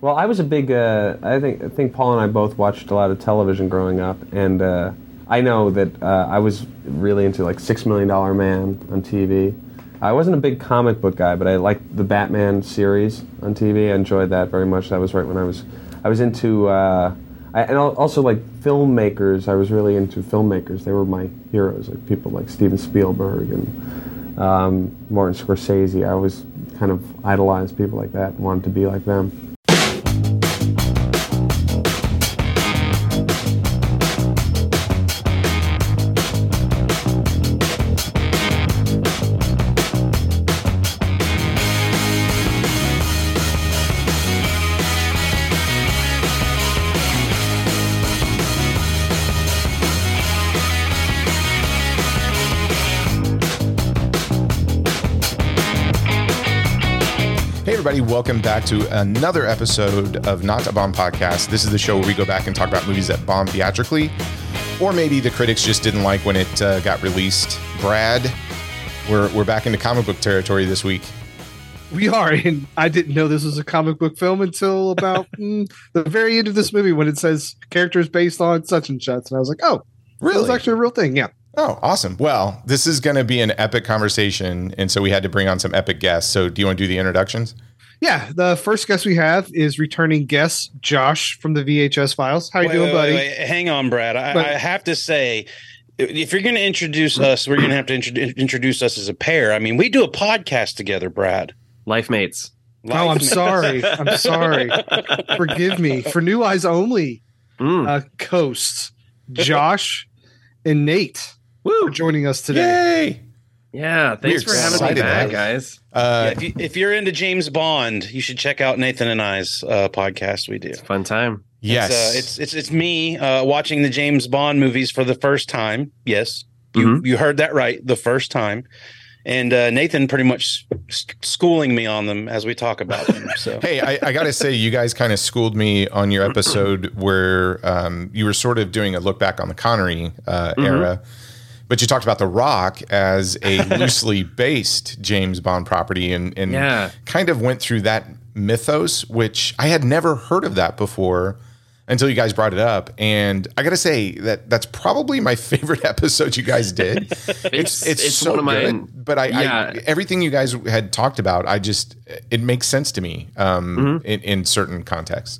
Well, I was a big. Uh, I think I think Paul and I both watched a lot of television growing up, and uh, I know that uh, I was really into like Six Million Dollar Man on TV. I wasn't a big comic book guy, but I liked the Batman series on TV. I enjoyed that very much. That was right when I was. I was into. Uh, I, and also like filmmakers. I was really into filmmakers. They were my heroes, like people like Steven Spielberg and um, Martin Scorsese. I always kind of idolized people like that and wanted to be like them. Everybody, welcome back to another episode of Not a Bomb Podcast. This is the show where we go back and talk about movies that bombed theatrically, or maybe the critics just didn't like when it uh, got released. Brad, we're, we're back into comic book territory this week. We are, and I didn't know this was a comic book film until about mm, the very end of this movie when it says characters based on such and such, and I was like, oh, really? It was actually a real thing. Yeah. Oh, awesome. Well, this is going to be an epic conversation, and so we had to bring on some epic guests. So, do you want to do the introductions? Yeah. The first guest we have is returning guest Josh from the VHS files. How you Wait, doing, wait, buddy? wait, wait. Hang on, Brad. I, But- I have to say, if you're going to introduce us, we're going to have to intro- introduce us as a pair. I mean, we do a podcast together, Brad. Life mates. Oh, I'm sorry. I'm sorry. Forgive me. For New Eyes Only Mm. uh, Coast, Josh and Nate Woo! are joining us today. Yay! Yeah, thanks We're for having me back, guys. guys. Uh, Yeah, if, you, if you're into James Bond, you should check out Nathan and I's uh, podcast. We do. It's a fun time. yes. It's, uh, it's it's it's me uh, watching the James Bond movies for the first time. Yes, you Mhm. you heard that right, the first time. And uh, Nathan pretty much schooling me on them as we talk about them. So Hey, I, I got to say, you guys kind of schooled me on your episode where um, you were sort of doing a look back on the Connery uh, era, but you talked about The Rock as a loosely based James Bond property and, and Yeah. kind of went through that mythos, which I had never heard of that before until you guys brought it up. And I got to say that that's probably my favorite episode you guys did. It's- it's one of my- good, but I, Yeah. I everything you guys had talked about, I just it makes sense to me um, Mm-hmm. in, in certain contexts.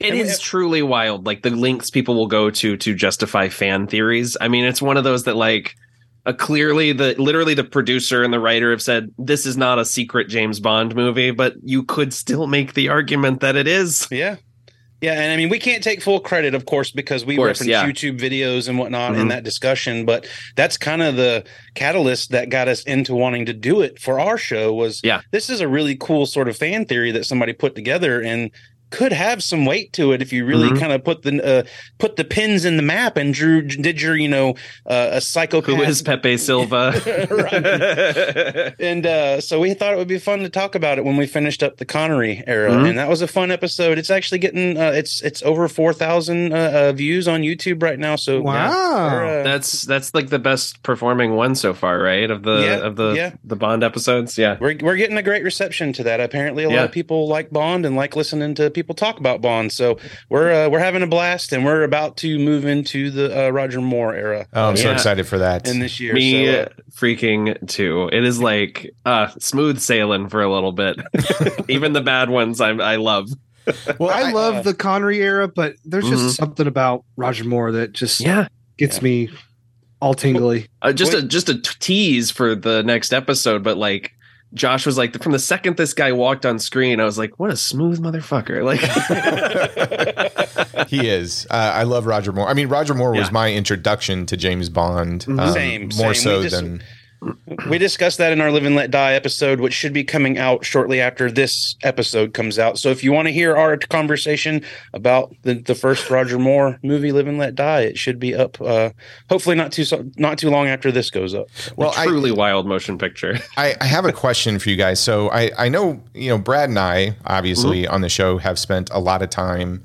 It is truly wild. Like the links people will go to to justify fan theories. I mean, it's one of those that like uh, clearly the literally the producer and the writer have said this is not a secret James Bond movie, but you could still make the argument that it is. Yeah. Yeah, and I mean we can't take full credit, of course, because we course, reference yeah. YouTube videos and whatnot Mhm. in that discussion. But that's kind of the catalyst that got us into wanting to do it for our show. Was Yeah. this is a really cool sort of fan theory that somebody put together and could have some weight to it if you really Mhm. kind of put the uh, put the pins in the map and drew did your you know uh, a psychopath Who is Pepe Silvia? and uh, so we thought it would be fun to talk about it when we finished up the Connery era, Mhm. and that was a fun episode. It's actually getting uh, it's it's over four thousand uh, uh, views on YouTube right now. So Wow. uh, That's that's like the best performing one so far, right? Of the Yeah, of the yeah. the Bond episodes. Yeah. we're we're getting a great reception to that. Apparently, a lot of people like Bond and like listening to people talk about Bond. So we're uh, we're having a blast, and we're about to move into the uh, Roger Moore era Oh, I'm so excited for that. in this year. Me so, uh, freaking too. It is like uh smooth sailing for a little bit. Even the bad ones I'm, I love. well, I, love uh, the Connery era, but there's just Mhm. something about Roger Moore that just Yeah. gets me all tingly. Uh, just a just a t- tease for the next episode, but like Josh was like from the second this guy walked on screen, I was like, what a smooth motherfucker. Like he is. Uh, I love Roger Moore. I mean, Roger Moore was my introduction to James Bond. Mhm. um, Same, more same. so just- than we discussed that in our Live and Let Die episode, which should be coming out shortly after this episode comes out. So if you want to hear our conversation about the, the first Roger Moore movie, Live and Let Die, it should be up. Uh, hopefully not too so- not too long after this goes up. well. I, truly wild motion picture. I, I have a question for you guys. So I, I know, you know, Brad and I, obviously, on the show have spent a lot of time,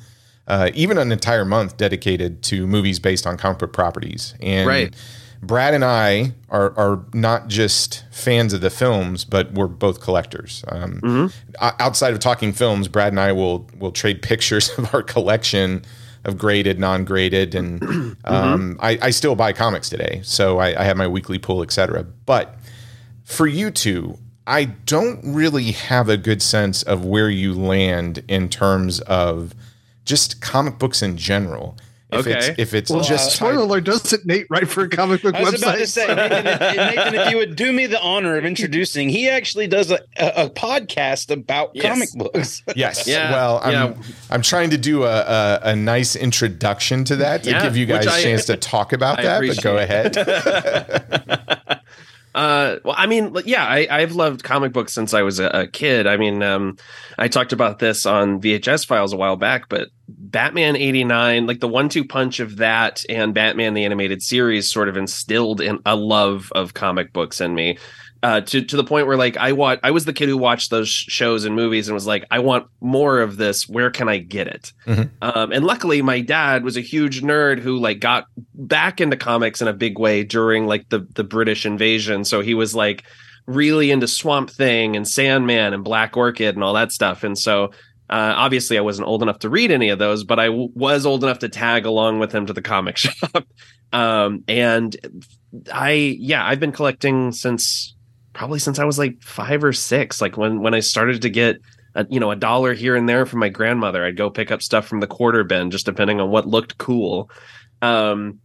uh, even an entire month dedicated to movies based on comic book properties. And Right. Brad and I are are not just fans of the films, but we're both collectors. Um, Mm-hmm. Outside of talking films, Brad and I will will trade pictures of our collection of graded, non-graded, and Mm-hmm. um, I, I still buy comics today, so I, I have my weekly pull, etc. But for you two, I don't really have a good sense of where you land in terms of just comic books in general. If it's Okay. if it's Well, just spoiler alert, doesn't Nate write for a comic book website? I was website? about to say, Nathan, if, Nathan, if you would do me the honor of introducing, he actually does a, a, a podcast about Yes. comic books. Yes. Yeah, Well, I'm yeah. I'm trying to do a, a, a nice introduction to that to Yeah, give you guys a I- chance to talk about I that. But go ahead. Uh, well, I mean, yeah, I, I've loved comic books since I was a, a kid. I mean, um, I talked about this on VHS files a while back, but Batman '89, like the one-two punch of that and Batman the animated series, sort of instilled in a love of comic books in me. Uh, to to the point where like I watch, I was the kid who watched those shows and movies and was like, I want more of this. Where can I get it? Mhm. Um, and luckily, my dad was a huge nerd who like got back into comics in a big way during like the the British invasion. So he was like really into Swamp Thing and Sandman and Black Orchid and all that stuff. And so uh, obviously, I wasn't old enough to read any of those, but I w- was old enough to tag along with him to the comic shop. um, and I, yeah, I've been collecting since probably since I was like five or six. Like when when I started to get. A, you know, a dollar here and there from my grandmother. I'd go pick up stuff from the quarter bin, just depending on what looked cool. Um,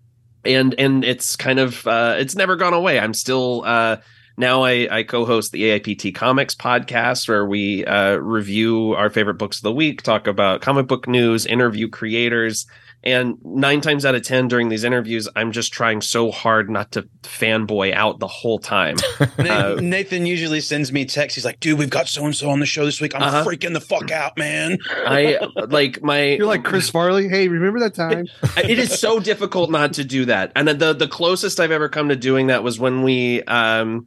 and and it's kind of uh, it's never gone away. I'm still uh, now I, I co-host the AIPT Comics podcast where we uh, review our favorite books of the week, talk about comic book news, interview creators, and nine times out of ten during these interviews, I'm just trying so hard not to fanboy out the whole time. Na- Nathan usually sends me texts. He's like, "Dude, we've got so and so on the show this week. I'm Uh-huh. freaking the fuck out, man." I like my You're like Chris Farley. Hey, remember that time? it is so difficult not to do that. And the the closest I've ever come to doing that was when we um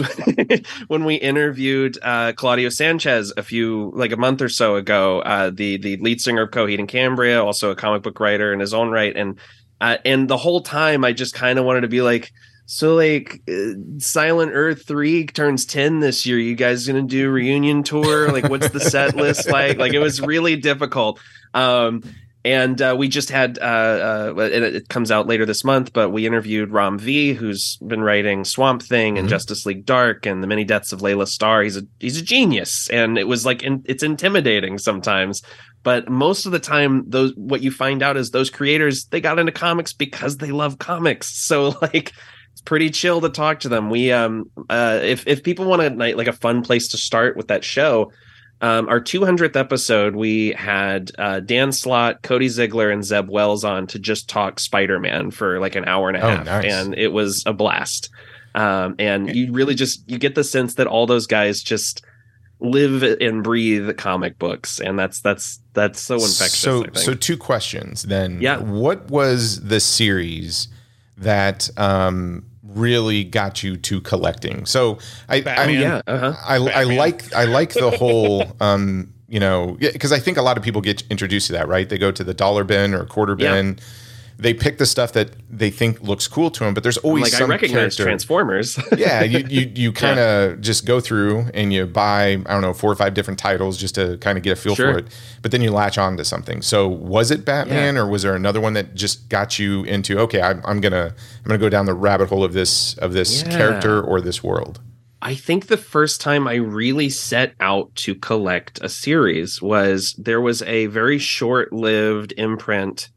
when we interviewed uh, Claudio Sanchez a few like a month or so ago, uh, the the lead singer of Coheed and Cambria, also a comic book writer in his own right, and uh, and the whole time I just kind of wanted to be like. So like uh, Silent Earth 3 turns 10 this year. You guys to do reunion tour? Like what's the set list like? Like it was really difficult. Um and uh, we just had uh, uh it, it comes out later this month but we interviewed ram v who's been writing swamp thing and Mhm. justice league dark and the many deaths of Laila Starr. He's a he's a genius. And it was like in, it's intimidating sometimes. But most of the time those what you find out is those creators they got into comics because they love comics. So like it's pretty chill to talk to them. We um uh if if people want a night like a fun place to start with that show um, our 200th episode, we had uh, Dan Slott, Cody Ziglar, and Zeb Wells on to just talk Spider Man for like an hour and a Oh, half, nice. and it was a blast. Um, and you really just you get the sense that all those guys just live and breathe comic books, and that's that's that's so infectious. So, so two questions then. Yeah. What was the series that um, really got you to collecting? So, I, I Batman. yeah, uh-huh. I, I like I like the whole um, you know because I think a lot of people get introduced to that right they go to the dollar bin or quarter Yeah. They pick the stuff that they think looks cool to them but there's always like I some recognize character Transformers. yeah you you, you kind of just go through and you buy I don't know four or five different titles just to kind of get a feel Sure. for it but then you latch on to something so was it Batman or was there another one that just got you into okay I'm, I'm gonna I'm gonna go down the rabbit hole of this of this Yeah. character or this world I think the first time I really set out to collect a series was there was a very short lived imprint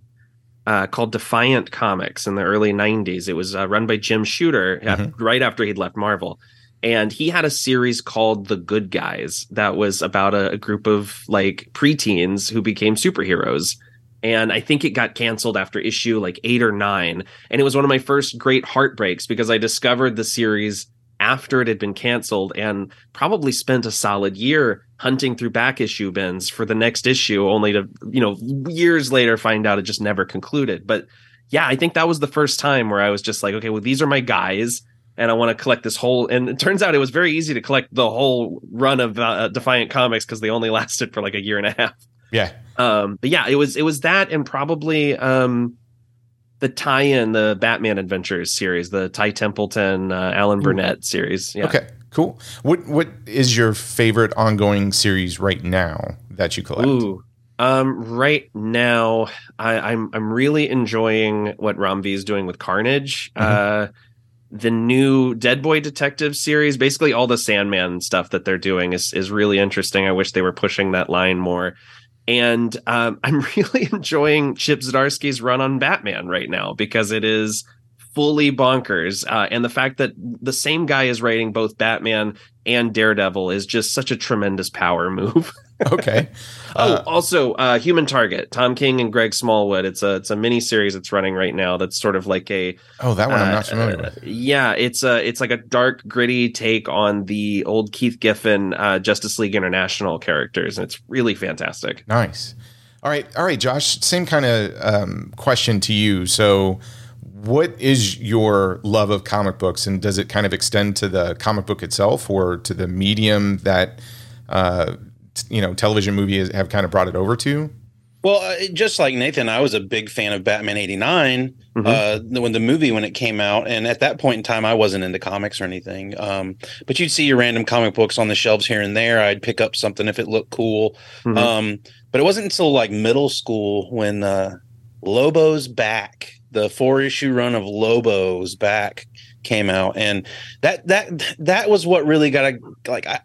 uh, called Defiant Comics in the early 90s. It was uh, run by Jim Shooter Mhm. right after he'd left Marvel. And he had a series called The Good Guys that was about a, a group of like preteens who became superheroes. And I think it got canceled after issue like eight or nine. And it was one of my first great heartbreaks because I discovered the series after it had been canceled and probably spent a solid year hunting through back issue bins for the next issue only to you know years later find out it just never concluded. But yeah i think that was the first time where i was just like okay well these are my guys and i want to collect this whole and it turns out it was very easy to collect the whole run of uh, defiant comics because they only lasted for like a year and a half. Yeah. Um but yeah it was it was that and probably um the tie-in, the Batman Adventures series, the Ty Templeton, uh, Alan Burnett series. Yeah. Okay, cool. What what is your favorite ongoing series right now that you collect? Ooh. Um, right now, I, I'm I'm really enjoying what Ram V is doing with Carnage. Uh, the new Dead Boy Detective series, basically all the Sandman stuff that they're doing is is really interesting. I wish they were pushing that line more. And um, I'm really enjoying Chip Zdarsky's run on Batman right now because it is fully bonkers. Uh, and the fact that the same guy is writing both Batman and Daredevil is just such a tremendous power move. Okay. Oh, Uh, also, uh, Human Target, Tom King and Greg Smallwood. It's a it's a mini series that's running right now. That's sort of like a oh, that one I'm not uh, familiar uh, with. Yeah, it's a it's like a dark, gritty take on the old Keith Giffen uh, Justice League International characters, and it's really fantastic. Nice. All right, all right, Josh. Same kind of um, question to you. So, what is your love of comic books, and does it kind of extend to the comic book itself, or to the medium that uh, you know television movies have kind of brought it over to? Well, uh, just like Nathan, I was a big fan of Batman '89 Mhm. uh, when the movie when it came out, and at that point in time, I wasn't into comics or anything. Um, but you'd see your random comic books on the shelves here and there. I'd pick up something if it looked cool. Mhm. Um, but it wasn't until like middle school when uh, Lobo's Back, the four issue run of Lobo's Back, came out, and that that that was what really got a, like I,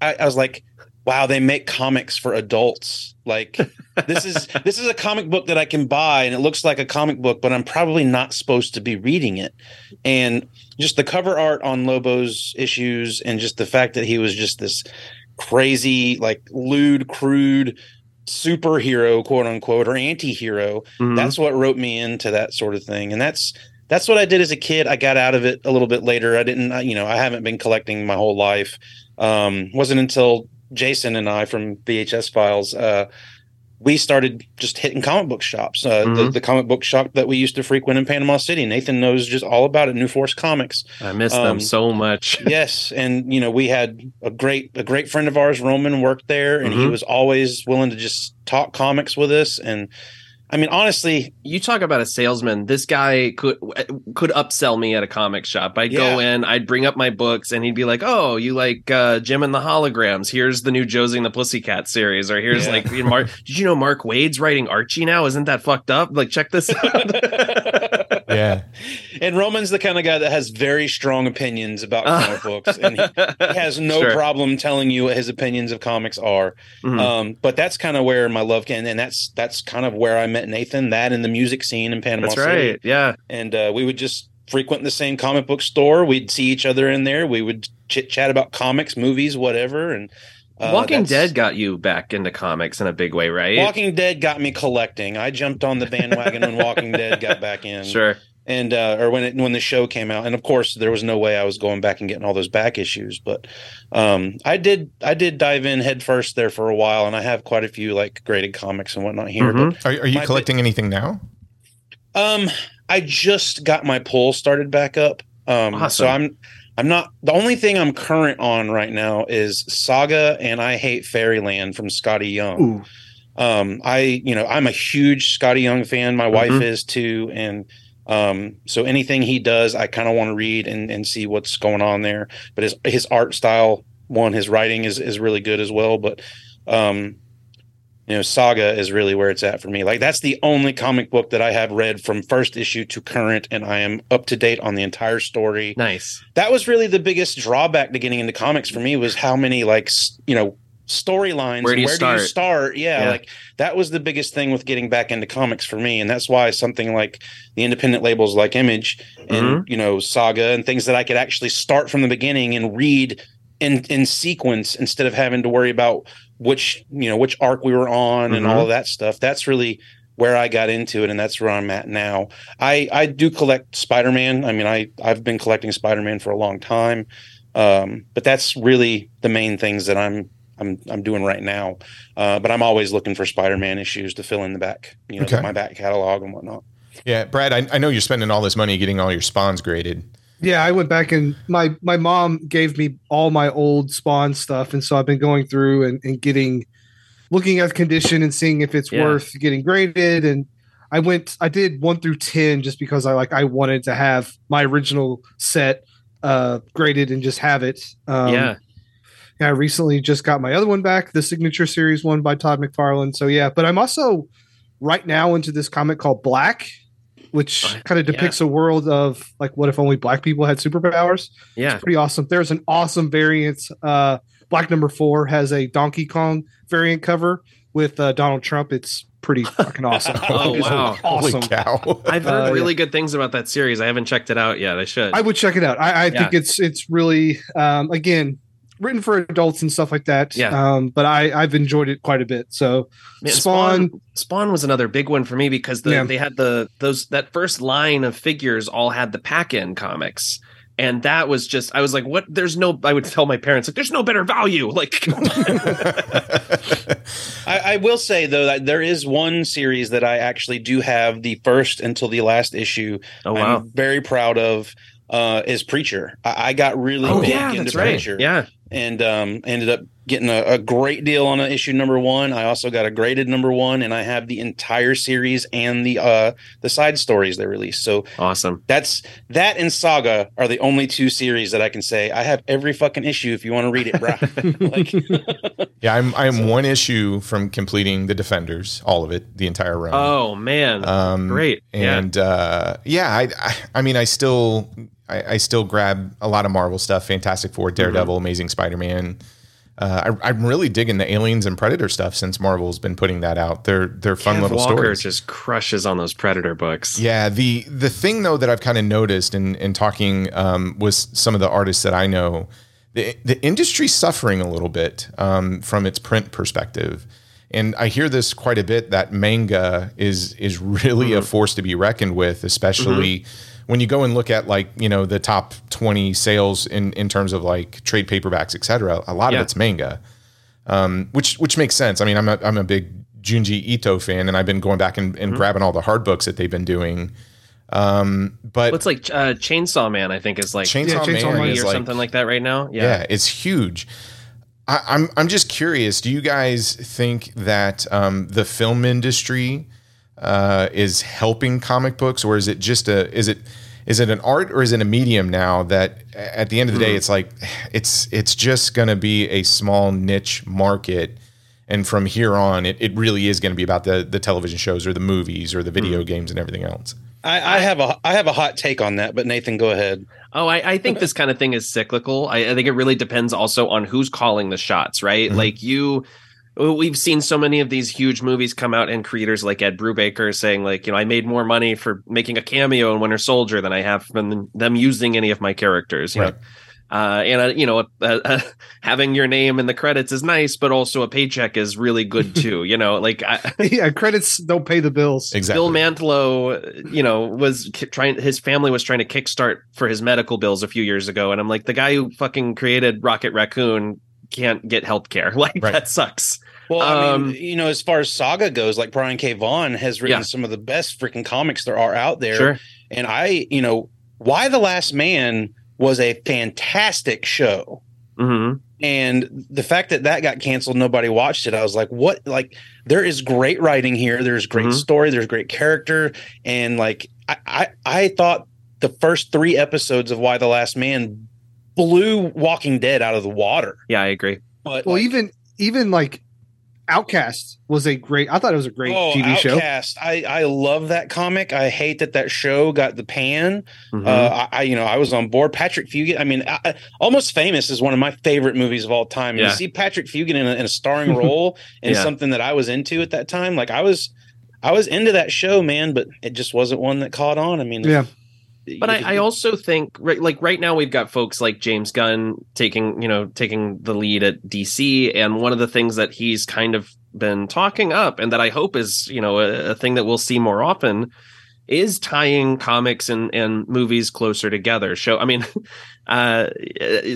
I I was like, wow, they make comics for adults. Like this is this is a comic book that I can buy, and it looks like a comic book, but I'm probably not supposed to be reading it. And just the cover art on Lobo's issues, and just the fact that he was just this crazy, like lewd, crude superhero, quote unquote, or anti-hero. Mhm. That's what wrote me into that sort of thing, and that's that's what I did as a kid. I got out of it a little bit later. I didn't, you know, I haven't been collecting my whole life. Um, wasn't until Jason and I from VHS Files, uh, we started just hitting comic book shops. Uh, the, Mhm. the comic book shop that we used to frequent in Panama City. Nathan knows just all about it. New Force Comics. I miss um, them so much. yes, and you know we had a great a great friend of ours, Roman, worked there, and he Mhm. was always willing to just talk comics with us. And I mean, honestly, you talk about a salesman. This guy could could upsell me at a comic shop. I'd go in, I'd bring up my books, and he'd be like, "Oh, you like uh, Jem and the Holograms? Here's the new Josie and the Pussycat series, or here's Yeah. like, you know, Mark. Did you know Mark Waid's writing Archie now? Isn't that fucked up? Like, check this out." Yeah. and Roman's the kind of guy that has very strong opinions about comic books, and he, he has no Sure. problem telling you what his opinions of comics are. Mhm. Um, but that's kind of where my love can, and that's that's kind of where I met Nathan. That in the music scene in Panama That's City, right. Yeah. and uh, we would just frequent the same comic book store. We'd see each other in there. We would chit chat about comics, movies, whatever. And uh, Walking Dead got you back into comics in a big way, right? Walking Dead got me collecting. I jumped on the bandwagon when Walking Dead got back in. Sure. And uh, or when it when the show came out, and of course there was no way I was going back and getting all those back issues. But um, I did I did dive in headfirst there for a while, and I have quite a few like graded comics and whatnot here. Mhm. Are, are you collecting anything now? Um, I just got my pull started back up. Um, Awesome. so I'm I'm not the only thing I'm current on right now is Saga and I Hate Fairyland from Skottie Young. Ooh. um i you know i'm a huge Skottie Young fan my wife Mhm. is too and um so anything he does i kind of want to read and, and see what's going on there. But his his art style one his writing is is really good as well. But um you know saga is really where it's at for me. Like that's the only comic book that i have read from first issue to current and i am up to date on the entire story. Nice. that was really the biggest drawback to getting into comics for me was how many like you know storylines Where do you where do you start? yeah, Yeah. like that was the biggest thing with getting back into comics for me and that's why something like the independent labels like image and Mm-hmm. you know saga and things that i could actually start from the beginning and read in in sequence instead of having to worry about which you know which arc we were on and Mhm. all of that stuff that's really where I got into it, and that's where I'm at now. I I do collect Spider Man. I mean, I I've been collecting Spider Man for a long time, um, but that's really the main things that I'm I'm I'm doing right now. Uh, but I'm always looking for Spider Man issues to fill in the back, you know, Okay. my back catalog and whatnot. Yeah, Brad, I, I know you're spending all this money getting all your spawns graded. Yeah, I went back and my my mom gave me all my old spawn stuff, and so I've been going through and, and getting looking at condition and seeing if it's Yeah. worth getting graded. And I went I did one through ten just because I like I wanted to have my original set uh graded and just have it. Um, yeah. Yeah, I recently just got my other one back, the signature series one by Todd McFarlane. So yeah, but I'm also right now into this comic called Black, which Oh, kind of yeah. depicts a world of like what if only black people had superpowers. Yeah. Pretty awesome. There's an awesome variant. Uh, Black number four has a Donkey Kong variant cover with uh, Donald Trump. It's pretty fucking awesome. Oh, wow. awesome. Holy cow. I've heard Uh, really good things about that series. I haven't checked it out yet. I should. I would check it out. I, I Yeah. think it's it's really um, again written for adults and stuff like that. Yeah. Um, but I I've enjoyed it quite a bit. So Man, Spawn- Spawn, Spawn was another big one for me because the, Yeah. they had the those that first line of figures all had the pack-in comics. And that was just I was like, what there's no I would tell my parents, like, there's no better value. Like I, I will say though that there is one series that I actually do have the first until the last issue. Oh wow. I'm very proud of. Uh, is Preacher? I, I got really Oh big yeah, into that's right. Preacher, Yeah. And um, ended up getting a, a great deal on a issue number one. I also got a graded number one, and I have the entire series and the uh the side stories they released. So Awesome. that's that and Saga are the only two series that I can say I have every fucking issue if you want to read it, bro. like, yeah, I'm I'm one issue from completing the Defenders, all of it, the entire run. Oh man. Um, Great. Yeah. And uh, yeah, I, I I mean I still I, I still grab a lot of Marvel stuff, Fantastic Four, Daredevil, Mm-hmm. Amazing Spider-Man. Uh, I, I'm really digging the Aliens and Predator stuff since Marvel's been putting that out. They're they're fun Kev little Walker stories. just crushes on those Predator books. Yeah, the the thing though that I've kind of noticed in in talking um, with some of the artists that I know, the the industry's suffering a little bit um, from its print perspective, and I hear this quite a bit that manga is is really a force to be reckoned with, especially. When you go and look at like you know the top twenty sales in, in terms of like trade paperbacks, et cetera, a lot Yeah. of it's manga, um, which which makes sense. I mean, I'm a, I'm a big Junji Ito fan, and I've been going back and, and grabbing all the hard books that they've been doing. Um, but What's like uh, Chainsaw Man? I think is like Chainsaw, Yeah, Chainsaw Man or like, something like that right now. yeah. Yeah. it's huge. I, I'm I'm just curious. Do you guys think that um, the film industry uh, is helping comic books, or is it just a is it is it an art or is it a medium now that at the end of the day it's like it's it's just going to be a small niche market and from here on it, it really is going to be about the the television shows or the movies or the video games and everything else I, I have a I have a hot take on that, but Nathan, go ahead. Oh, I, I think this kind of thing is cyclical. I, I think it really depends also on who's calling the shots, right? Mhm. Like you, we've seen so many of these huge movies come out, and creators like Ed Brubaker saying, like, you know, I made more money for making a cameo in Winter Soldier than I have from them using any of my characters. You Right. know, uh, and uh, you know, uh, uh, having your name in the credits is nice, but also a paycheck is really good too. you know, like I, yeah, credits don't pay the bills. exactly Bill Mantlo, you know, was ki- trying. His family was trying to kickstart for his medical bills a few years ago, and I'm like, the guy who fucking created Rocket Raccoon can't get health care. Like Right. that sucks. Well, I Um, mean, you know, as far as saga goes, like Brian K. Vaughan has written Yeah. some of the best freaking comics there are out there. Sure. And I, you know, Y the Last Man was a fantastic show. hmm And the fact that that got canceled, nobody watched it. I was like, what? Like, there is great writing here. There's great Mhm. story. There's great character. And like, I, I, I thought the first three episodes of Y the Last Man blew Walking Dead out of the water. Yeah, I agree. But Well, like, even even like Outcast was a great. I thought it was a great oh, TV show. Outcast. I, I love that comic. I hate that that show got the pan. Mhm. Uh, I, I, you know, I was on board. Patrick Fugit. I mean, I, I- Almost Famous is one of my favorite movies of all time. Yeah. to see Patrick Fugit in a, in a starring role in Yeah. something that I was into at that time, like I was, I was into that show, man. But it just wasn't one that caught on. I mean, Yeah. But I, I also think right, like right now we've got folks like James Gunn taking you know taking the lead at DC, and one of the things that he's kind of been talking up, and that I hope is you know a, a thing that we'll see more often, is tying comics and and movies closer together. Show, I mean, uh,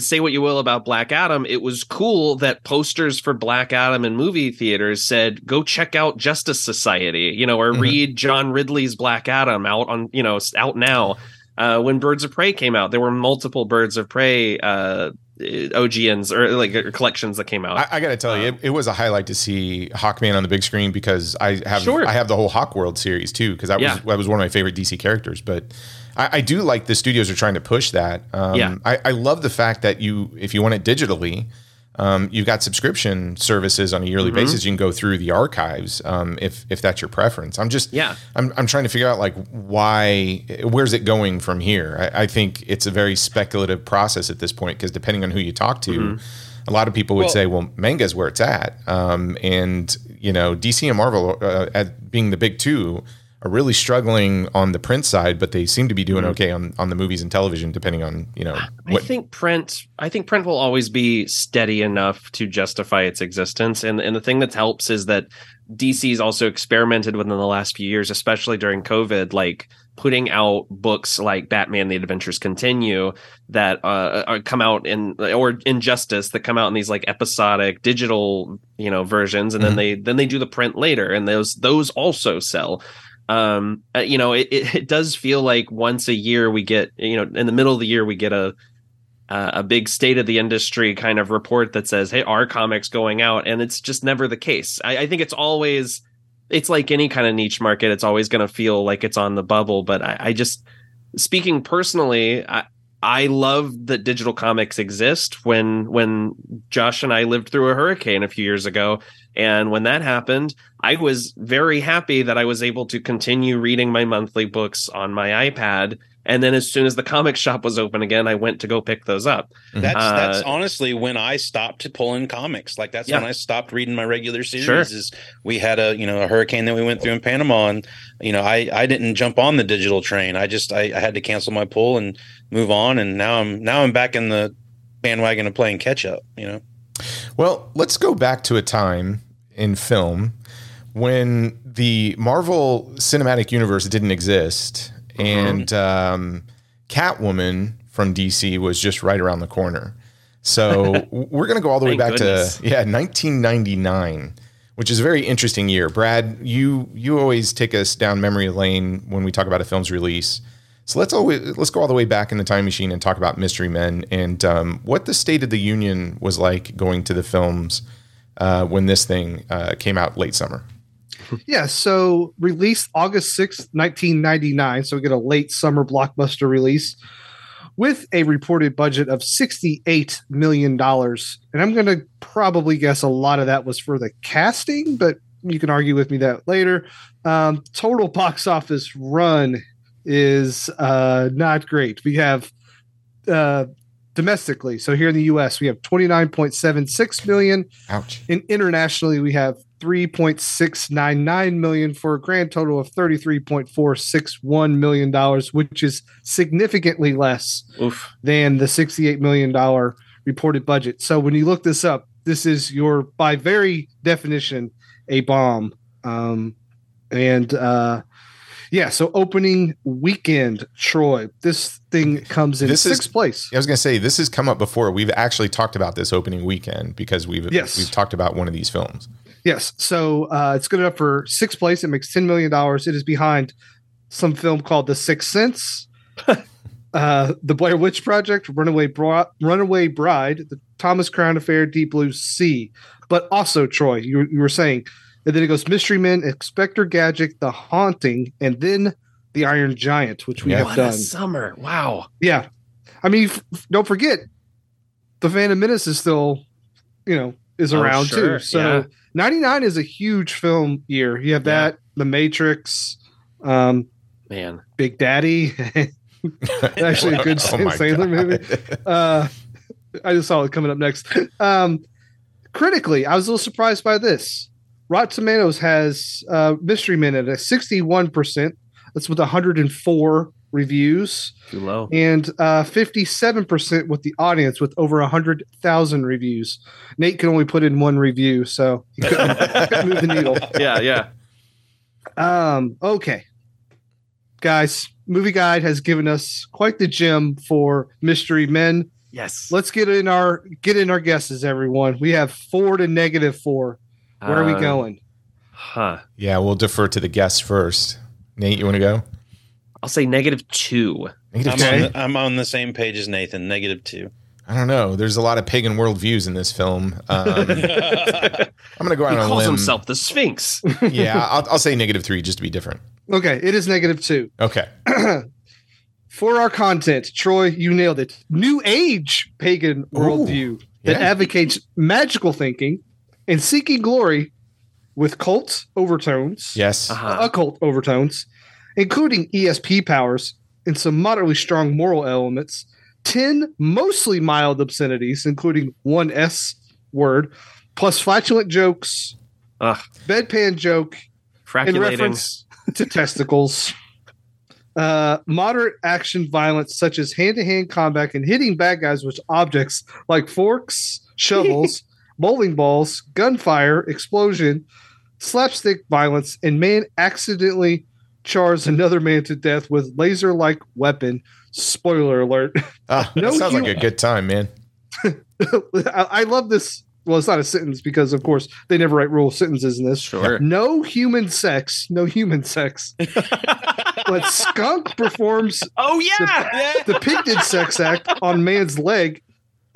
say what you will about Black Adam, it was cool that posters for Black Adam in movie theaters said go check out Justice Society, you know, or Mhm. read John Ridley's Black Adam out on you know out now uh, when Birds of Prey came out, there were multiple Birds of Prey uh, OGNs or like or collections that came out. I, I got to tell you, it, it was a highlight to see Hawkman on the big screen because I have Sure. I have the whole Hawkworld series too because that Yeah. was that was one of my favorite DC characters. But I, I do like the studios are trying to push that. Um, Yeah. I, I love the fact that you if you want it digitally. Um, you've got subscription services on a yearly Mm-hmm. basis. You can go through the archives um, if if that's your preference. I'm just Yeah. I'm I'm trying to figure out like why where's it going from here. I, I think it's a very speculative process at this point because depending on who you talk to, Mm-hmm. a lot of people would Well- say, well, manga's where it's at, um, and you know DC and Marvel uh, at being the big two are really struggling on the print side, but they seem to be doing okay on on the movies and television, depending on you know Mm-hmm. I think print. I think print will always be steady enough to justify its existence, and and the thing that helps is that DC's also experimented within the last few years, especially during COVID, like putting out books like Batman: The Adventures Continue that uh, are- come out in or Injustice that come out in these like episodic digital you know versions, and Mhm. then they then they do the print later, and those those also sell um uh, you know it, it, does feel like once a year we get you know in the middle of the year we get a a big state of the industry kind of report that says hey are comics going out and it's just never the case i, I think it's always it's like any kind of niche market it's always going to feel like it's on the bubble but I, I just speaking personally i I love that digital comics exist. When when Josh and I lived through a hurricane a few years ago, and when that happened, I was very happy that I was able to continue reading my monthly books on my iPad. And then as soon as the comic shop was open again, I went to go pick those up. That's that's Uh, honestly when I stopped pulling comics. Like that's Yeah. when I stopped reading my regular series. Sure. Is we had a you know a hurricane that we went through in Panama, and you know I I didn't jump on the digital train. I just I, I had to cancel my pull and move on. And now I'm now I'm back in the bandwagon of playing catch up. You know. Well, let's go back to a time in film when the Marvel Cinematic Universe didn't exist, and um, Catwoman from DC was just right around the corner. So we're going to go all the way back goodness. to yeah, 1999, which is a very interesting year. Brad, you you always take us down memory lane when we talk about a film's release. So let's always let's go all the way back in the time machine and talk about Mystery Men and um, what the state of the union was like going to the films uh, when this thing uh, came out late summer. Yeah, so released August 6th, 1999. So we get a late summer blockbuster release with a reported budget of $68 million. And I'm going to probably guess a lot of that was for the casting, but you can argue with me that later. Um, total box office run is uh, not great. We have uh, domestically, so here in the US, we have 29.76 million. Ouch. And internationally, we have 3.699 million for a grand total of 33.461 million dollars, which is significantly less Oof. than the 68 million dollar reported budget. So when you look this up, this is your by very definition a bomb. Um, and uh, yeah, so opening weekend, Troy, this thing comes in This is- sixth place. I was going to say this has come up before. We've actually talked about this opening weekend because we've Yes. we've talked about one of these films. Yes. So uh, it's good enough for sixth place. It makes $10 million. It is behind some film called The Sixth Sense, uh, The Blair Witch Project, Runaway, Runaway Bride, The Thomas Crown Affair, Deep Blue Sea. But also, Troy, you, you were saying, and then it goes Mystery Men, Inspector Gadget, The Haunting, and then The Iron Giant, which we Yeah. have What done. a summer! Wow. Yeah. I mean, f- f- don't forget, The Phantom Menace is still, you know, is Oh, around sure, too. So yeah. 99 is a huge film year. You have Yeah. that, The Matrix, um, Man. Big Daddy. Actually, a good Oh my Sailor movie. Uh, I just saw it coming up next. Um, critically, I was a little surprised by this. Rotten Tomatoes has uh, Mystery Men at a 61%. That's with 104 reviews Too low. and uh, 57% with the audience with over 100,000 reviews. Nate can only put in one review, so he couldn't, couldn't move the needle. Yeah, yeah. Um, okay. Guys, Movie Guide has given us quite the gem for Mystery Men. Yes. Let's get in our get in our guesses, everyone. We have four to negative four. Where are we Uh, going? Huh. yeah, we'll defer to the guests first. Nate, you want to go? I'll say negative two. Negative I'm, two. on the, I'm on the same page as Nathan. Negative two. I don't know. There's a lot of pagan worldviews in this film. Um, I'm going to go out He on a calls limb. himself the Sphinx. yeah, I'll, I'll say negative three just to be different. Okay, it is negative two. Okay. For our content, Troy, you nailed it. New age pagan worldview that yeah. advocates magical thinking and seeking glory with cult overtones, Yes. Uh-huh. occult overtones, including ESP powers and some moderately strong moral elements, 10 mostly mild obscenities, including one S word, plus flatulent jokes, Ugh, bedpan joke, in reference to testicles. Uh, moderate action violence, such as hand to hand combat and hitting bad guys with objects like forks, shovels, bowling balls, gunfire, explosion, slapstick violence, and man accidentally chars another man to death with laser like weapon. Spoiler alert. Ah, No that sounds like a good time, man. I, I love this. Well, it's not a sentence because, of course, they never write rule sentences in this. Sure. No human sex. No human sex. but skunk performs Oh yeah. depicted sex act on man's leg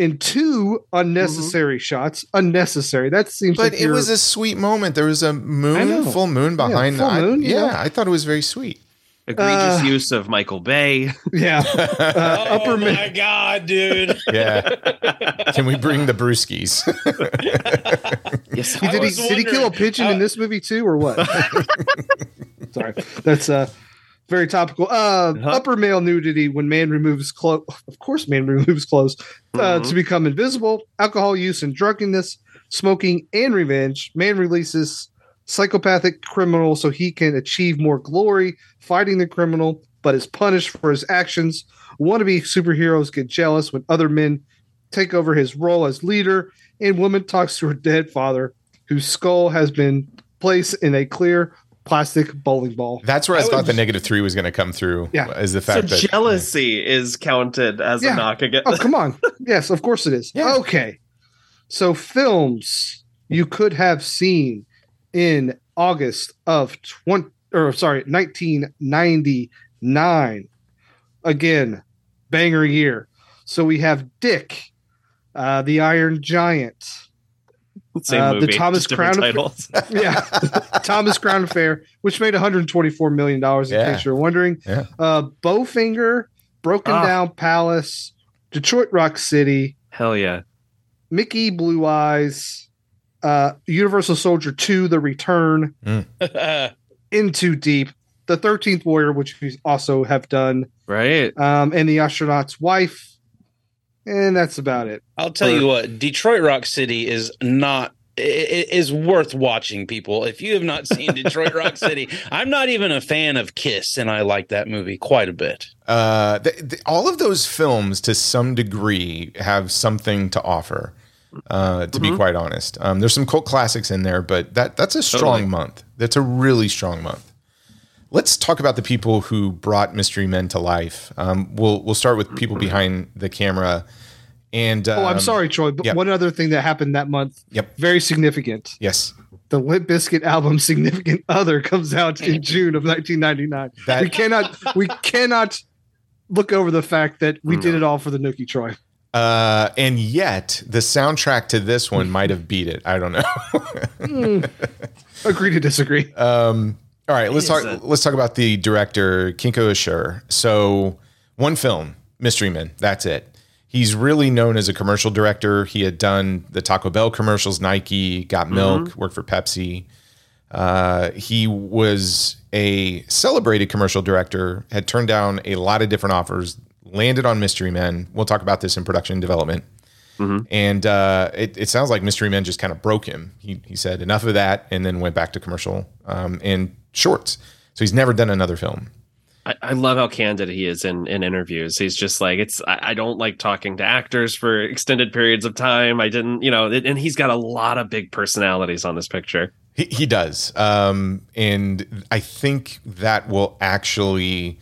in two unnecessary shots. Unnecessary. That seems But like it was a sweet moment. There was a moon, full moon behind. full I- moon, yeah, yeah. I thought it was very sweet. Egregious Uh, use of Michael Bay. yeah. Uh, oh upper my mid. god, dude! Yeah. Can we bring the brewskis? Yes. Did he did he kill a wondering- pigeon in this movie too, or what? Sorry, that's uh very topical. Uh, Uh-huh. upper male nudity when man removes clothes. Of course, man removes clothes uh, Mhm. to become invisible. Alcohol use and drunkenness, smoking and revenge. Man releases psychopathic criminal so he can achieve more glory fighting the criminal, but is punished for his actions. Wannabe superheroes get jealous when other men take over his role as leader, and woman talks to her dead father, whose skull has been placed in a clear plastic bowling ball. That's where I, I thought would- the negative three was going to come through. Yeah. Is the So fact that jealousy is counted as Yeah. a knock against. Oh, come on. yes, of course it is. Yeah. Okay. So films you could have seen in August of 20 or sorry, 1999. Again, banger year. So we have Dick, uh, the Iron Giant. Same Uh, the Thomas Crown titles. Yeah. Thomas Crown Affair, which made 124 million dollars in Yeah. case you're wondering. Yeah. Uh Bowfinger, Broken Ah. Down Palace, Detroit Rock City, Hell yeah. Mickey Blue Eyes, uh, Universal Soldier 2, The Return, In Too Deep, The 13th Warrior, which we also have done, Right. um, and The Astronaut's Wife. And that's about it. I'll tell you what, Detroit Rock City is not i- i- is worth watching people. If you have not seen Detroit Rock City, I'm not even a fan of Kiss and I like that movie quite a bit. uh, th th- all of those films, to some degree, have something to offer. Uh, to be quite honest, um, there's some cult classics in there, but that that's a strong Totally. month. That's a really strong month. Let's talk about the people who brought Mystery Men to life. Um, we'll we'll start with people behind the camera. And Oh, I'm um, sorry, Troy, but yep. one other thing that happened that month, Yep. very significant. Yes. The Limp Bizkit album "Significant Other" comes out in June of 1999. That- we cannot, we cannot look over the fact that we Mm. did it all for the Nookie Troy. Uh, and yet the soundtrack to this one might have beat it. I don't know. Agree to disagree. Um, all right, let's talk. it? Let's talk about the director Kinka Usher. So, one film, Mystery Men. That's it. He's really known as a commercial director. He had done the Taco Bell commercials, Nike, Got Milk, worked for Pepsi. Uh, he was a celebrated commercial director. Had turned down a lot of different offers. Landed on Mystery Men. We'll talk about this in production and development. And uh, it, it sounds like Mystery Men just kind of broke him. He, he said enough of that, and then went back to commercial um, and shorts. So he's never done another film. I, I love how candid he is in, in interviews. He's just like, it's, I, I don't like talking to actors for extended periods of time. I didn't, you know, and he's got a lot of big personalities on this picture. He, he does, um, and I think that will actually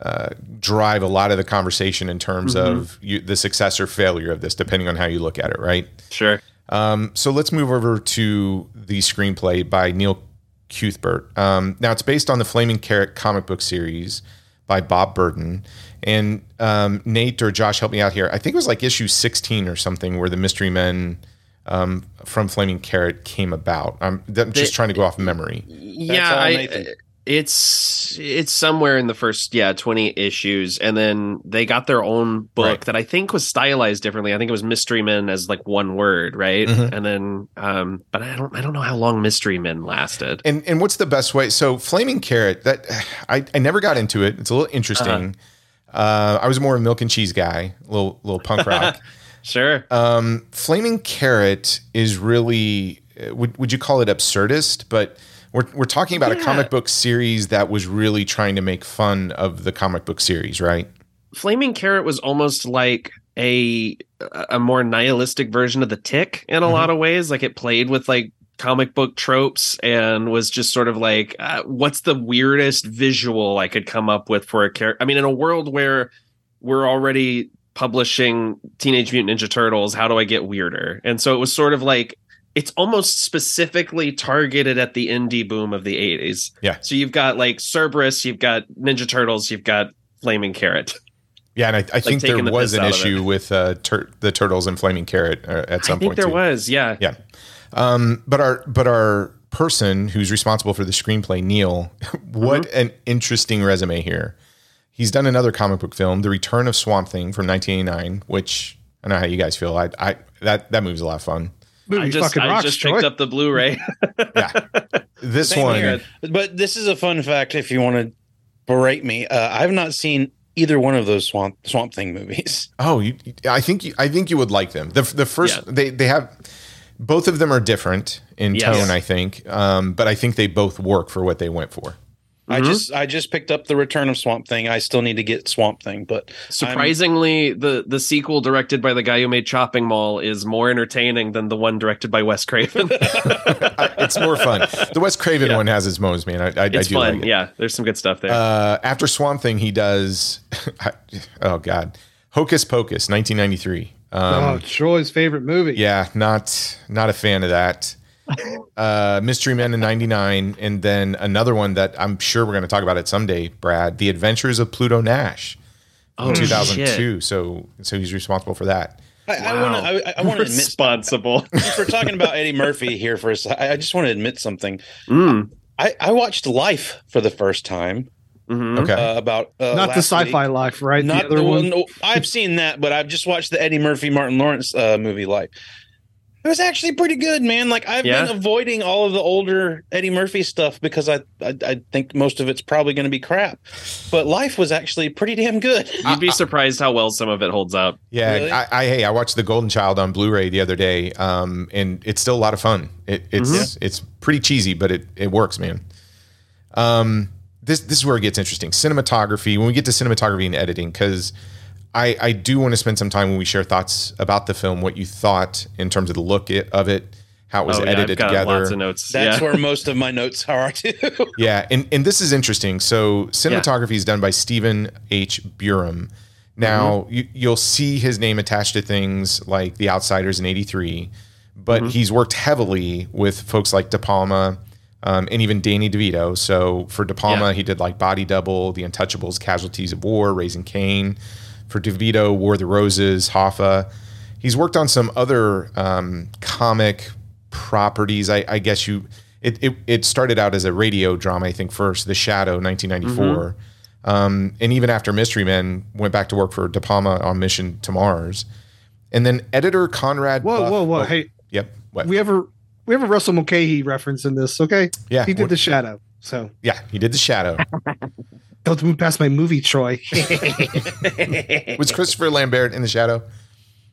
uh, drive a lot of the conversation in terms of you, the success or failure of this, depending on how you look at it. Right. Sure. Um, so let's move over to the screenplay by Neil Cuthbert. Um, now it's based on the Flaming Carrot comic book series by Bob Burden. And um, Nate or Josh, help me out here. I think it was like issue 16 or something where the Mystery Men um, from Flaming Carrot came about. I'm, I'm just They- trying to go off memory. yeah, all I, Nathan. It's it's somewhere in the first yeah twenty issues, and then they got their own book Right. that I think was stylized differently. I think it was Mystery Men as like one word, right? Mhm. And then, um, but I don't I don't know how long Mystery Men lasted. And and what's the best way? So Flaming Carrot, that I, I never got into it. It's a little interesting. uh I was more a milk and cheese guy, a little little punk rock. Sure. Um, Flaming Carrot is really uh, would would you call it absurdist? But we're we're talking about a comic book series that was really trying to make fun of the comic book series, right? Flaming Carrot was almost like a a more nihilistic version of the Tick in a Mhm. lot of ways. Like it played with like comic book tropes and was just sort of like, uh, what's the weirdest visual I could come up with for a character? I mean, in a world where we're already publishing Teenage Mutant Ninja Turtles, how do I get weirder? And so it was sort of like it's almost specifically targeted at the indie boom of the 80s. Yeah. So you've got like Cerebus, you've got Ninja Turtles, you've got Flaming Carrot. Yeah, and I, I think there the was an issue with uh, tur- the turtles and Flaming Carrot uh, at some I think point there too. was, yeah. Yeah. Um, but our but our person who's responsible for the screenplay, Neil, what Mm-hmm. an interesting resume here. He's done another comic book film, The Return of Swamp Thing from 1989, which I don't know how you guys feel. I, I that that movie's a lot of fun. Movie I just, fucking I just Troy. picked up the Blu-ray. Yeah, this Same one. here. But this is a fun fact if you want to berate me. Uh, I've not seen either one of those Swamp Swamp Thing movies. Oh, you, I think you, I think you would like them. The the first Yeah. they they have both of them are different in Yes. tone. I think, um, but I think they both work for what they went for. I Mhm. just I just picked up the Return of Swamp Thing. I still need to get Swamp Thing, but Surprisingly, the the sequel directed by the guy who made Chopping Mall is more entertaining than the one directed by Wes Craven. It's more fun. The Wes Craven Yeah. one has its moments, man. I, I, I it's do fun. like it. yeah, there's some good stuff there. Uh, after Swamp Thing, he does. oh God, Hocus Pocus, 1993. Um, oh, Troy's favorite movie. Yeah, not not a fan of that. Uh, Mystery Men in '99, and then another one that I'm sure we're going to talk about it someday. Brad, The Adventures of Pluto Nash, oh, in shit. 2002. So so he's responsible for that. I, I want to I, I want to admit responsible. since we're talking about Eddie Murphy here for a second, I I just want to admit something. Mm. I, I watched Life for the first time Mhm. Okay, uh, about uh, Not the sci-fi week. life, right? Not the other one. no, I've seen that, but I've just watched the Eddie Murphy Martin Lawrence uh, movie Life. It was actually pretty good, man. Like I've Yeah. been avoiding all of the older Eddie Murphy stuff because I I, I think most of it's probably going to be crap. But Life was actually pretty damn good. You'd be surprised how well some of it holds up. yeah. Really? I, I hey, I watched The Golden Child on Blu-ray the other day, um, and it's still a lot of fun. It, it's Mm-hmm. it's pretty cheesy, but it it works, man. Um, this this is where it gets interesting. Cinematography. When we get to cinematography and editing, because I I do want to spend some time when we share thoughts about the film, what you thought in terms of the look it, of it, how it was oh, yeah, edited I've got together. lots of notes. That's yeah. where most of my notes are too. Yeah, and, and this is interesting. So cinematography is done by Stephen H. Burum. Now you, you'll see his name attached to things like The Outsiders in '83, but he's worked heavily with folks like De Palma um, and even Danny DeVito. So for De Palma, Yeah. he did like Body Double, The Untouchables, Casualties of War, Raising Cain. For DeVito, War of the Roses, Hoffa. He's worked on some other um, comic properties. I, I guess you. It, it it started out as a radio drama, I think first, The Shadow, 1994, um, and even after Mystery Men, went back to work for De Palma on Mission to Mars, and then editor Conrad. Whoa, Buff- whoa, whoa! oh, Hey, Yep. What? we have a we have a Russell Mulcahy reference in this. Okay, yeah. he did what- the Shadow. So yeah, he did The Shadow. don't move past my movie, Troy. Was Christopher Lambert in The Shadow?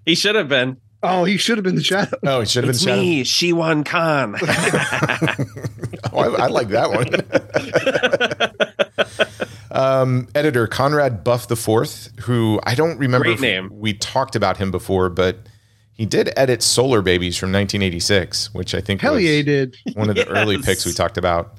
he should have been. oh, he should have been the Shadow. Oh, he should have It's been The me, Shiwan Khan. Oh, I, I like that one. um, editor Conrad Buff the Fourth, who I don't remember. Great name. We talked about him before, but he did edit Solar Babies from 1986, which I think Hell was yeah, he did. one of the early picks we talked about.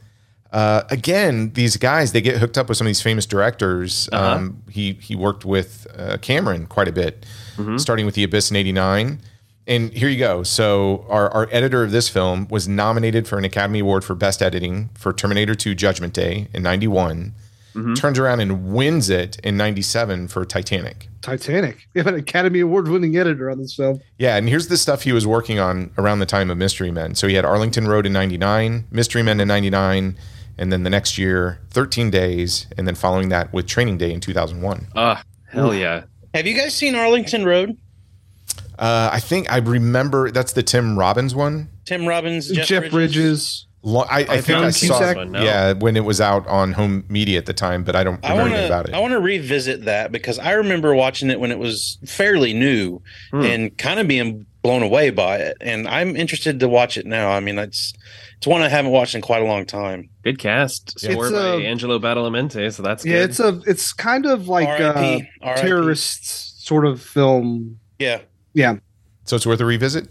Uh, again, these guys they get hooked up with some of these famous directors. Uh-huh. Um, he he worked with uh, Cameron quite a bit, Mm-hmm. starting with The Abyss in '89. And here you go. So our, our editor of this film was nominated for an Academy Award for Best Editing for Terminator 2: Judgment Day in '91. Mhm. turns around and wins it in 97 for Titanic. Titanic. We have an Academy Award winning editor on this film. Yeah, and here's the stuff he was working on around the time of Mystery Men. So he had Arlington Road in 99, Mystery Men in 99, and then the next year, 13 Days, and then following that with Training Day in 2001. Ah, hell yeah. Have you guys seen Arlington Road? Uh, I think I remember that's the Tim Robbins one. Tim Robbins, Jeff, Jeff, Bridges. Bridges. Lo- I, I think John I saw Cusack? it, yeah, when it was out on home media at the time, but I don't I remember want anything about to it. I want to revisit that because I remember watching it when it was fairly new Hmm. and kind of being blown away by it. And I'm interested to watch it now. I mean, it's it's one I haven't watched in quite a long time. Good cast. It's Scored by a- Angelo Badalamenti, so that's Yeah, good. it's a it's kind of like uh, R.I.P. R.I.P.. terrorist sort of film. Yeah, yeah. so it's worth a revisit.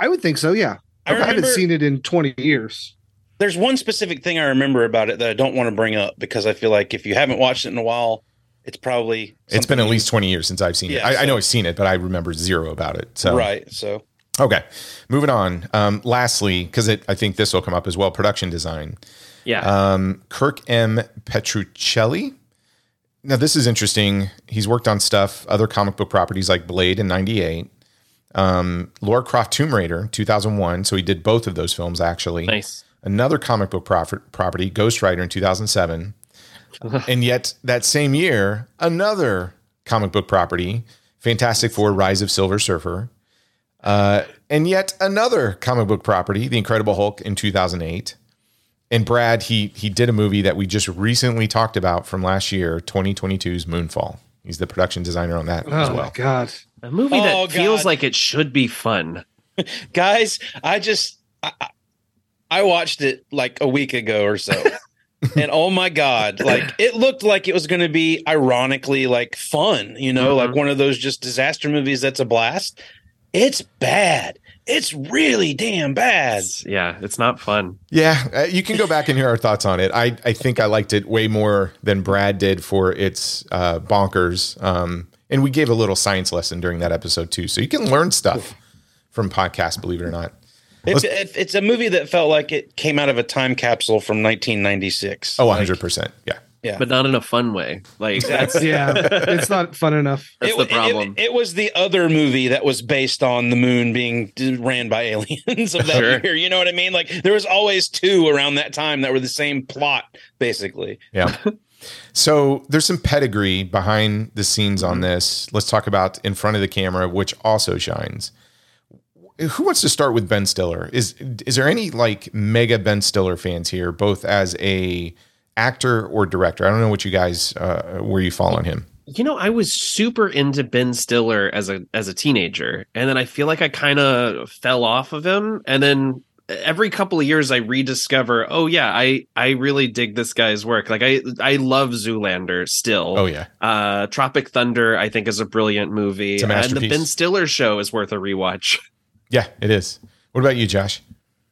I would think so. Yeah, I I, haven't seen it in twenty years. there's one specific thing I remember about it that I don't want to bring up because I feel like if you haven't watched it in a while, it's probably It's been at least 20 years since I've seen it. Yeah, I, I so- know I've seen it, but I remember zero about it. So right. So Okay, moving on. Um, lastly, because I think this will come up as well, production design. yeah. Um, Kirk M. Petruccelli. Now, this is interesting. He's worked on stuff, other comic book properties like Blade in 98, um, Laura Croft Tomb Raider 2001. So he did both of those films, actually. nice. Another comic book prof- property, Ghost Rider in 2007. and yet, that same year, another comic book property, Fantastic Four Rise of Silver Surfer. Uh, and yet another comic book property, The Incredible Hulk in 2008. And Brad, he he did a movie that we just recently talked about from last year, 2022's Moonfall. He's the production designer on that Oh as my well. god! A movie Oh, that feels God. like it should be fun. guys, I just I, I- I watched it like a week ago or so. And oh my god, like it looked like it was going to be ironically like fun, you know, like Mhm. one of those just disaster movies that's a blast. It's bad. It's really damn bad. It's- yeah, it's not fun. Yeah, uh, you can go back and hear our thoughts on it. I, I think I liked it way more than Brad did for its uh, bonkers. Um, and we gave a little science lesson during that episode too. So you can learn stuff from podcasts, believe it or not. It's it, it's a movie that felt like it came out of a time capsule from 1996. Oh, 100%. Yeah. yeah. But not in a fun way. Like that's Yeah, it's not fun enough. that's it, the problem. It, was the other movie that was based on the moon being ran by aliens of that Sure. year. You know what I mean? Like there was always two around that time that were the same plot, basically. Yeah. so there's some pedigree behind the scenes on this. Let's talk about in front of the camera, which also shines. Who wants to start with Ben Stiller? Is is there any like mega Ben Stiller fans here, both as a actor or director? I don't know what you guys uh, where you fall on him. you know, I was super into Ben Stiller as a as a teenager, and then I feel like I kind of fell off of him, and then every couple of years I rediscover, oh yeah, I I really dig this guy's work. Like I I love Zoolander still. Oh yeah, Uh, Tropic Thunder, I think, is a brilliant movie, a and the. Ben Stiller show is worth a rewatch. yeah, it is. What about you, Josh?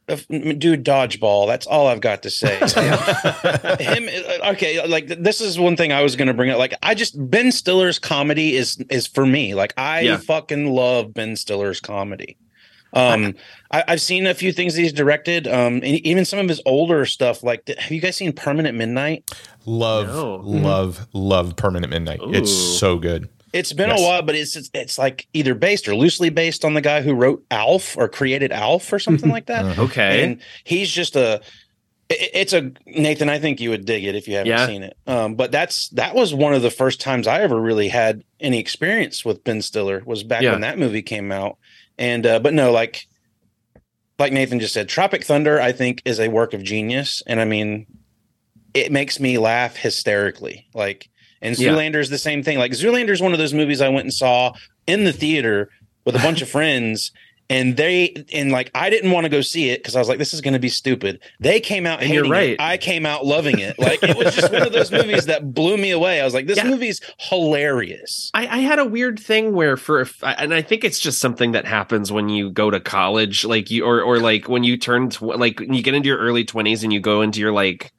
If- Dude, dodgeball. That's all I've got to say. Him, uh, okay. Like this is one thing I was going to bring up. Like I just Ben Stiller's comedy is is for me. Like I Yeah. fucking love Ben Stiller's comedy. Um, I, I've seen a few things he's directed. Um, and even some of his older stuff. Like, have you guys seen Permanent Midnight? Love, No. love, love Permanent Midnight. It's so good. It's been Yes. a while, but it's, it's it's like either based or loosely based on the guy who wrote Alf or created Alf or something like that. Uh-huh. Okay, and he's just a it- it's a nathan i think you would dig it if you haven't Yeah. seen it um but that's that was one of the first times i ever really had any experience with ben stiller was back Yeah. when that movie came out and uh but no like like nathan just said tropic thunder i think is a work of genius and i mean it makes me laugh hysterically like and Yeah. zoolander is the same thing like zoolander is one of those movies i went and saw in the theater with a bunch of friends and they and like I didn't want to go see it because I was like, this is going to be stupid. They came out And you're right. it. I came out loving it. Like it was just one of those movies that blew me away. I was like, this Yeah. movie's hilarious. I, I had a weird thing where for and I think it's just something that happens when you go to college, like you or or like when you turn tw- like when you get into your early twenties and you go into your like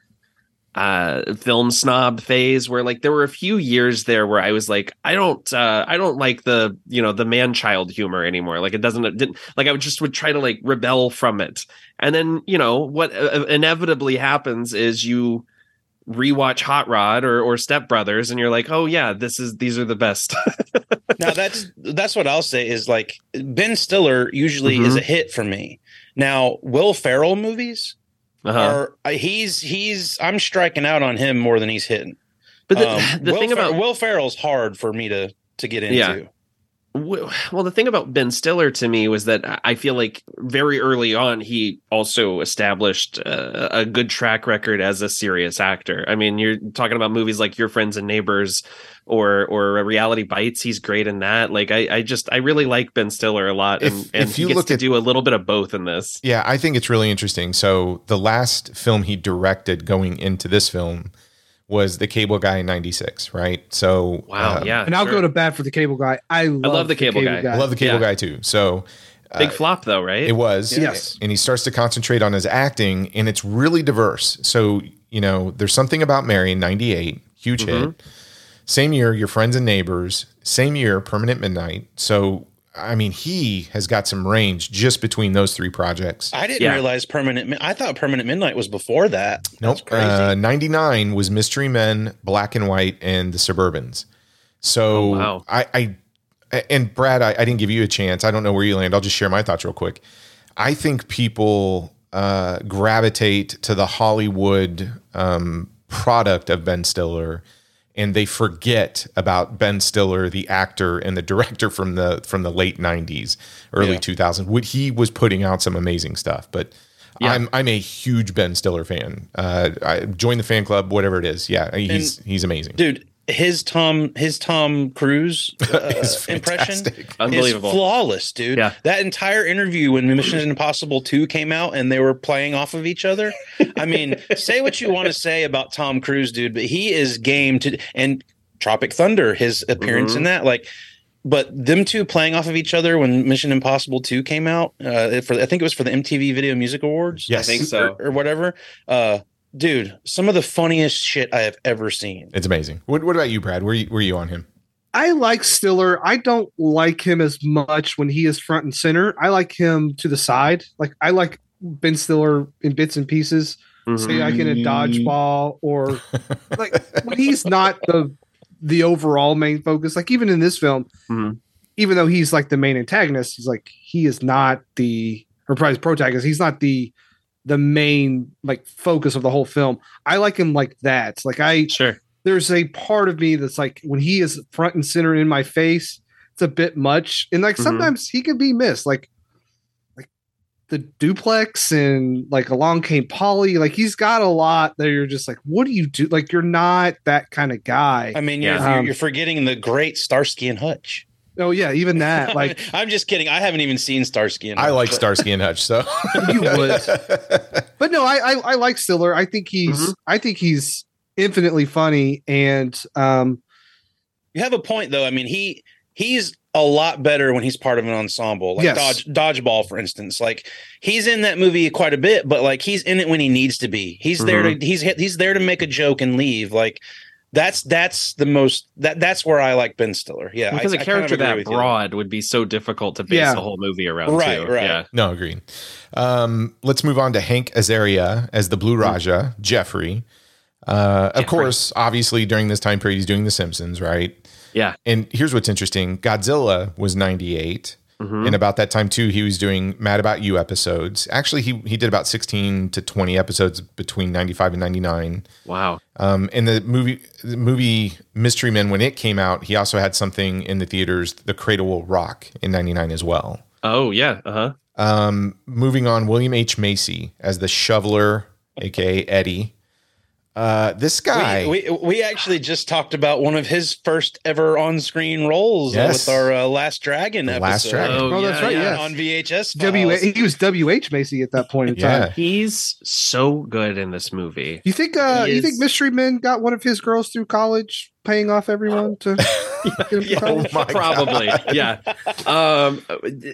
uh film snob phase where like there were a few years there where I was like I don't uh I don't like the you know the man child humor anymore like it doesn't it didn't like I would just would try to like rebel from it and then you know what uh, inevitably happens is you rewatch Hot Rod or or Step Brothers, and you're like, oh yeah, this is these are the best. now that's that's what I'll say is like Ben Stiller usually is Mhm. a hit for me. Now Will Ferrell movies uh-huh. are uh, he's he's I'm striking out on him more than he's hitting. But the, Um, the Will thing Fer- about Will Ferrell's hard for me to to get into. Yeah. Well, the thing about Ben Stiller to me was that I- feel like very early on he also established uh, a good track record as a serious actor. I mean, you're talking about movies like Your Friends and Neighbors or or Reality Bites. He's great in that. Like I, I just I really like Ben Stiller a lot, If- and, and if he you gets look to at- do a little bit of both in this. Yeah, I think it's really interesting. So the last film he directed going into this film was The Cable Guy in '96, right? So Wow, um, yeah, And I'll sure. go to bat for the cable guy. I love, love the Cable Guy. I love The Cable Yeah. Guy too. So big uh, flop though, right? It was. Yes. And he starts to concentrate on his acting, and it's really diverse. So, you know, there's something about Mary in 98, huge Mm-hmm. hit. Same year, Your Friends and Neighbors. Same year, Permanent Midnight. So, I mean, he has got some range just between those three projects. I didn't Yeah. realize permanent. I thought permanent midnight was before that. Nope. That's crazy. Uh, 99 was Mystery Men, Black and White, and The Suburbans. So Oh, wow. I, I, and Brad, I, I didn't give you a chance. I don't know where you land. I'll just share my thoughts real quick. I think people uh, gravitate to the Hollywood um, product of Ben Stiller, and they forget about Ben Stiller, the actor and the director from the from the late '90s, early Yeah. 2000s. What he was putting out some amazing stuff, but. Yeah. I'm I'm a huge Ben Stiller fan. Uh, I join the fan club, whatever it is. Yeah, he's he's amazing. dude his tom his tom cruise uh, Is impression. Unbelievable. is flawless dude Yeah. that entire interview when mission impossible 2 came out and they were playing off of each other i mean say what you want to say about tom cruise dude but he is game to and tropic thunder his appearance Mhm. in that like but them two playing off of each other when Mission Impossible 2 came out, uh, for I think it was for the MTV Video Music Awards. Yes. I think so. or, or whatever. Uh, dude, some of the funniest shit I have ever seen. It's amazing. What what about you, Brad? Where you, were you on him? I like Stiller. I don't like him as much when he is front and center. I like him to the side. Like I like Ben Stiller in bits and pieces. Mhm. Say like in a dodgeball or like when he's not the the overall main focus. Like even in this film, Mhm. even though he's like the main antagonist, he's like he is not the or probably protagonist. He's not the the main like focus of the whole film. I like him like that. Like I Sure. there's a part of me that's like when he is front and center in my face, it's a bit much. And like Mhm. sometimes he can be missed, like like the duplex and like along came Polly. Like he's got a lot that you're just like, what do you do? Like you're not that kind of guy. I mean, you're, Yeah. you're, you're forgetting the great Starsky and Hutch. Oh yeah, even that. Like I'm just kidding. I haven't even seen Starsky and I Hutch, like but- Starsky and Hutch, so you would. But no, I I, I like Stiller. I think he's Mhm. I think he's infinitely funny and um You have a point though. I mean, he he's a lot better when he's part of an ensemble. Like Yes. Dodge Dodgeball, for instance. Like he's in that movie quite a bit, but like he's in it when he needs to be. He's there to he's he's there to make a joke and leave. Like that's that's the most that that's where I like Ben Stiller. Yeah, because a a character that broad would be so difficult to base Yeah. the whole movie around. Right, too. right. Yeah. no, agreed. Um, let's move on to Hank Azaria as the Blue Raja, Jeffrey. Uh, of course, obviously during this time period, he's doing The Simpsons, right? Yeah. And here's what's interesting: Godzilla was '98, Mhm. and about that time too, he was doing Mad About You episodes. Actually, he he did about 16 to 20 episodes between '95 and '99. Wow. Um, and the movie, the movie Mystery Men, when it came out, he also had something in the theaters, The Cradle Will Rock, in '99 as well. Oh yeah. Uh huh. Um, moving on, William H Macy as the shoveler, aka Eddie. Uh, this guy, We, we we actually just talked about one of his first ever on screen roles Yes. with our uh, Last Dragon The episode. Last Dragon. Oh, that's right, yes. on VHS. W he was WH Macy at that point in yeah, time. He's so good in this movie. You think uh He you think Mystery Men got one of his girls through college paying off everyone to get him to Yeah. Oh my probably. yeah. Um,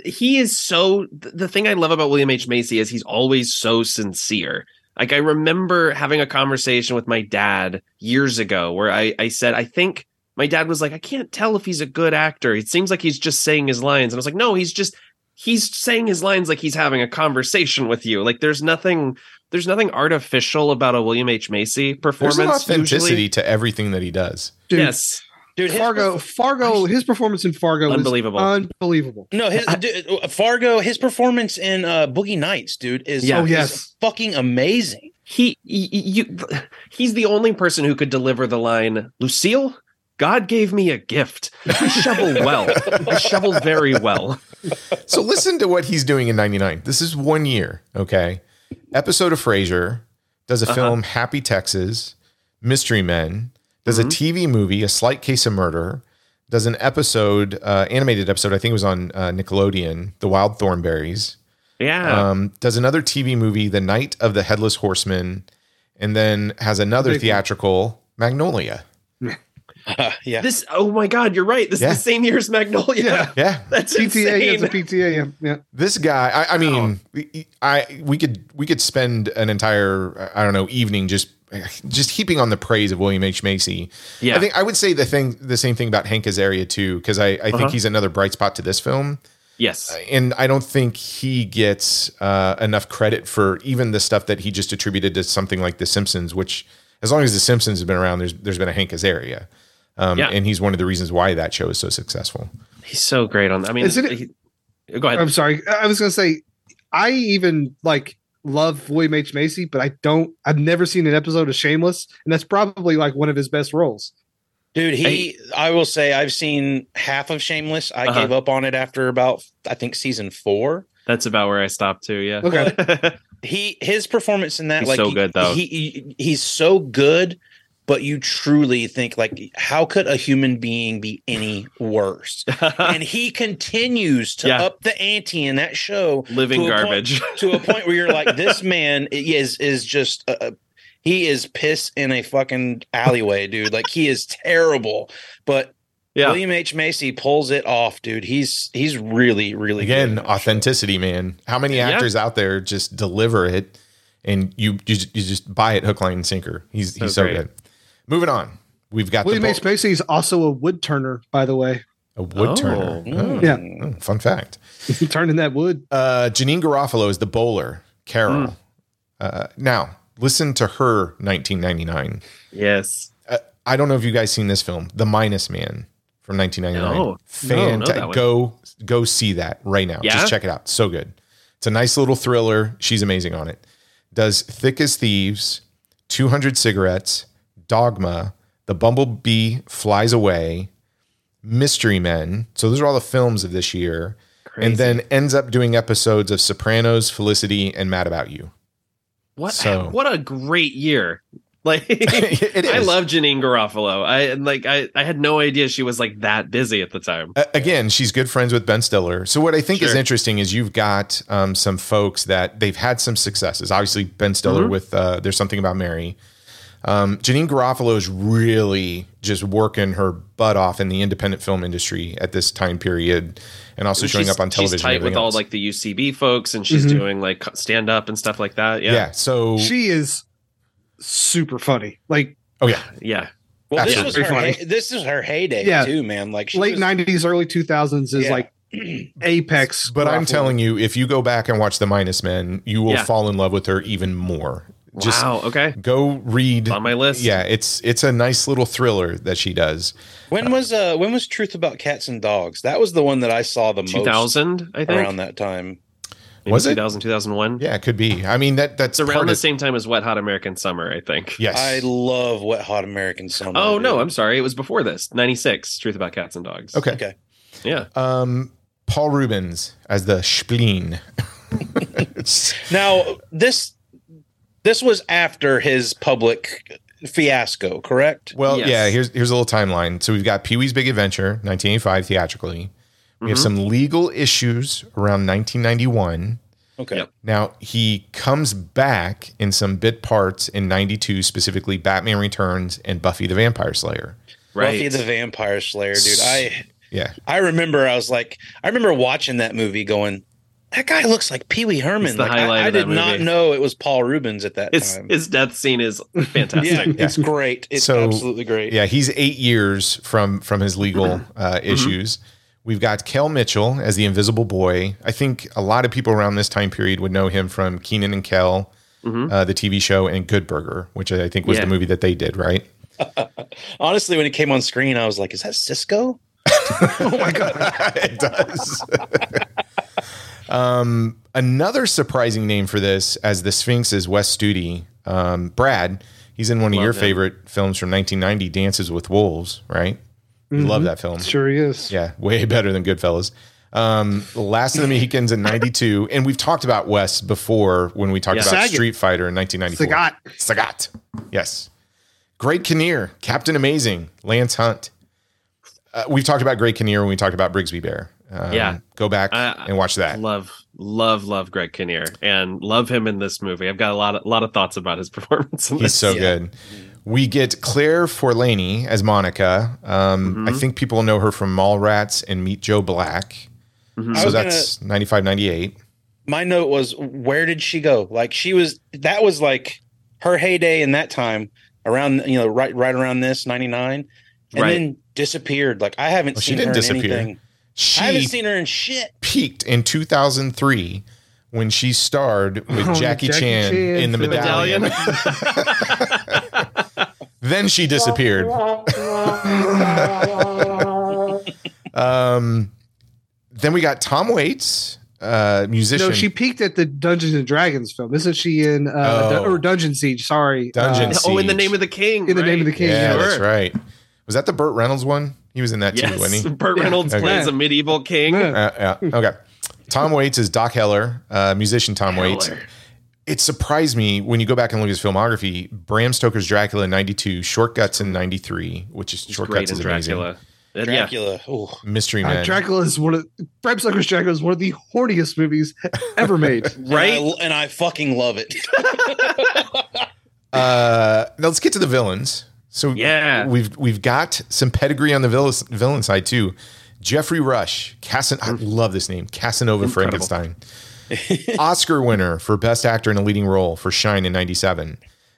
he is so. th- The thing I love about William H Macy is he's always so sincere. Like I remember having a conversation with my dad years ago where I I said I think my dad was like I can't tell if he's a good actor. It seems like he's just saying his lines, and I was like, no, he's just he's saying his lines like he's having a conversation with you. Like there's nothing there's nothing artificial about a William H Macy performance. There's performance. an authenticity usually. to everything that he does. Dude, Yes, Dude, his Fargo, perf- Fargo, his performance in Fargo Unbelievable. was unbelievable. No, his dude, uh, Fargo, his performance in uh, Boogie Nights, dude, is Yeah. Oh, is yes. fucking amazing. he, he you, he's the only person who could deliver the line, Lucille. God gave me a gift. I shovel well. I shovel very well. So listen to what he's doing in 99. This is one year, okay? Episode of Frasier, does a Uh-huh. film Happy Texas, Mystery Men, does Mm-hmm. a TV movie, A Slight Case of Murder, does an episode, uh, animated episode, I think it was on uh, Nickelodeon, The Wild Thornberrys, Yeah. um, does another TV movie, The Night of the Headless Horseman, and then has another Big one. theatrical, Magnolia. Uh, yeah. this. Oh my God, you're right. This Yeah. is the same year as Magnolia. Yeah. Yeah, That's PTA is a. PTA. Yeah. yeah. this guy I, I mean I we could we could spend an entire I don't know evening just just heaping on the praise of William H Macy. Yeah. I think I would say the thing the same thing about Hank Azaria too because I, I Uh-huh. think he's another bright spot to this film yes. and I don't think he gets uh, enough credit for even the stuff that he just attributed to something like The Simpsons which as long as The Simpsons have been around there's there's been a Hank Azaria. Um, Yeah. and he's one of the reasons why that show is so successful. He's so great on. I mean, Isn't it- he- go ahead. I'm sorry. I was going to say, I even like love William H. Macy, but I don't, I've never seen an episode of Shameless. And that's probably like one of his best roles. Dude, he I will say I've seen half of Shameless. I Uh-huh. gave up on it after about I think season 4. That's about where I stopped too. Yeah. Okay. He his performance in that He's like so he- good, though. He, he he's so good but you truly think like how could a human being be any worse? and he continues to Yeah. up the ante in that show Living to a point- garbage. to a point where you're like, this man is is just a, a- he is piss in a fucking alleyway, dude. Like he is terrible, but yeah. William H Macy pulls it off, dude. He's he's really really Again, in that show. authenticity, man. How many Yeah. actors out there just deliver it, and you you, just- you just buy it hook, line, and sinker. He's So he's so great. good. Moving on, we've got William the H. Macy is also a wood turner, by the way. a wood Oh. turner. Mm. Yeah. Oh, fun fact. Turning that wood. Uh, Janeane Garofalo is the bowler. Carol. Mm. Uh, now listen to her 1999. Yes. Uh, I don't know if you guys seen this film, The Minus Man from 1999. No. No, Fantastic. that one. go go see that right now. Yeah? Just check it out. So good. It's a nice little thriller. She's amazing on it. Does Thick as Thieves, 200 Cigarettes, Dogma, The Bumblebee Flies Away, Mystery Men. So those are all the films of this year. Crazy. And then ends up doing episodes of Sopranos, Felicity, and Mad About You. what? so- What a great year! Like I love Janeane Garofalo. I like. I I had no idea she was like that busy at the time. A- again, she's good friends with Ben Stiller. So what I think is interesting is you've got um, some folks that they've had some successes. Obviously, Ben Stiller Mhm. with uh, "There's Something About Mary." Um, Janeane Garofalo is really just working her butt off in the independent film industry at this time period, and also showing up on television. She's tight with everything all like the UCB folks, and she's Mhm. doing like stand up and stuff like that. yeah. Yeah. So She is super funny. Like oh yeah, Yeah. Well, this Absolutely. was her Funny. hey- this is her heyday Yeah. too, man. Like she late 90s, early 2000s is Yeah. like apex. but I'm telling you, if you go back and watch The Minus Men, you will Yeah. fall in love with her even more. Just wow. Okay. go read It's on my list. Yeah, it's it's a nice little thriller that she does. When was uh when was Truth About Cats and Dogs? That was the one that I saw the most 2000, I think. around that time. Maybe Was it? 2000, 2001? Yeah, it could be. I mean that that's It's around part the of- same time as Wet Hot American Summer, I think. Yes, I love Wet Hot American Summer. Oh no. I'm sorry. It was before this. 96, Truth About Cats and Dogs. okay. Okay. Yeah. Um, Paul Reubens as the spleen. Now this this was after his public fiasco, correct? well, Yes. yeah. Here's here's a little timeline. So we've got Pee Wee's Big Adventure, 1985 theatrically. We have Mhm. some legal issues around 1991. Okay. Yep. Now he comes back in some bit parts in 92, specifically Batman Returns and Buffy the Vampire Slayer. Right. Buffy the Vampire Slayer, dude. I Yeah, I remember I was like I remember watching that movie going that guy looks like Pee Wee Herman. The Like, I- highlight I, of that did not know it was Paul Reubens at that his, time. his death scene is fantastic. yeah, it's great. It's So, absolutely great. Yeah, he's eight years from from his legal uh, issues. We've got Kel Mitchell as the Invisible Boy. I think a lot of people around this time period would know him from Kenan and Kel. Mhm. uh, the TV show, and Good Burger, which I think was Yeah. the movie that they did, right? Honestly, when it came on screen, I was like, "Is that Cisco?" Oh my god. it does. Um, another surprising name for this, as the Sphinx, is Wes Studi. Um, Brad, he's in one of Love your him. favorite films from 1990, Dances with Wolves, right? You love that film. Sure he is. Yeah, way better than Goodfellas. Um, Last of the Mohicans in '92, and we've talked about Wes before when we talked Yeah. about Sagat. Street Fighter in 1994. Sagat. Sagat. Yes. Greg Kinnear, Captain Amazing, Lance Hunt. Uh, we've talked about Greg Kinnear when we talked about Brigsby Bear. Um, Yeah. Go back I- and watch that. Love, love, love Greg Kinnear and love him in this movie. I've got a lot of lot of thoughts about his performance in He's this. so Yeah. good. We get Claire Forlani as Monica. Um, I Mhm. think people know her from Mallrats and Meet Joe Black. Mhm. I So was that's 95, 98. My note was, "Where did she go?" Like she was. That was like her heyday in that time. Around you know, right right around this ninety nine, and Right. then disappeared. Like I haven't Well, she seen didn't her disappear. in anything. She I haven't seen her in shit. peaked in 2003 when she starred with Oh, Jackie, Jackie Chan, Chan in the film. medallion. then she disappeared. um, then we got Tom Waits, uh, musician. No, she peaked at the Dungeons and Dragons film. Isn't she in uh, Oh. Dun- or Dungeon Siege? Sorry, Dungeon Uh, Siege. Oh, in the name of the king. in the name of the king. yeah, yeah. that's right. Was that the Burt Reynolds one? He was in that too, Yes, wasn't he? Burt Yeah. Reynolds Okay. plays a medieval king. Yeah. Uh, yeah. Okay. Tom Waits is Doc Heller, uh, musician Tom Waits. It surprised me when you go back and look at his filmography. Bram Stoker's Dracula in '92, Shortcuts in '93, which is He's Shortcuts in is amazing. Dracula. And yeah, Dracula. Ooh. Mystery Uh, Man. Dracula is one of Bram Stoker's Dracula is one of the horniest movies ever made. right. And I, and I fucking love it. uh, now let's get to the villains. So Yeah. we've we've got some pedigree on the villain, villain side too. Geoffrey Rush, Casan- I mm. love this name, Casanova Incredible. Frankenstein. Oscar winner for Best Actor in a Leading Role for Shine in 97.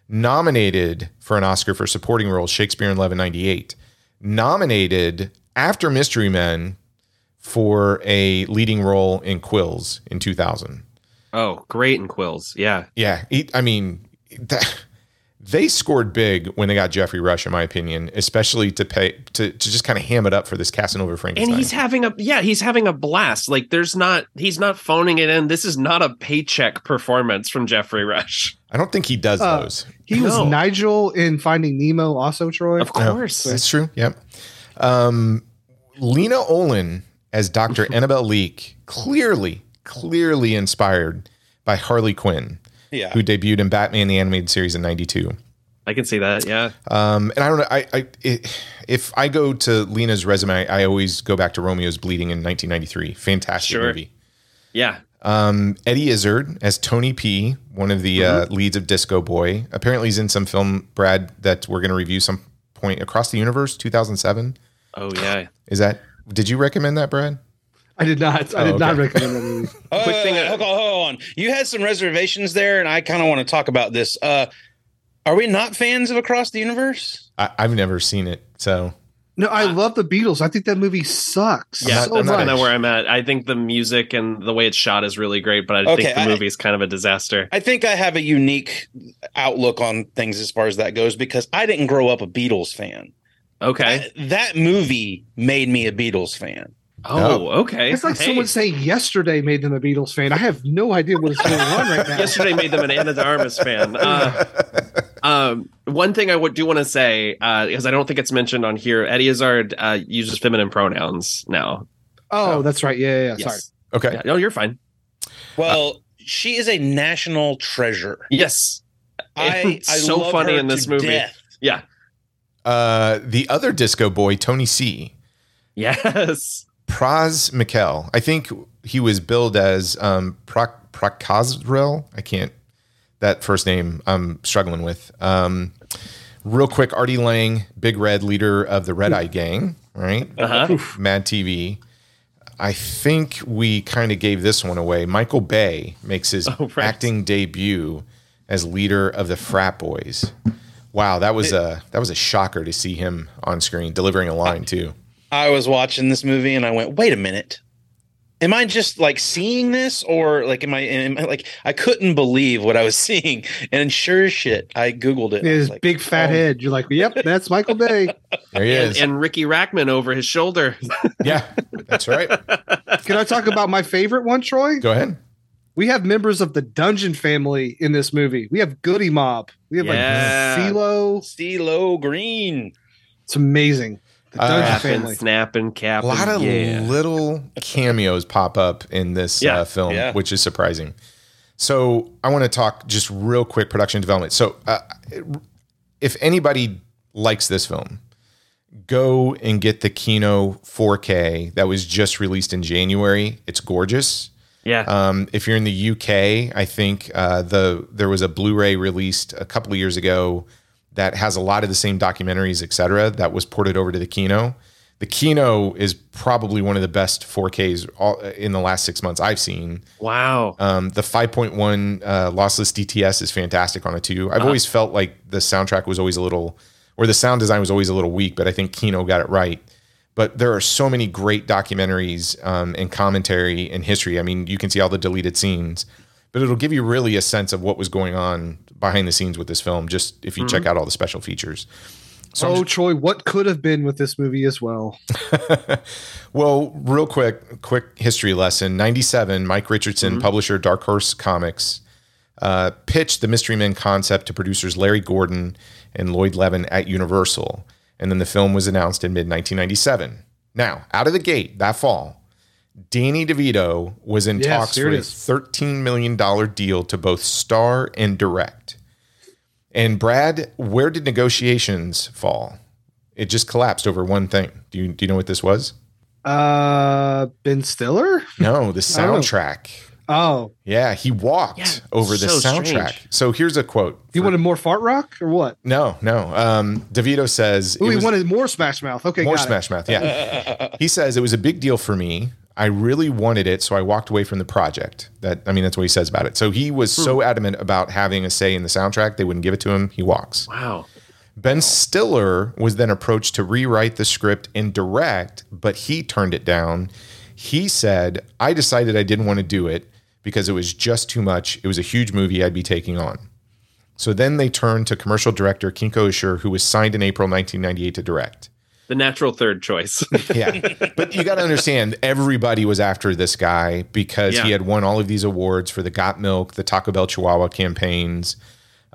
Nominated for an Oscar for Supporting Role, Shakespeare in Love in 98. Nominated after Mystery Men for a leading role in Quills in 2000. Oh, great in Quills. Yeah. Yeah, he, I mean, that, they scored big when they got Geoffrey Rush, in my opinion, especially to pay to, to just kind of ham it up for this Casanova Frankenstein. And he's having a yeah, he's having a blast. Like there's not he's not phoning it in. This is not a paycheck performance from Geoffrey Rush. I don't think he does Uh, those. He was Nigel in Finding Nemo, also Troy. Of course. That's true. Yep. Um, Lena Olin as Dr. Annabelle Leake, clearly, clearly inspired by Harley Quinn, yeah. who debuted in Batman the Animated Series in '92. I can see that. Yeah. Um, and I don't know. I, I it, if I go to Lena's resume, I always go back to Romeo's Bleeding in 1993. Fantastic Sure. movie. Yeah. Um, Eddie Izzard as Tony P, one of the uh, leads of Disco Boy. Apparently, he's in some film, Brad, that we're going to review some point across the universe, 2007. Oh yeah. Is that? Did you recommend that, Brad? I did not. I Oh, did not recommend that movie. Uh, Quick thing- hold on, hold on. You had some reservations there, and I kind of want to talk about this. Uh, are we not fans of Across the Universe? I, I've never seen it, so No, I love the Beatles. I think that movie sucks. Yeah, not- so I'm not much. kind of where I'm at. I think the music and the way it's shot is really great, but I Okay, think the I- movie is kind of a disaster. I think I have a unique outlook on things as far as that goes because I didn't grow up a Beatles fan. Okay. That, that movie made me a Beatles fan. Oh, okay. It's like Hey, someone saying yesterday made them a Beatles fan. I have no idea what is going on right now. yesterday made them an Ana de Armas fan. Uh, um, one thing I would do want to say, uh, because I don't think it's mentioned on here, Eddie Izzard uh, uses feminine pronouns now. Oh, that's right. Yeah, yeah. yeah. Sorry. Okay. Yeah, no, you're fine. Well, she is a national treasure. Yes. I, It's I so love funny her in this to movie. death. Yeah. Uh, the other Disco Boy, Tony C, Yes. Pras Michel. I think he was billed as um, Prak- Prakazrel. I can't. That first name I'm struggling with. Um, real quick, Artie Lange, Big Red, leader of the Red Eye Gang, right? Uh huh. Mad TV. I think we kind of gave this one away. Michael Bay makes his Oh, right. acting debut as leader of the Frat Boys. Wow, that was a that was a shocker to see him on screen delivering a line too. I was watching this movie and I went, wait a minute. am I just like seeing this, or like am I, am I like I couldn't believe what I was seeing, and sure as shit, I googled it. His like, big fat oh, head. You're like, yep, that's Michael Bay. There he And, is. and Ricky Rackman over his shoulder. yeah, that's right. Can I talk about my favorite one, Troy? Go ahead. We have members of the Dungeon family in this movie. We have Goodie Mob. We have Yeah. like CeeLo. CeeLo Green. It's amazing. The Uh, Dungeon Snapping, family. snapping, cap. A lot of yeah. little cameos pop up in this Yeah, uh, film, yeah. which is surprising. So I want to talk just real quick production development. So uh, if anybody likes this film, go and get the Kino 4K that was just released in January. It's gorgeous. yeah. Um, if you're in the UK, I think uh, the there was a Blu-ray released a couple of years ago that has a lot of the same documentaries, et cetera, that was ported over to the Kino. The Kino is probably one of the best 4Ks all, in the last six months I've seen. wow. Um, the 5.1 uh, lossless DTS is fantastic on it too. I've always felt like the soundtrack was always a little, or the sound design was always a little weak, but I think Kino got it right. But there are so many great documentaries um, and commentary and history. I mean, you can see all the deleted scenes, but it'll give you really a sense of what was going on behind the scenes with this film, just if you check out all the special features. So oh, Troy, what could have been with this movie as well? Well, real quick, quick history lesson. 97, Mike Richardson, publisher Dark Horse Comics, uh, pitched the Mystery Men concept to producers Larry Gordon and Lloyd Levin at Universal. And then the film was announced in mid 1997. Now, out of the gate that fall, Danny DeVito was in Yes, talks for a $13 million deal to both star and direct. And Brad, where did negotiations fall? It just collapsed over one thing. Do you, do you know what this was? Uh, Ben Stiller? No, the I don't know. soundtrack. Oh, Yeah, he walked Yeah, over the so soundtrack. strange. So here's a quote. he for- wanted more fart rock or what? no, no. Um, DeVito says Oh, it he was wanted more Smash Mouth. Okay, more got it. Smash Mouth. Yeah, he says it was a big deal for me. I really wanted it, so I walked away from the project. That I mean, that's what he says about it. So he was Hmm. so adamant about having a say in the soundtrack, they wouldn't give it to him. He walks. Wow. Ben Stiller was then approached to rewrite the script and direct, but he turned it down. He said, I decided I didn't want to do it because it was just too much. It was a huge movie I'd be taking on. So then they turned to commercial director Kinka Usher, who was signed in April 1998 to direct. The natural third choice. Yeah. but you got to understand, everybody was after this guy because he had won all of these awards for the Got Milk, the Taco Bell Chihuahua campaigns.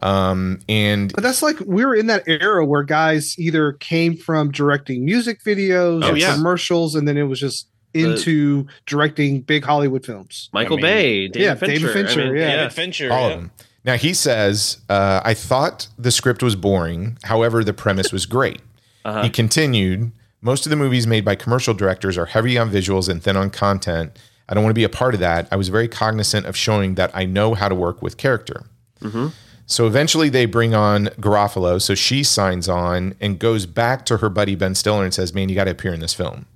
Um, and But that's like we were in that era where guys either came from directing music videos Oh, or yeah. commercials, and then it was just into directing big Hollywood films. Michael I mean- Bay, David Yeah, Fincher. David Fincher, I mean, yeah. David Fincher. all yeah. of them. Now he says, uh, I thought the script was boring. However, the premise was great. Uh-huh. He continued, most of the movies made by commercial directors are heavy on visuals and thin on content. I don't want to be a part of that. I was very cognizant of showing that I know how to work with character. So eventually they bring on Garofalo. So she signs on and goes back to her buddy Ben Stiller and says, Man, you got to appear in this film.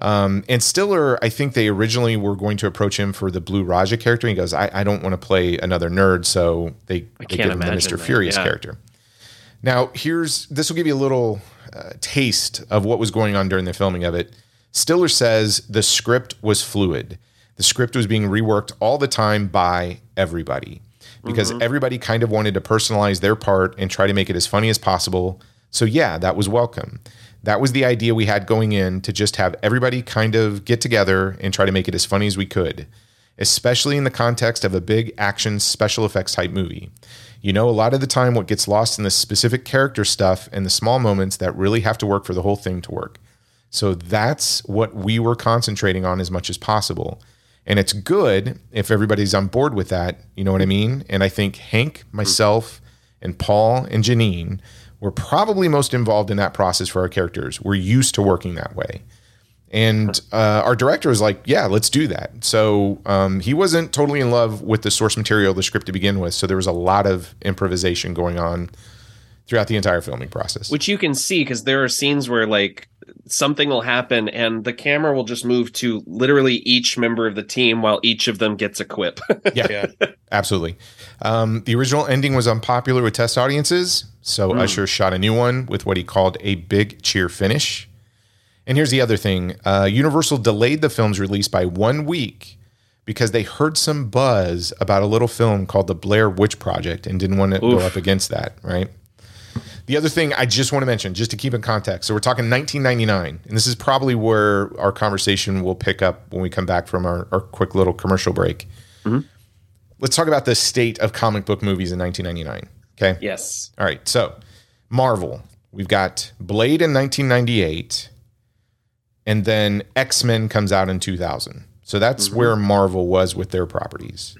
Um, and Stiller, I think they originally were going to approach him for the Blue Raja character. He goes, I, I don't want to play another nerd. So they, they give him the Mr. that, Furious yeah. character. Now, here's this will give you a little uh, taste of what was going on during the filming of it. Stiller says the script was fluid. The script was being reworked all the time by everybody because everybody kind of wanted to personalize their part and try to make it as funny as possible. So, yeah, that was welcome. That was the idea we had going in to just have everybody kind of get together and try to make it as funny as we could, especially in the context of a big action special effects type movie. You know, a lot of the time, what gets lost in the specific character stuff and the small moments that really have to work for the whole thing to work. So that's what we were concentrating on as much as possible. And it's good if everybody's on board with that. You know what I mean? And I think Hank, myself, and Paul and Janine were probably most involved in that process for our characters. We're used to working that way. And uh, our director was like, yeah, let's do that. So um, he wasn't totally in love with the source material, the script to begin with. So there was a lot of improvisation going on throughout the entire filming process. which you can see because there are scenes where like something will happen and the camera will just move to literally each member of the team while each of them gets a quip. yeah, Yeah. absolutely. Um, the original ending was unpopular with test audiences, so Usher shot a new one with what he called a big cheer finish. And here's the other thing uh, Universal delayed the film's release by one week because they heard some buzz about a little film called The Blair Witch Project and didn't want to go up against that, right? The other thing I just want to mention, just to keep in context, so we're talking 1999, and this is probably where our conversation will pick up when we come back from our, our quick little commercial break. Let's talk about the state of comic book movies in 1999. Okay. Yes. All right. So, Marvel, we've got Blade in 1998, and then X Men comes out in 2000. So that's where Marvel was with their properties.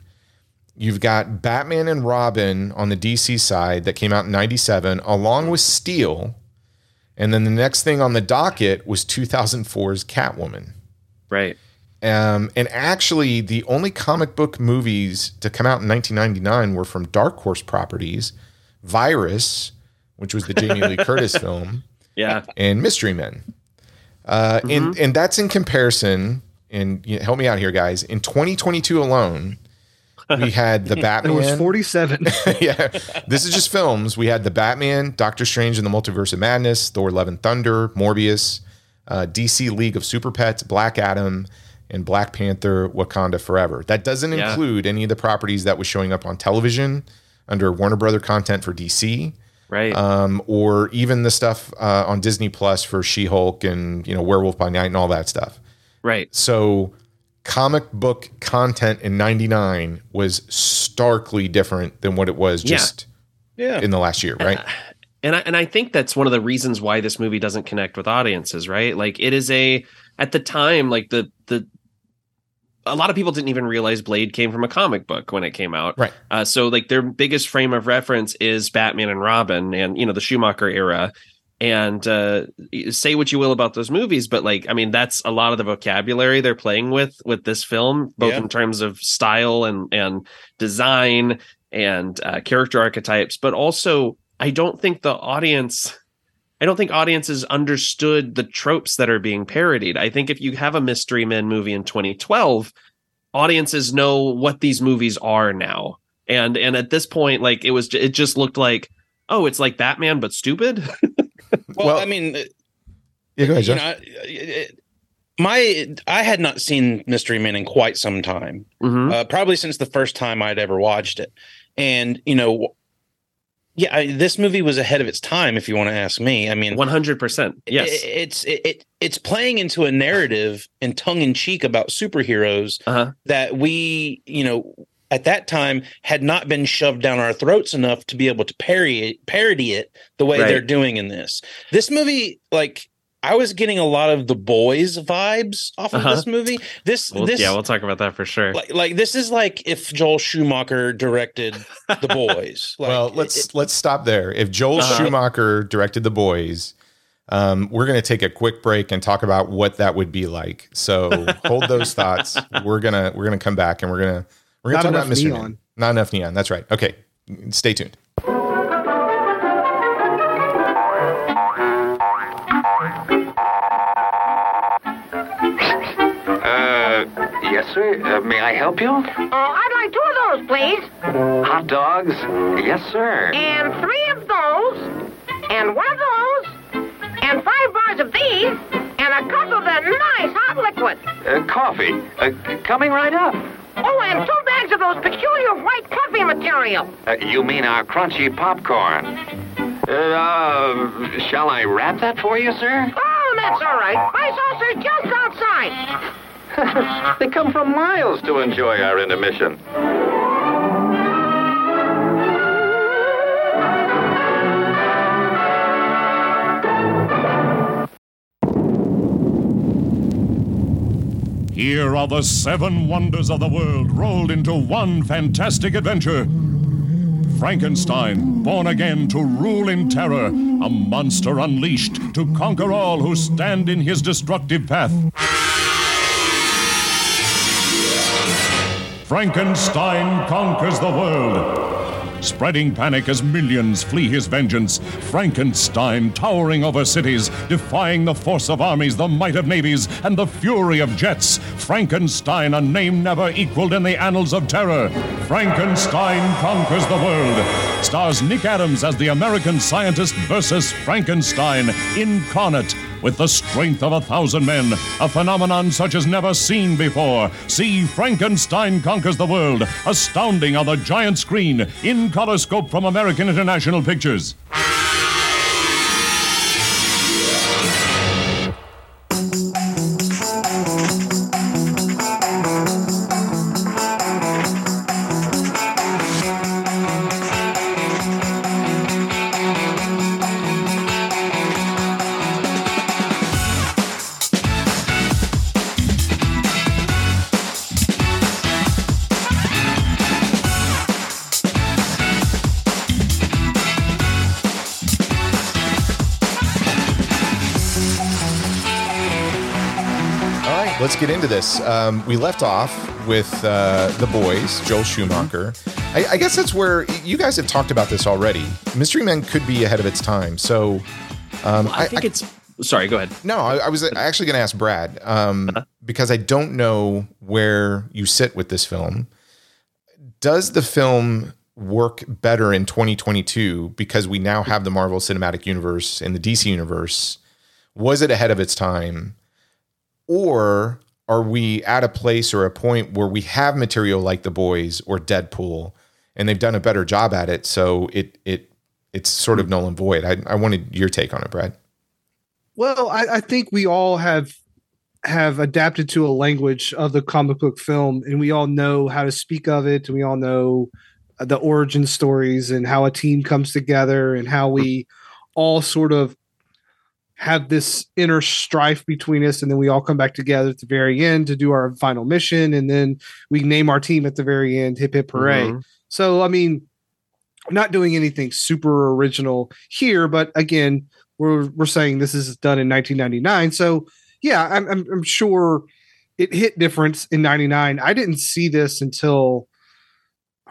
You've got Batman and Robin on the DC side that came out in 97, along with Steel. And then the next thing on the docket was 2004's Catwoman. Right. Um, and actually, the only comic book movies to come out in 1999 were from Dark Horse properties, Virus, which was the Jamie Lee Curtis film, Yeah. and Mystery Men. Uh, and and that's in comparison. And you know, help me out here, guys. In 2022 alone, we had the Batman It was 47. yeah, this is just films. We had the Batman, Doctor Strange and the Multiverse of Madness, Thor: Love and Thunder, Morbius, uh, DC League of Super Pets, Black Adam, and Black Panther: Wakanda Forever. That doesn't Yeah. include any of the properties that was showing up on television under Warner Brother content for DC, Right. um, or even the stuff uh, on Disney Plus for She-Hulk and you know Werewolf by Night and all that stuff. right. So comic book content in 99 was starkly different than what it was Yeah. just Yeah. in the last year, right? and I, and I think that's one of the reasons why this movie doesn't connect with audiences, right? Like it is a at the time, like the the a lot of people didn't even realize Blade came from a comic book when it came out. Right. Uh, so like their biggest frame of reference is Batman and Robin and you know the Schumacher era. And uh, say what you will about those movies, but like I mean, that's a lot of the vocabulary they're playing with with this film, both Yeah. in terms of style and and design and uh, character archetypes, but also I don't think the audience. I don't think audiences understood the tropes that are being parodied. I think if you have a Mystery Men movie in 2012, audiences know what these movies are now. And and at this point, like it was, it just looked like, oh, it's like Batman but stupid. Well, Well- I mean, Yeah, go ahead, you Josh. know, it- my I had not seen Mystery Men in quite some time. Mhm. uh, probably since the first time I'd ever watched it. And you know, yeah, I, this movie was ahead of its time. If you want to ask me, I mean, 100%. Yes. it- it's it, it it's playing into a narrative and tongue in cheek about superheroes Uh-huh. that we, you know, at that time had not been shoved down our throats enough to be able to parody it, parody it the way Right. they're doing in this. This movie, like. I was getting a lot of the boys vibes off of Uh-huh. this movie. This, Well, this, yeah, we'll talk about that for sure. like like this is like if Joel Schumacher directed The Boys. Like, well, let's it- let's stop there. If Joel Uh-huh. Schumacher directed The Boys, um, we're going to take a quick break and talk about what that would be like. So hold those thoughts. We're gonna we're gonna come back and we're gonna we're gonna Not talk about Mr. neon. Man. Not enough neon. That's right. Okay, stay tuned. Sir. Uh, may I help you? Oh, I'd like two of those, please. Hot dogs? Yes, sir. And three of those. And one of those. And five bars of these. And a cup of the nice hot liquid. Uh, coffee. Uh, coming right up. Oh, and two bags of those peculiar white coffee material. Uh, you mean our crunchy popcorn? Uh, uh, shall I wrap that for you, sir? Oh, that's all right. My saucer's just outside. they come from miles to enjoy our intermission. Here are the seven wonders of the world rolled into one fantastic adventure. Frankenstein, born again to rule in terror, a monster unleashed to conquer all who stand in his destructive path. Frankenstein conquers the world. Spreading panic as millions flee his vengeance. Frankenstein towering over cities, defying the force of armies, the might of navies, and the fury of jets. Frankenstein, a name never equaled in the annals of terror. Frankenstein conquers the world. Stars Nick Adams as the American scientist versus Frankenstein, incarnate. With the strength of a thousand men, a phenomenon such as never seen before. See Frankenstein Conquers the World, astounding on the giant screen in Color Scope from American International Pictures. Get into this. Um, we left off with uh, the boys, Joel Schumacher. I, I guess that's where you guys have talked about this already. Mystery Men could be ahead of its time. So um, I think it's. Sorry, go ahead. No, I, I was actually going to ask Brad um, because I don't know where you sit with this film. Does the film work better in 2022 because we now have the Marvel Cinematic Universe and the DC Universe? Was it ahead of its time? Or are we at a place or a point where we have material like The Boys or Deadpool and they've done a better job at it? So it, it, it's sort of null and void. I, I wanted your take on it, Brad. Well, I, I think we all have have adapted to a language of the comic book film, and we all know how to speak of it, and we all know uh, the origin stories and how a team comes together, and how we all sort of have this inner strife between us, and then we all come back together at the very end to do our final mission, and then we name our team at the very end. Hip hip hooray! Mhm. So, I mean, not doing anything super original here, but again, we're we're saying this is done in 1999. So, yeah, I'm I'm, I'm sure it hit difference in 99. I didn't see this until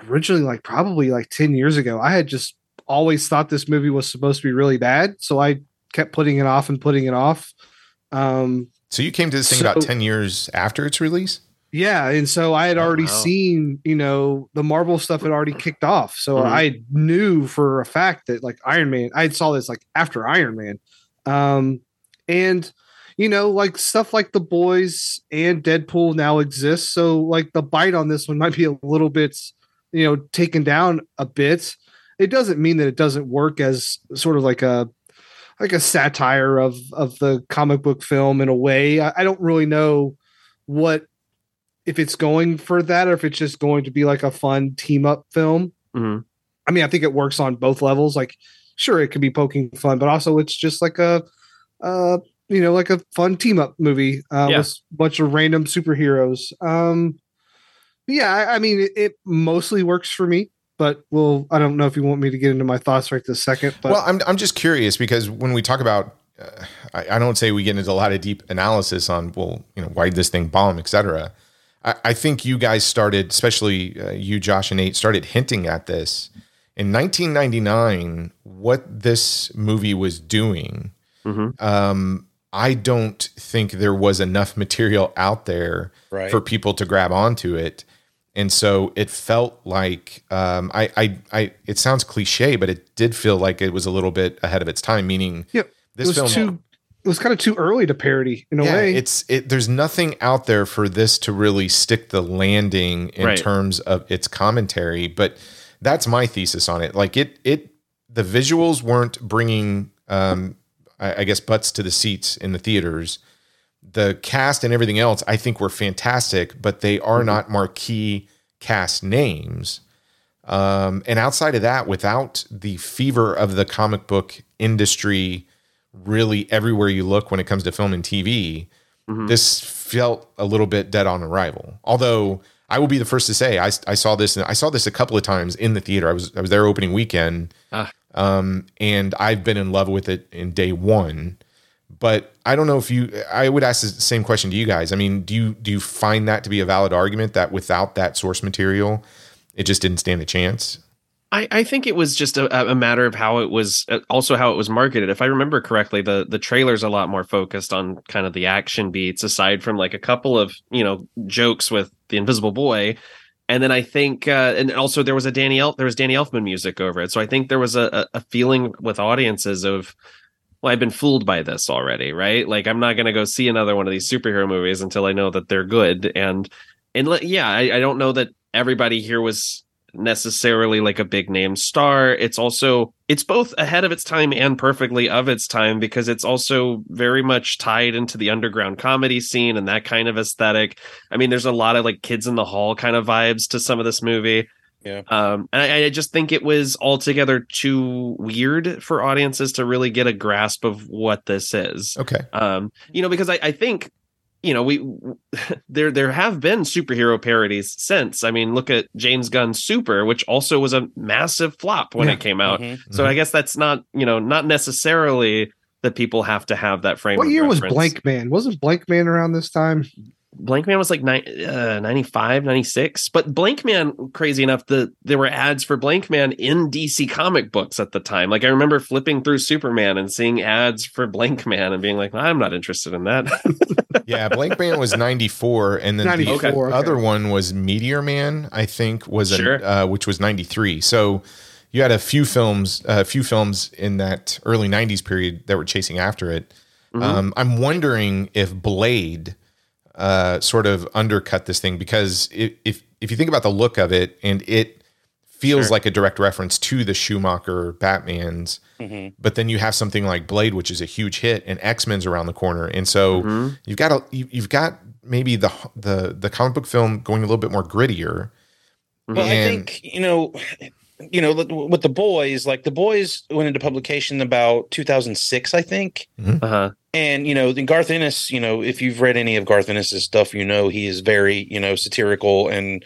originally like probably like 10 years ago. I had just always thought this movie was supposed to be really bad, so I kept putting it off and putting it off. Um So you came to this thing about 10 years after its release? yeah, and so I had already wow. seen, you know, the Marvel stuff had already kicked off. So Mhm. I knew for a fact that like Iron Man, I saw this like after Iron Man. Um and you know, like stuff like the boys and Deadpool now exists. So like the bite on this one might be a little bit, you know, taken down a bit. It doesn't mean that it doesn't work as sort of like a like a satire of of the comic book film in a way. I, I don't really know what if it's going for that or if it's just going to be like a fun team up film. Mhm. I mean, I think it works on both levels. Like, sure, it could be poking fun, but also it's just like a, uh, you know, like a fun team up movie uh, Yeah. with a bunch of random superheroes. Um, yeah, I, I mean, it, it mostly works for me. But well, I don't know if you want me to get into my thoughts right this second. But well, I'm, I'm just curious because when we talk about, uh, I, I don't say we get into a lot of deep analysis on, well, you know, why did this thing bomb, et cetera. I, I think you guys started, especially uh, you, Josh, and Nate, started hinting at this in 1999. What this movie was doing, Mhm. um, I don't think there was enough material out there Right. for people to grab onto it. And so it felt like um, I, I, I. It sounds cliche, but it did feel like it was a little bit ahead of its time. Meaning, Yep. it this was film, too. It was kind of too early to parody in a yeah, way. it's it. There's nothing out there for this to really stick the landing in Right. terms of its commentary. But that's my thesis on it. Like it, it. The visuals weren't bringing, um, I, I guess, butts to the seats in the theaters. The cast and everything else, I think, were fantastic, but they are not marquee cast names. Um, and outside of that, without the fever of the comic book industry, really everywhere you look when it comes to film and TV, this felt a little bit dead on arrival. Although I will be the first to say I, I saw this and I saw this a couple of times in the theater. I was I was there opening weekend, Ah. um, and I've been in love with it in day one. But I don't know if you. I would ask the same question to you guys. I mean, do you do you find that to be a valid argument that without that source material, it just didn't stand a chance? I, I think it was just a, a matter of how it was uh, also how it was marketed. If I remember correctly, the the trailer's a lot more focused on kind of the action beats, aside from like a couple of you know jokes with the Invisible Boy, and then I think uh, and also there was a Danny El- there was Danny Elfman music over it. So I think there was a, a a feeling with audiences of well, I've been fooled by this already, right? Like I'm not going to go see another one of these superhero movies until I know that they're good. And and yeah, I, I don't know that everybody here was necessarily like a big name star. It's also it's both ahead of its time and perfectly of its time because it's also very much tied into the underground comedy scene and that kind of aesthetic. I mean, there's a lot of like kids in the hall kind of vibes to some of this movie. Yeah. Um, and I, I just think it was altogether too weird for audiences to really get a grasp of what this is. Okay. Um, you know, because I, I think, you know, we there there have been superhero parodies since. I mean, look at James Gunn's Super, which also was a massive flop when Yeah. it came out. Mhm. So I guess that's not, you know, not necessarily that people have to have that frame. What of year was. Blank Man? Wasn't Blankman around this time? Blankman was like ni- uh, 95, 96. But Blankman, crazy enough, the there were ads for Blankman in DC comic books at the time. Like I remember flipping through Superman and seeing ads for Blankman and being like, I'm not interested in that. Yeah, Blankman was 94 and then the 94, okay. other one was Meteor Man, I think was Sure. an, uh, which was 93. So you had a few films a few films in that early 90s period that were chasing after it. Mm-hmm. Um, I'm wondering if Blade uh, sort of undercut this thing because if, if if you think about the look of it and it feels Sure. like a direct reference to the Schumacher Batman's, Mhm. but then you have something like Blade, which is a huge hit, and X Men's around the corner, and so Mhm. you've got a you, you've got maybe the the the comic book film going a little bit more grittier. Well, I think you know, you know, with- with the boys, like the boys went into publication about 2006, I think. uh-huh. And you know, then Garth Ennis, you know, if you've read any of Garth Ennis's stuff, you know he is very, you know, satirical and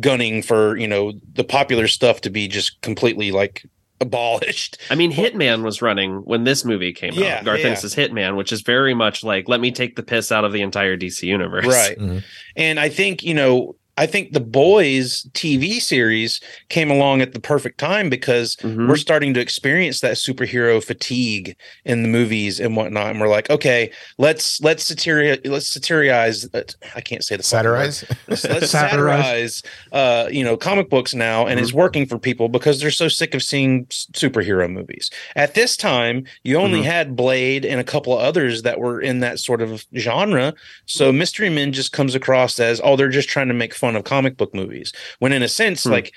gunning for you know the popular stuff to be just completely like abolished. I mean, Hitman was running when this movie came Yeah, out. Garth yeah. Ennis' Hitman, which is very much like, let me take the piss out of the entire DC universe. Right. Mhm. And I think, you know, I think the boys TV series came along at the perfect time because Mhm. we're starting to experience that superhero fatigue in the movies and whatnot. And we're like, okay, let's let's satirize let's satirize uh, I can't say the. Satirize. Let's, let's Satirize. uh, you know, comic books now, and it's Mm-hmm. working for people because they're so sick of seeing superhero movies. At this time, you only Mhm. had Blade and a couple of others that were in that sort of genre. So Mm-hmm. Mystery Men just comes across as, oh, they're just trying to make fun of comic book movies. When in a sense, Hmm. like,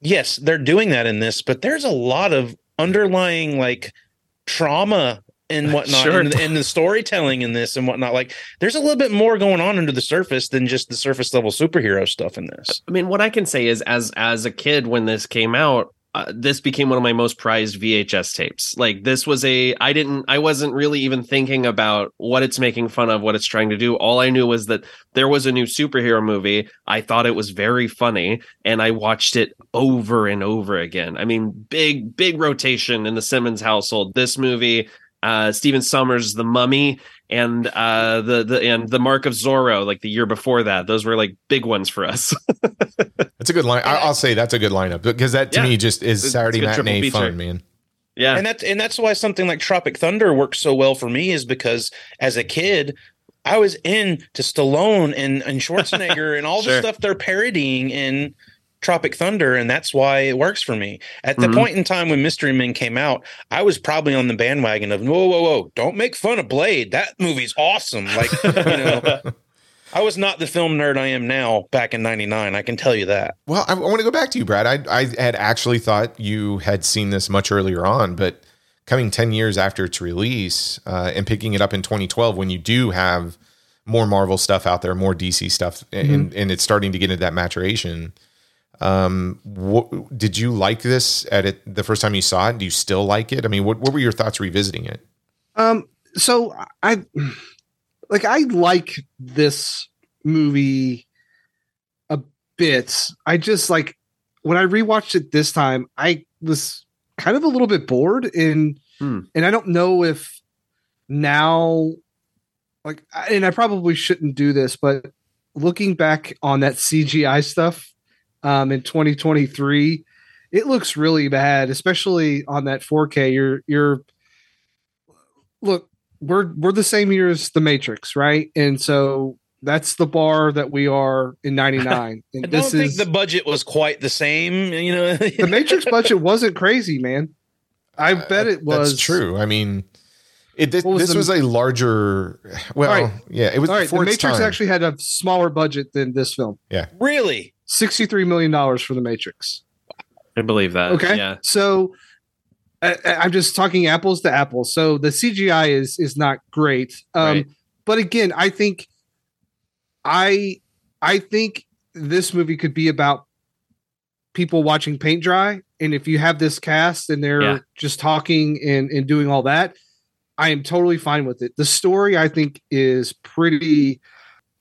yes, they're doing that in this, but there's a lot of underlying like trauma and whatnot Sure. and, and the storytelling in this and whatnot. Like, there's a little bit more going on under the surface than just the surface level superhero stuff in this. I mean, what I can say is, as as a kid when this came out, uh, this became one of my most prized VHS tapes. Like this was a, I didn't, I wasn't really even thinking about what it's making fun of, what it's trying to do. All I knew was that there was a new superhero movie. I thought it was very funny, and I watched it over and over again. I mean, big big rotation in the Simmons household. This movie. Uh, Stephen Sommers, The Mummy, and uh, the the and the Mark of Zorro, like the year before that. Those were like big ones for us. That's a good line. I, I'll say that's a good lineup because that to Yeah. me just is It's- Saturday it's matinee triple feature. fun, man. yeah, and that's and that's why something like Tropic Thunder works so well for me is because as a kid, I was into Stallone and and Schwarzenegger and all the stuff they're parodying in Tropic Thunder, and that's why it works for me. At the Mhm. point in time when Mystery Men came out, I was probably on the bandwagon of whoa, whoa, whoa, don't make fun of Blade. That movie's awesome. Like you know, I was not the film nerd I am now back in '99. I can tell you that. Well, I, I want to go back to you, Brad. I, I had actually thought you had seen this much earlier on, but coming 10 years after its release uh, and picking it up in 2012 when you do have more Marvel stuff out there, more DC stuff, and, and it's starting to get into that maturation. Um, what, did you like this at it the first time you saw it? Do you still like it? I mean, what, what were your thoughts revisiting it? Um, so I like I like this movie a bit. I just like when I rewatched it this time, I was kind of a little bit bored and Hmm. and I don't know if now like and I probably shouldn't do this, but looking back on that CGI stuff um in 2023, it looks really bad, especially on that 4K. You're you're look, we're we're the same year as the Matrix, right? And so that's the bar that we are in 99. And I don't this think is the budget was quite the same. You know, the Matrix budget wasn't crazy, man. I bet it was That's true. I mean, It, this, was this the- was a larger. Well, All right. yeah, it was All right, The Matrix time. actually had a smaller budget than this film. Yeah, really? $63 million for The Matrix. I believe that. Okay. Yeah. So I, I- I'm just talking apples to apples. So the CGI is is not great. Um, Right. But again, I think I I think this movie could be about people watching paint dry. And if you have this cast and they're Yeah. just talking and, and doing all that, I am totally fine with it. The story I think is pretty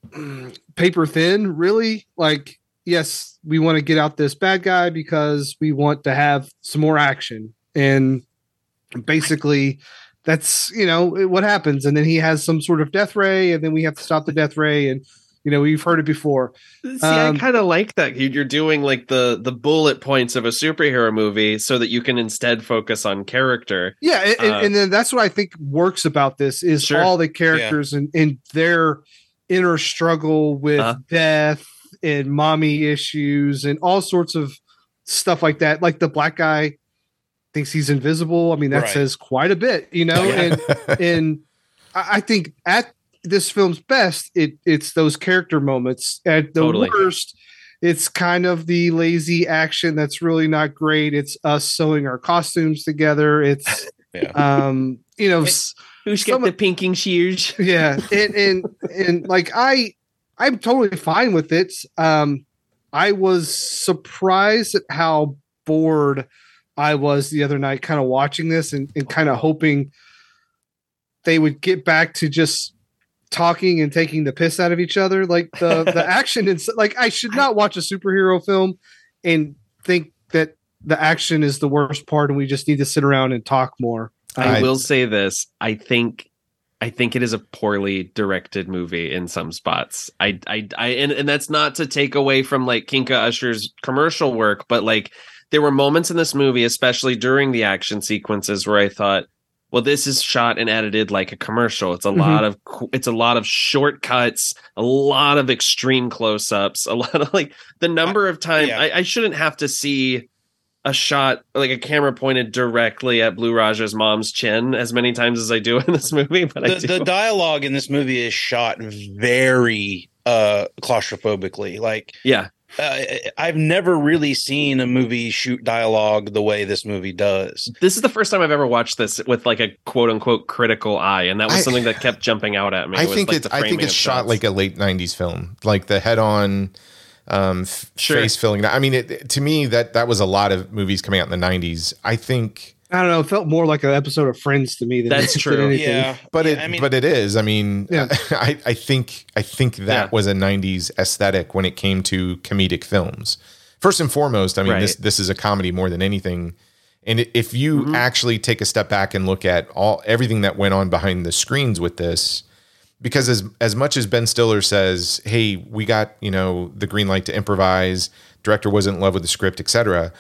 mm, paper thin, really. Like, yes, we want to get out this bad guy because we want to have some more action. And basically, that's you know what happens. And then he has some sort of death ray, and then we have to stop the death ray. And you know, we've heard it before. See, Um, I kind of like that. You- You're doing like the the bullet points of a superhero movie, so that you can instead focus on character. Yeah, and, and- Uh, and then that's what I think works about this is Sure. all the characters and, and their inner struggle with Uh-huh. death and mommy issues and all sorts of stuff like that. Like the black guy thinks he's invisible. I mean, that Right. says quite a bit, you know. And and I I think at this film's best, it it's those character moments. At the Totally. worst, it's kind of the lazy action that's really not great. It's us sewing our costumes together. It's Yeah. um, you know, s- Who's Some- got the pinking shears? yeah, and and and like I, I'm totally fine with it. Um, I was surprised at how bored I was the other night, kind of watching this and, and kind of hoping they would get back to just talking and taking the piss out of each other. Like the the action and like I should not watch a superhero film and think that the action is the worst part and we just need to sit around and talk more. I, I- will say this. I think I think it is a poorly directed movie in some spots. I I, I and, and that's not to take away from like Kinka Usher's commercial work, but like there were moments in this movie, especially during the action sequences, where I thought, well, this is shot and edited like a commercial. It's a Mhm. lot of it's a lot of shortcuts, a lot of extreme close-ups, a lot of like the number of times yeah. I, I shouldn't have to see a shot like a camera pointed directly at Blue Raja's mom's chin as many times as I do in this movie, but I the, the dialogue in this movie is shot very uh claustrophobically like yeah, uh, i've never really seen a movie shoot dialogue the way this movie does this is the first time I've ever watched this with like a quote unquote critical eye, and that was I- something that kept jumping out at me. I think like, it's I think framing it's shot shots. like a late '90s film, like the head-on um, f- Sure. face filling. I mean, it, to me that that was a lot of movies coming out in the '90s. I think, I don't know. It felt more like an episode of Friends to me. Than That's than true. anything. yeah but Yeah, it i mean but it is. I mean, Yeah. I I think I think that Yeah. was a '90s aesthetic when it came to comedic films. First and foremost, I mean, this Right. this is a comedy more than anything. And if you Mm-hmm. actually take a step back and look at all everything that went on behind the screens with this, because as as much as Ben Stiller says, "Hey, we got you know the green light to improvise," director wasn't in love with the script, etc.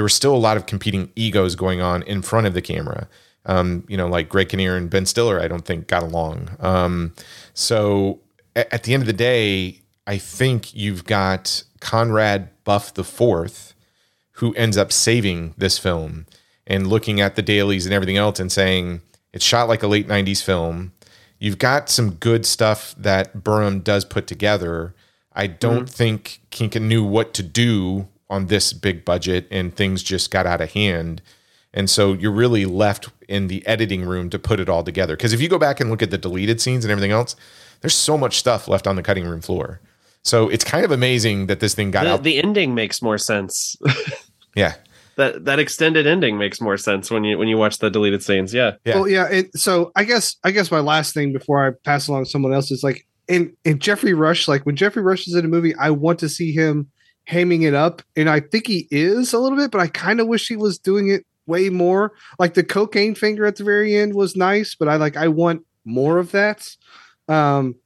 There were still a lot of competing egos going on in front of the camera. Um, you know, like Greg Kinnear and Ben Stiller, I don't think got along. Um, so a- at the end of the day, I think you've got Conrad Buff the Fourth, who ends up saving this film and looking at the dailies and everything else and saying it's shot like a late 90s film. You've got some good stuff that Burum does put together. I don't think Kinka knew what to do on this big budget and things just got out of hand. And so you're really left in the editing room to put it all together. Because if you go back and look at the deleted scenes and everything else, there's so much stuff left on the cutting room floor. So it's kind of amazing that this thing got the, out. the ending makes more sense. yeah. that that extended ending makes more sense when you when you watch the deleted scenes. Yeah, Yeah. Well, yeah. And so I guess I guess my last thing before I pass along to someone else is like in in Geoffrey Rush. Like when Geoffrey Rush is in a movie, I want to see him hamming it up, and I think he is a little bit, but I kind of wish he was doing it way more. Like the cocaine finger at the very end was nice, but I like I want more of that. Um,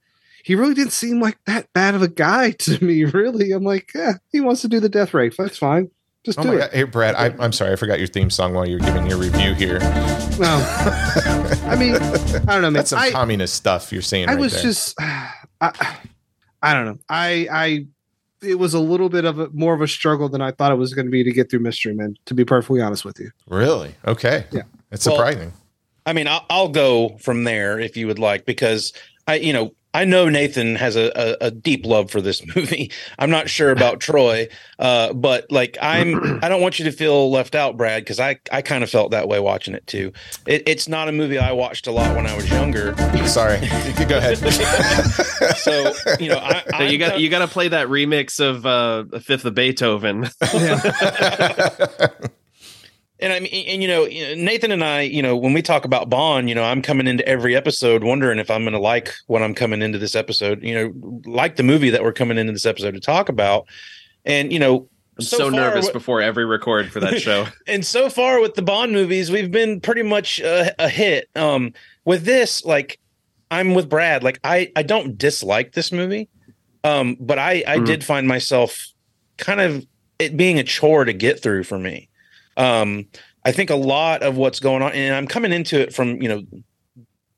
he really didn't seem like that bad of a guy to me. Really, I'm like, yeah, he wants to do the death rate. That's fine. Just Oh do my it. God. Hey, Brad, I, I'm sorry. I forgot your theme song while you were giving your review here. No, I mean, I don't know, man. That's some I, communist stuff you're saying I right was there. just, I, I don't know. I, I, it was a little bit of a more of a struggle than I thought it was going to be to get through Mystery Men. To be perfectly honest with you, really? Okay. Yeah. That's Well, surprising. I mean, I'll, I'll go from there if you would like, because I, you know, I know Nathan has a, a, a deep love for this movie. I'm not sure about Troy, uh, but like I'm, I don't want you to feel left out, Brad, because I, I kind of felt that way watching it too. It, it's not a movie I watched a lot when I was younger. Sorry, you go ahead. So you know, I, So you got you got to play that remix of uh, Fifth of Beethoven. And I mean, and you know, Nathan and I, you know, when we talk about Bond, you know, I'm coming into every episode wondering if I'm going to like what I'm coming into this episode, you know, like the movie that we're coming into this episode to talk about. And, you know, I'm so, far, nervous before every record for that show. and so far with the Bond movies, we've been pretty much a, a hit. Um, with this, like, I'm with Brad. Like, I I don't dislike this movie, um, but I I Mhm. did find myself kind of it being a chore to get through for me. Um, I think a lot of what's going on, and I'm coming into it from you know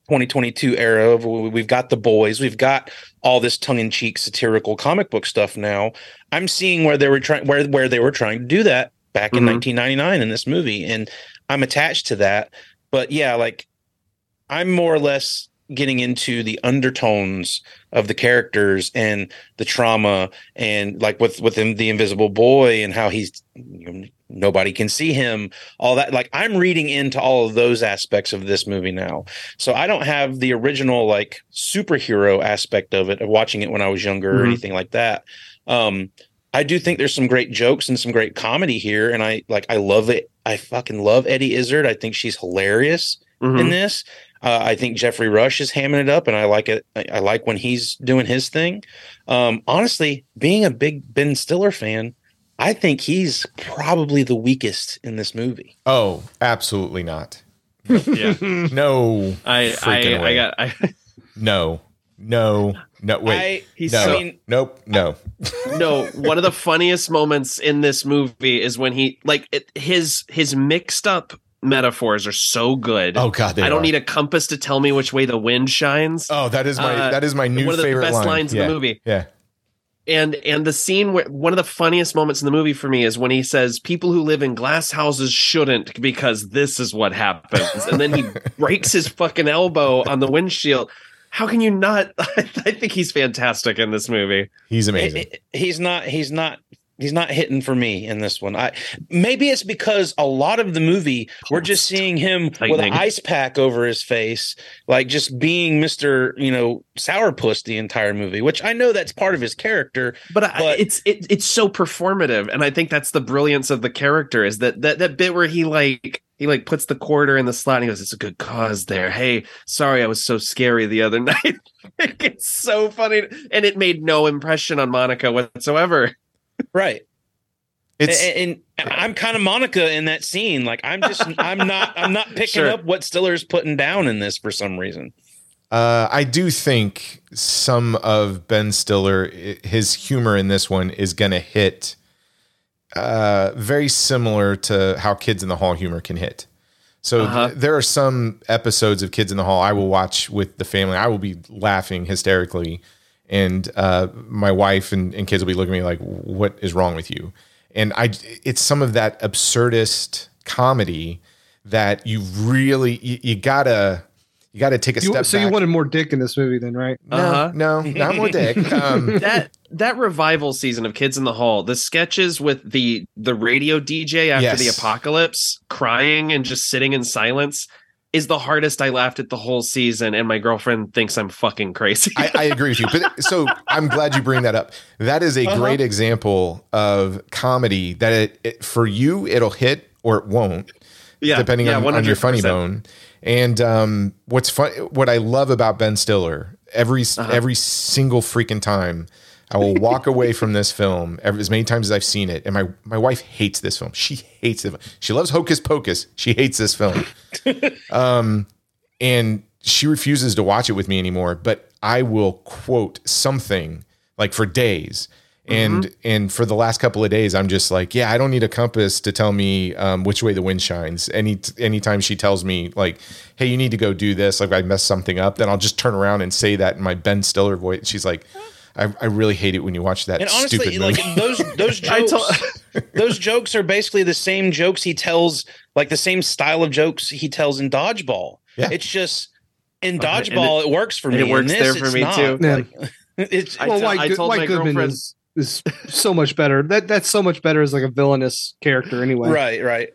2022 era of we've got the boys, we've got all this tongue-in-cheek satirical comic book stuff now. I'm seeing where they were trying where where they were trying to do that back in Mhm. 1999 in this movie, and I'm attached to that. But yeah, like I'm more or less getting into the undertones of the characters and the trauma and like with with the invisible boy and how he's you know, nobody can see him all that like i'm reading into all of those aspects of this movie now so i don't have the original like superhero aspect of it of watching it when i was younger or Mhm. anything like that um i do think there's some great jokes and some great comedy here and i like i love it i fucking love eddie izzard i think she's hilarious Mhm. in this. Uh, I think Geoffrey Rush is hamming it up, and I like it. I, I like when he's doing his thing. Um, honestly, being a big Ben Stiller fan, I think he's probably the weakest in this movie. oh, absolutely not. yeah, No, I Freaking I, I got I, no, no, no. Wait, I, he's no, I mean, nope, no. no one of the funniest moments in this movie is when he like it, his his mixed up metaphors are so good. Oh God, they I don't are. need a compass to tell me which way the wind shines. Oh, that is my Uh, that is my new one of the favorite best line. lines in the movie. Yeah, and and the scene where one of the funniest moments in the movie for me is when he says people who live in glass houses shouldn't because this is what happens and then he breaks his fucking elbow on the windshield how can you not i think he's fantastic in this movie he's amazing. it- it- he's not. He's not. He's not hitting for me in this one. I maybe it's because a lot of the movie we're just seeing him with an ice pack over his face, like just being Mister, you know, sourpuss the entire movie. Which I know that's part of his character, but, I, it's it, it's so performative and i think that's the brilliance of the character is that that, that bit where he like he like puts the quarter in the slot and he goes it's a good cause there hey sorry i was so scary the other night it's so funny and it made no impression on monica whatsoever right? It's and, and I'm kind of Monica in that scene. Like I'm just I'm not I'm not picking Sure. up what Stiller's putting down in this for some reason. Uh, I do think some of Ben Stiller, his humor in this one is going to hit uh, very similar to how Kids in the Hall humor can hit. So Uh-huh. there are some episodes of Kids in the Hall I will watch with the family. I will be laughing hysterically, and uh, my wife and, and kids will be looking at me like, "What is wrong with you?" And I, it's some of that absurdist comedy that you really you, you gotta you gotta take a You, step. so back. you wanted more dick in this movie, then, right? No, Uh-huh. no, not more dick. Um, that that revival season of Kids in the Hall, the sketches with the the radio DJ after Yes. the apocalypse, crying and just sitting in silence, is the hardest I laughed at the whole season, and my girlfriend thinks I'm fucking crazy. I, I agree with you. But so I'm glad you bring that up. That is a Uh-huh. great example of comedy that it, it for you it'll hit or it won't, yeah, depending yeah, on, on your funny bone. And um, what's fun, what I love about Ben Stiller, every Uh-huh. every single freaking time, I will walk away from this film every, as many times as I've seen it. And my my wife hates this film. She hates it. She loves Hocus Pocus. She hates this film. um, and she refuses to watch it with me anymore. But I will quote something like for days. And and for the last couple of days, I'm just like, yeah, I don't need a compass to tell me um, which way the wind shines. Any anytime she tells me like, hey, you need to go do this, like I messed something up, then I'll just turn around and say that in my Ben Stiller voice. She's like, I, I really hate it when you watch that And stupid honestly, movie. like those those jokes, told- those jokes are basically the same jokes he tells, like the same style of jokes he tells in Dodgeball. Yeah. It's just in Okay, and dodgeball, it, works for me. it works this, there for me, not. too. Yeah. Like, it's well, t- White, I Good- told White my Goodman girlfriend- is is so much better. That that's so much better as like a villainous character anyway. right, right.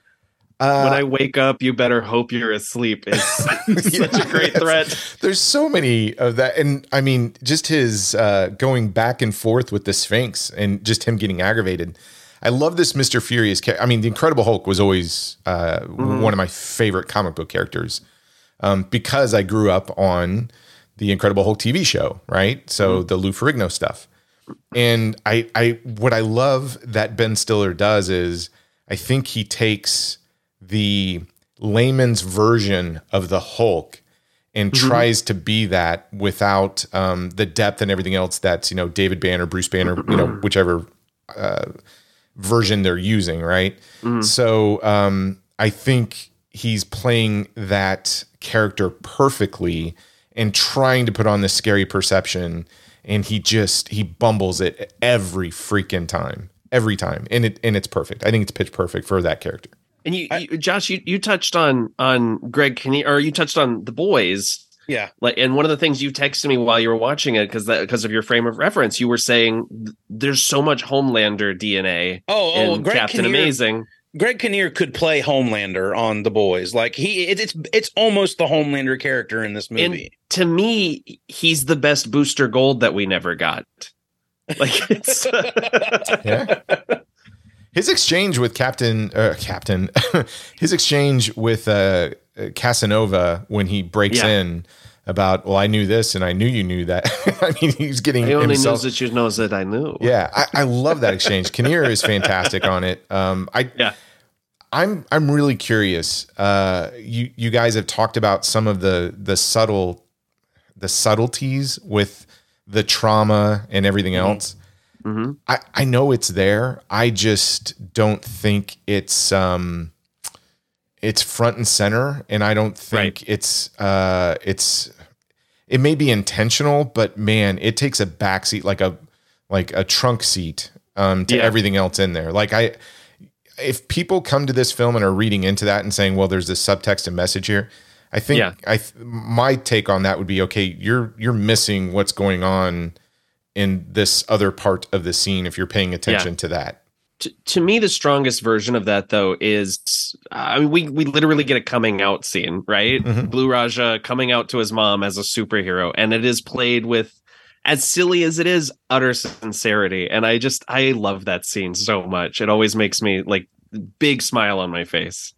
Uh, when I wake up, you better hope you're asleep. Is such a great threat. There's so many of that, and I mean, just his uh, going back and forth with the Sphinx, and just him getting aggravated. I love this Mister Furious. I mean, the Incredible Hulk was always uh, one of my favorite comic book characters um, because I grew up on the Incredible Hulk TV show, right? So the Lou Ferrigno stuff, and I, I, what I love that Ben Stiller does is, I think he takes the layman's version of the Hulk and tries to be that without um, the depth and everything else that's you know David Banner, Bruce Banner, you know whichever uh, version they're using, right? So um, I think he's playing that character perfectly and trying to put on this scary perception, and he just he bumbles it every freaking time, every time, and it and it's perfect. I think it's pitch perfect for that character. And you, you Josh, you, you touched on on Greg Kinnear, or you touched on the boys. Yeah. Like, and one of the things you texted me while you were watching it, because because of your frame of reference, you were saying there's so much Homelander DNA Oh, oh, in Greg Captain Kinnear- Amazing. Greg Kinnear could play Homelander on The Boys. Like he, it, it's it's almost the Homelander character in this movie. And to me, he's the best Booster Gold that we never got. Like it's Yeah. His exchange with Captain uh, Captain, his exchange with uh, Casanova when he breaks Yeah. in about, well, I knew this and I knew you knew that. I mean, he's getting he only himself. knows that you knows that I knew. yeah, I, I love that exchange. Kinnear is fantastic on it. Um, I Yeah. I'm I'm really curious. Uh, you you guys have talked about some of the the subtle the subtleties with the trauma and everything else. Mhm. I, I know it's there. I just don't think it's um it's front and center, and I don't think Right. it's uh it's it may be intentional, but man, it takes a backseat like a like a trunk seat um to Yeah. everything else in there. Like I if people come to this film and are reading into that and saying, "Well, there's this subtext and message here," I think Yeah. I th- my take on that would be, okay, you're you're missing what's going on in this other part of the scene if you're paying attention to that. to, to me the strongest version of that though is i mean we we literally get a coming out scene right Mhm. blue raja coming out to his mom as a superhero and it is played with as silly as it is utter sincerity and i just i love that scene so much it always makes me like big smile on my face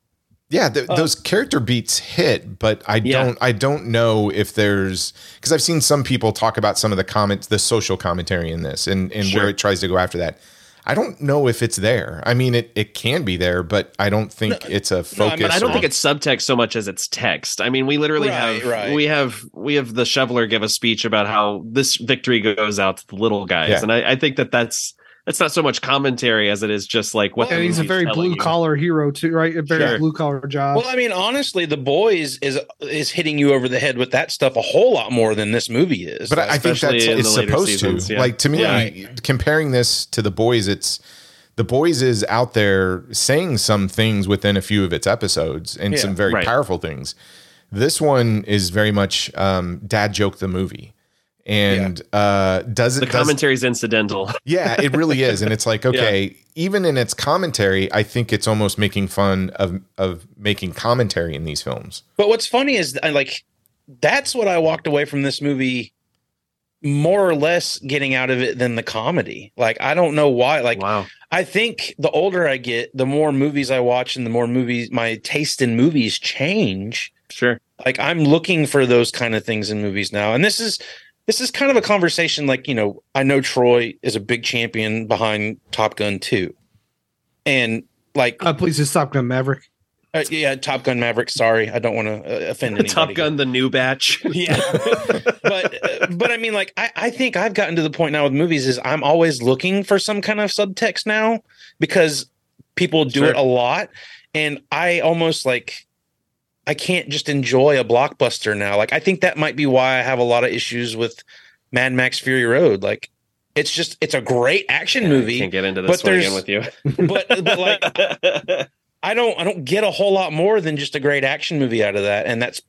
Yeah, th- uh, those character beats hit, but I Yeah. don't I don't know if there's because I've seen some people talk about some of the comments, the social commentary in this, and and Sure. where it tries to go after that. I don't know if it's there. I mean, it it can be there, but I don't think it's a I mean, focus. but i don't or- think it's subtext so much as it's text i mean we literally Right, have right. we have we have the shoveler give a speech about how this victory goes out to the little guys Yeah. and I, I think that that's that's not so much commentary as it is just like what the And he's a very blue you. collar hero too, right? A very Sure. blue collar job. Well, I mean, honestly, The Boys is is hitting you over the head with that stuff a whole lot more than this movie is. But I think especially that's it's supposed seasons, to. yeah. Like to me, Yeah. comparing this to the boys, it's the boys is out there saying some things within a few of its episodes and Yeah. some very Right. powerful things. This one is very much um, dad joke the movie. And uh, does it the commentary is incidental yeah, it really is. And it's like, okay, even in its commentary, I think it's almost making fun of of making commentary in these films. But what's funny is I like that's what I walked away from this movie more or less getting out of it than the comedy. Like I don't know why. Like wow I think the older I get, the more movies I watch and the more movies my taste in movies change. sure Like I'm looking for those kind of things in movies now. And this is this is kind of a conversation like, you know, I know Troy is a big champion behind Top Gun 2. And like uh, please just stop Gun Maverick. uh, yeah, Top Gun Maverick, sorry. I don't want to uh, offend anybody. top gun the new batch yeah but uh, but i mean like I, I think i've gotten to the point now with movies is i'm always looking for some kind of subtext now because people do Sure. it a lot and i almost like i can't just enjoy a blockbuster now. Like i think that might be why i have a lot of issues with mad max fury road. Like it's just it's a great action I movie can't get into this but again with you. but but like I don't I don't get a whole lot more than just a great action movie out of that, and that's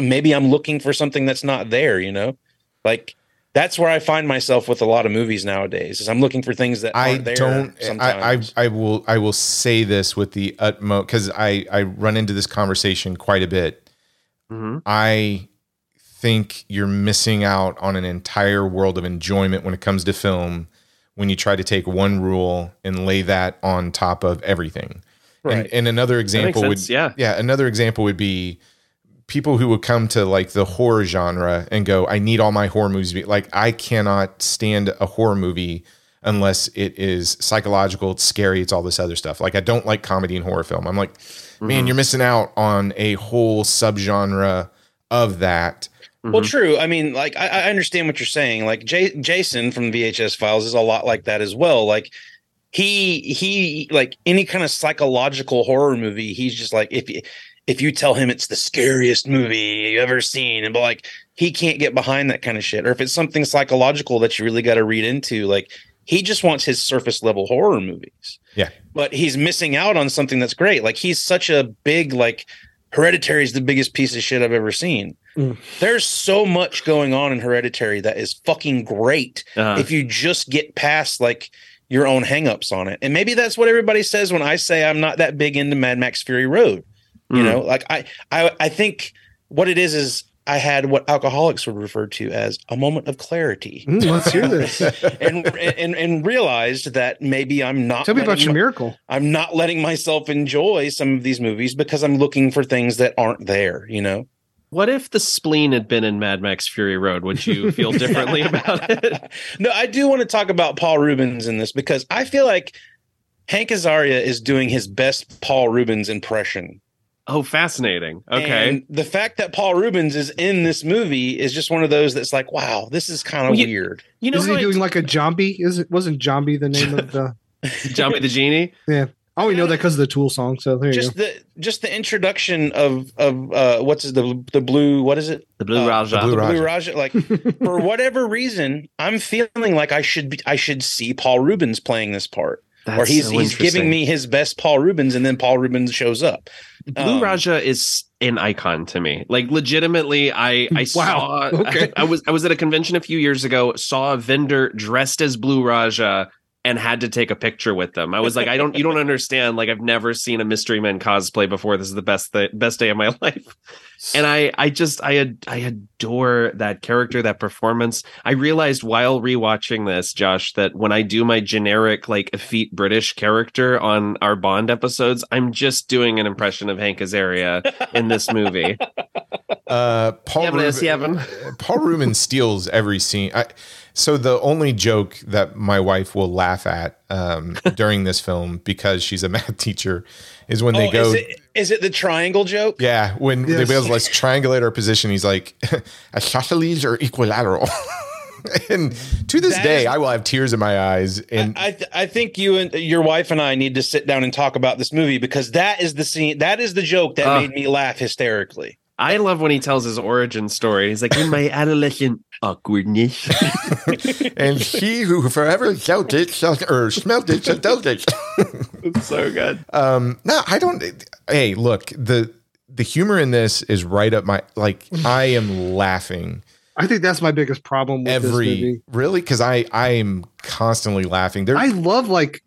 maybe I'm looking for something that's not there. You know, like that's where I find myself with a lot of movies nowadays. Is I'm looking for things that I aren't there. don't. I, sometimes. I I will I will say this with the utmost because I I run into this conversation quite a bit. Mhm. I think you're missing out on an entire world of enjoyment when it comes to film when you try to take one rule and lay that on top of everything. And, Right. and another example would yeah. yeah another example would be people who would come to like the horror genre and go I need all my horror movies to be like I cannot stand a horror movie unless it is psychological, it's scary, it's all this other stuff. Like I don't like comedy and horror film. I'm like, man, you're mm-hmm. missing out on a whole subgenre of that. Well, mm-hmm. true. I mean, like I, I understand what you're saying. Like J- Jason from VHS Files is a lot like that as well. Like he he like any kind of psychological horror movie, he's just like if you if you tell him it's the scariest movie you ever seen, and but like he can't get behind that kind of shit. Or if it's something psychological that you really got to read into, like he just wants his surface level horror movies. Yeah. But he's missing out on something that's great. Like he's such a big like Hereditary is the biggest piece of shit I've ever seen. There's so much going on in Hereditary that is fucking great Uh, if you just get past like your own hangups on it. And maybe that's what everybody says when I say I'm not that big into Mad Max Fury Road. You Mm. know, like I, I I think what it is is I had what alcoholics would refer to as a moment of clarity. Mm, let's hear this. and, and and realized that maybe I'm not Tell me about your my- miracle. I'm not letting myself enjoy some of these movies because I'm looking for things that aren't there, you know. what if the spleen had been in Mad Max Fury Road? Would you feel differently about it? no, I do want to talk about Paul Reubens in this because I feel like Hank Azaria is doing his best Paul Reubens impression. Oh, fascinating. Okay. And the fact that Paul Reubens is in this movie is just one of those that's like, wow, this is kind of Well, weird. you know, Is he how I- doing like a zombie? Is it wasn't zombie the name of the? Jumpy the Genie? Yeah, I only know that because of the Tool song. So there you Just go. the just the introduction of of uh what's his- the the blue what is it The Blue Uh, Raja. the Blue the blue Raja like for whatever reason I'm feeling like I should be I should see Paul Reubens playing this part or he's so he's giving me his best Paul Reubens and then Paul Reubens shows up Blue Um, Raja is an icon to me. Like legitimately, I I Wow. saw Okay. I, was I was at a convention a few years ago, saw a vendor dressed as Blue Raja and had to take a picture with them. I was like, I don't you don't understand. Like I've never seen a Mystery Men cosplay before. This is the best th- best day of my life. And I I just I ad- I adore that character, that performance. I realized while rewatching this, Josh, that when I do my generic like effete British character on our Bond episodes, I'm just doing an impression of Hank Azaria in this movie. Uh, Paul Yeah, Rubin, Yevon. Paul Rubin steals every scene. I, so the only joke that my wife will laugh at um, during this film because she's a math teacher is when they Oh, go. is it is it the triangle joke yeah, when they Yes. be able to let's triangulate our position, he's like, "Isosceles are equilateral." and to this That day, is- I will have tears in my eyes. And I th- I think you and your wife and I need to sit down and talk about this movie because that is the scene that is the joke that Ah. made me laugh hysterically. I love when he tells his origin story. He's like, in my adolescent awkwardness. and he who forever felt it shall, or smelt it shall tell it. it's so good. Um, no, I don't. Hey, look the the humor in this is right up my like. I am laughing I think that's my biggest problem with this every movie. really because I I am constantly laughing. There, I love like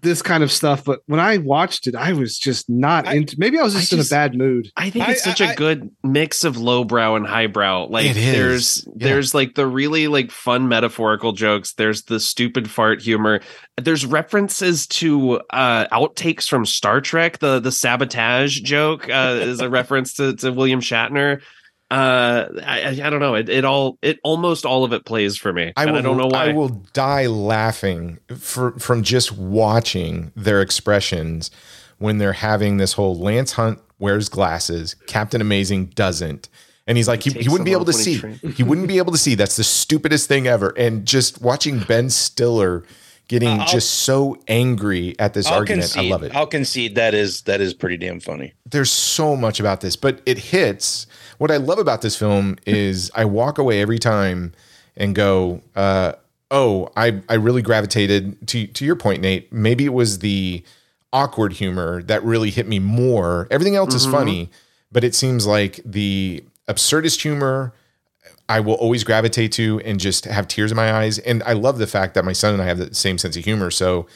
this kind of stuff, but when I watched it, I was just not I- into. Maybe I was I just in a bad mood. I think I- it's such I- a good mix of lowbrow and highbrow. Like It is. there's Yeah. there's like the really like fun metaphorical jokes. There's the stupid fart humor. There's references to uh outtakes from Star Trek. The the sabotage joke uh, is a reference to, to William Shatner. Uh, I, I I don't know. It it all it almost all of it plays for me. I will. I don't know why. I will die laughing for, from just watching their expressions when they're having this whole Lance Hunt wears glasses, Captain Amazing doesn't. And he's like, he, he takes wouldn't be able to off when he see. He wouldn't be able to see. That's the stupidest thing ever. And just watching Ben Stiller getting I'll- just so angry at this I'll argument, concede. I love it. I'll concede that is that is pretty damn funny. there's so much about this, but it hits. What I love about this film is I walk away every time and go, uh, "Oh, I I really gravitated to to your point, Nate. Maybe it was the awkward humor that really hit me more. Everything else is funny, but it seems like the absurdist humor I will always gravitate to and just have tears in my eyes. And I love the fact that my son and I have the same sense of humor. So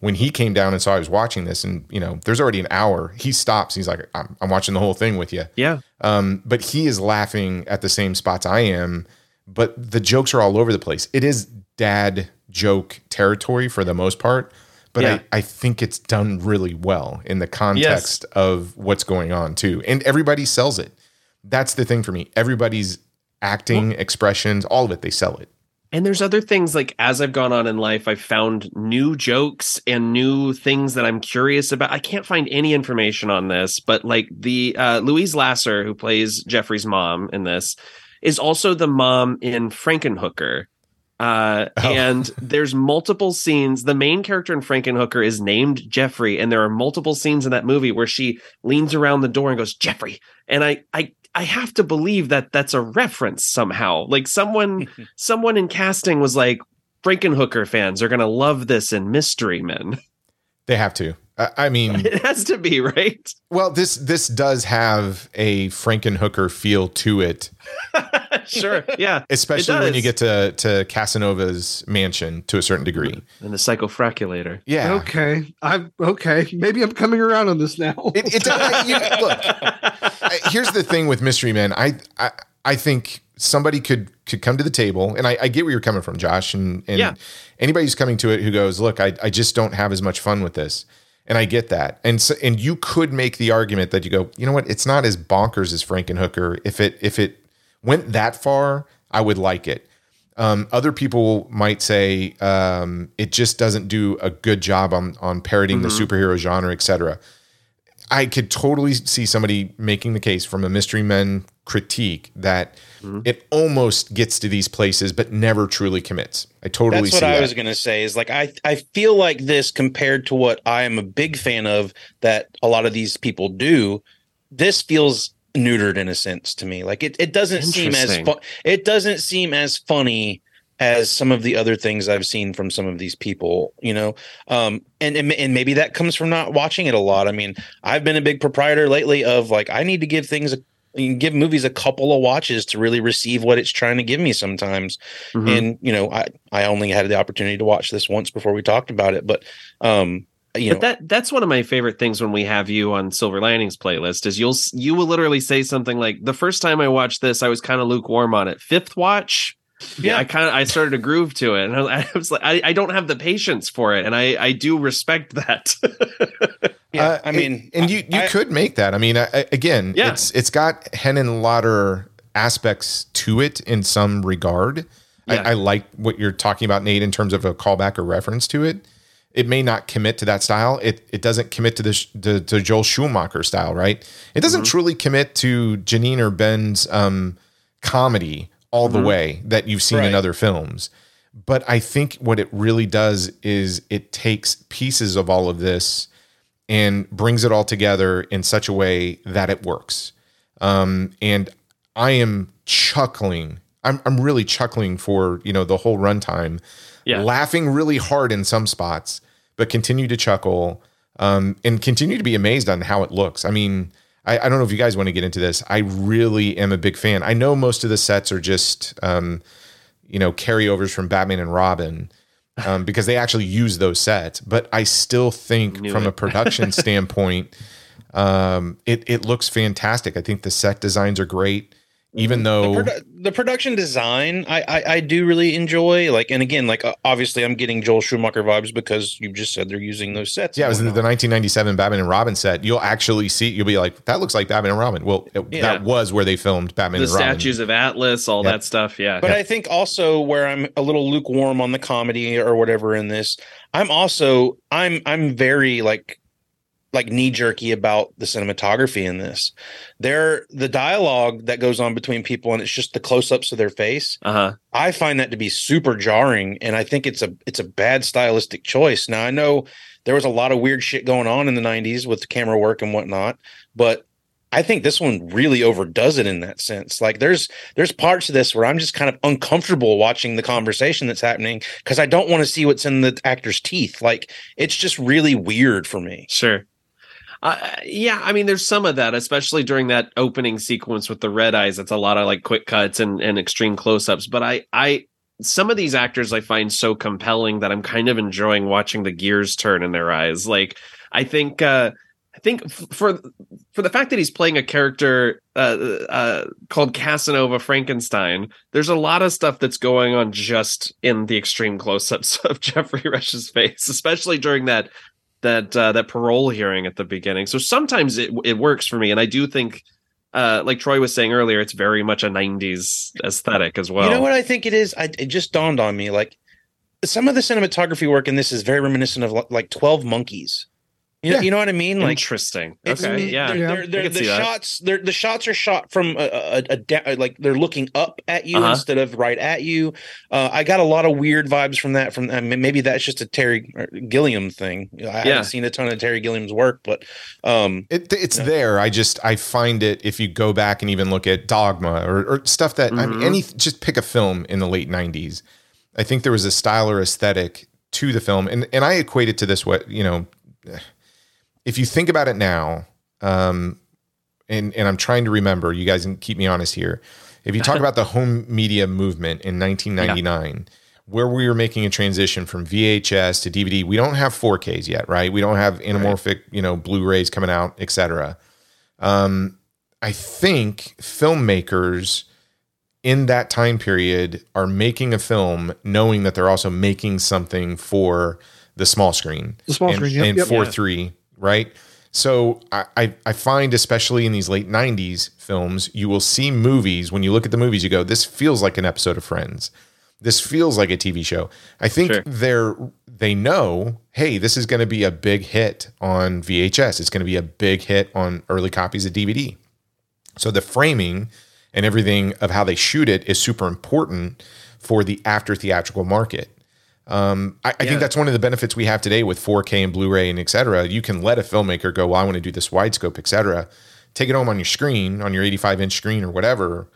when he came down and saw I was watching this, and you know, there's already an hour, he stops. He's like, "I'm, I'm watching the whole thing with you." Yeah. Um, but he is laughing at the same spots I am. But the jokes are all over the place. It is dad joke territory for the most part. But Yeah. I, I think it's done really well in the context of what's going on too. And everybody sells it. That's the thing for me. Everybody's acting, expressions, all of it, they sell it. And there's other things like as I've gone on in life, I've found new jokes and new things that I'm curious about. I can't find any information on this, but like the uh, Louise Lasser, who plays Jeffrey's mom in this, is also the mom in Frankenhooker. Uh, Oh. and there's multiple scenes. The main character in Frankenhooker is named Jeffrey, and there are multiple scenes in that movie where she leans around the door and goes, Jeffrey. And I, I, I have to believe that that's a reference somehow. Like someone, someone in casting was like, Frankenhooker fans are gonna love this in Mystery Men. They have to. I, I mean, It has to be right. well, this this does have a Frankenhooker feel to it, sure, yeah. especially when you get to to Casanova's mansion to a certain degree. And the psychofraculator. Yeah. Okay, I'm okay. Maybe I'm coming around on this now. It, it does. You, look, here's the thing with Mystery Men. I, I I think somebody could could come to the table, and I, I get where you're coming from, Josh, and and Yeah. anybody who's coming to it who goes, look, I, I just don't have as much fun with this, and I get that, and so, and you could make the argument that you go, you know what, it's not as bonkers as Frankenhooker. If it if it went that far, I would like it. Um, other people might say um, it just doesn't do a good job on on parodying the superhero genre, et cetera. I could totally see somebody making the case from a mystery men critique that mm-hmm. it almost gets to these places but never truly commits. I totally That's what see I that. was going to say. Is like I I feel like this compared to what I am a big fan of that a lot of these people do. This feels neutered in a sense to me. Like it it doesn't seem as fu- it doesn't seem as funny as some of the other things I've seen from some of these people, you know. Um and and, and maybe that comes from not watching it a lot. I mean, I've been a big proprietor lately of like I need to give things a you can give movies a couple of watches to really receive what it's trying to give me sometimes Mhm. and you know i i only had the opportunity to watch this once before we talked about it but um you but know that that's one of my favorite things when we have you on Silver Linings playlist is you'll you will literally say something like the first time I watched this I was kind of lukewarm on it. Fifth watch, Yeah. I kind of I started to groove to it, and I was, like I, I don't have the patience for it, and I I do respect that. yeah Uh, i mean and you you I- could make that. I mean, I, I- again, Yeah. it's it's got Henenlotter aspects to it in some regard. Yeah. I, I like what you're talking about, Nate, in terms of a callback or reference to it. It may not commit to that style. It it doesn't commit to the to, to Joel Schumacher style, right? It doesn't truly commit to Janeane or Ben's um, comedy all the way that you've seen in other films. But I think what it really does is it takes pieces of all of this and brings it all together in such a way that it works. Um, and I am chuckling. I'm, I'm really chuckling for you know the whole runtime, Yeah. laughing really hard in some spots, but continue to chuckle um, and continue to be amazed on how it looks. I mean, I, I don't know if you guys want to get into this. I really am a big fan. I know most of the sets are just um, you know carryovers from Batman and Robin. Um, because they actually use those sets, but I still think Knew from a production standpoint, um, it it looks fantastic. I think the set designs are great, even the, though produ- the production design I, I i do really enjoy like and again like uh, obviously i'm getting joel schumacher vibes because you just said they're using those sets yeah, it was the, the 1997 Batman and Robin set. You'll actually see. You'll be like, that looks like Batman and Robin. Well, it- Yeah. that was where they filmed Batman the and Robin. statues of Atlas, all Yeah. that stuff. Yeah, But I think also where I'm a little lukewarm on the comedy or whatever in this, I'm also I'm I'm very like like knee jerky about the cinematography in this. There the dialogue that goes on between people and it's just the close-ups of their face. uh huh. I find that to be super jarring and I think it's a it's a bad stylistic choice. Now I know there was a lot of weird shit going on in the 90s with camera work and whatnot, but I think this one really overdoes it in that sense. Like there's there's parts of this where I'm just kind of uncomfortable watching the conversation that's happening because I don't want to see what's in the actor's teeth. Like it's just really weird for me. Sure. Uh, yeah, I mean, there's some of that, especially during that opening sequence with the red eyes. It's a lot of like quick cuts and, and extreme close ups. But I, I, some of these actors I find so compelling that I'm kind of enjoying watching the gears turn in their eyes. Like, I think, uh, I think for for the fact that he's playing a character uh, uh, called Casanova Frankenstein, there's a lot of stuff that's going on just in the extreme close-ups of Geoffrey Rush's face, especially during that that uh, that parole hearing at the beginning. So sometimes it it works for me, and I do think, uh, like Troy was saying earlier, it's very much a '90s aesthetic as well. You know what I think it is? I, it just dawned on me. Like some of the cinematography work in this is very reminiscent of like Twelve Monkeys. You know, Yeah. you know what I mean? Like Interesting. Okay, yeah. they're, they're, they're- the shots. They're, the shots are shot from a, a, a, da- like they're looking up at you Uh-huh. instead of right at you. Uh, I got a lot of weird vibes from that. From I mean, maybe that's just a Terry uh, Gilliam thing. I Yeah. haven't seen a ton of Terry Gilliam's work, but um, It, it's there. I just I find it if you go back and even look at Dogma or, or stuff that I mean, Mhm. any just pick a film in the late '90s. I think there was a style or aesthetic to the film, and and I equate it to this. What you know, if you think about it now, um, and and I'm trying to remember. You guys can keep me honest here. If you talk about the home media movement in 1999. Where we were making a transition from VHS to DVD, we don't have 4Ks yet, right? We don't have anamorphic, you know, Blu-rays coming out, etc. Um, I think filmmakers in that time period are making a film knowing that they're also making something for the small screen. The small and, screen, yep, and yep. four Yeah. three, right? So I, I find especially in these late '90s films, you will see movies. When you look at the movies, you go, "This feels like an episode of Friends. This feels like a TV show." I think Sure. they're they know, hey, this is going to be a big hit on VHS. It's going to be a big hit on early copies of DVD. So the framing and everything of how they shoot it is super important for the after theatrical market. Um, I, I Yeah. think that's one of the benefits we have today with 4K and Blu-ray and et cetera. You can let a filmmaker go, well, I want to do this widescope, et cetera. Take it home on your screen, on your 85 inch screen or whatever.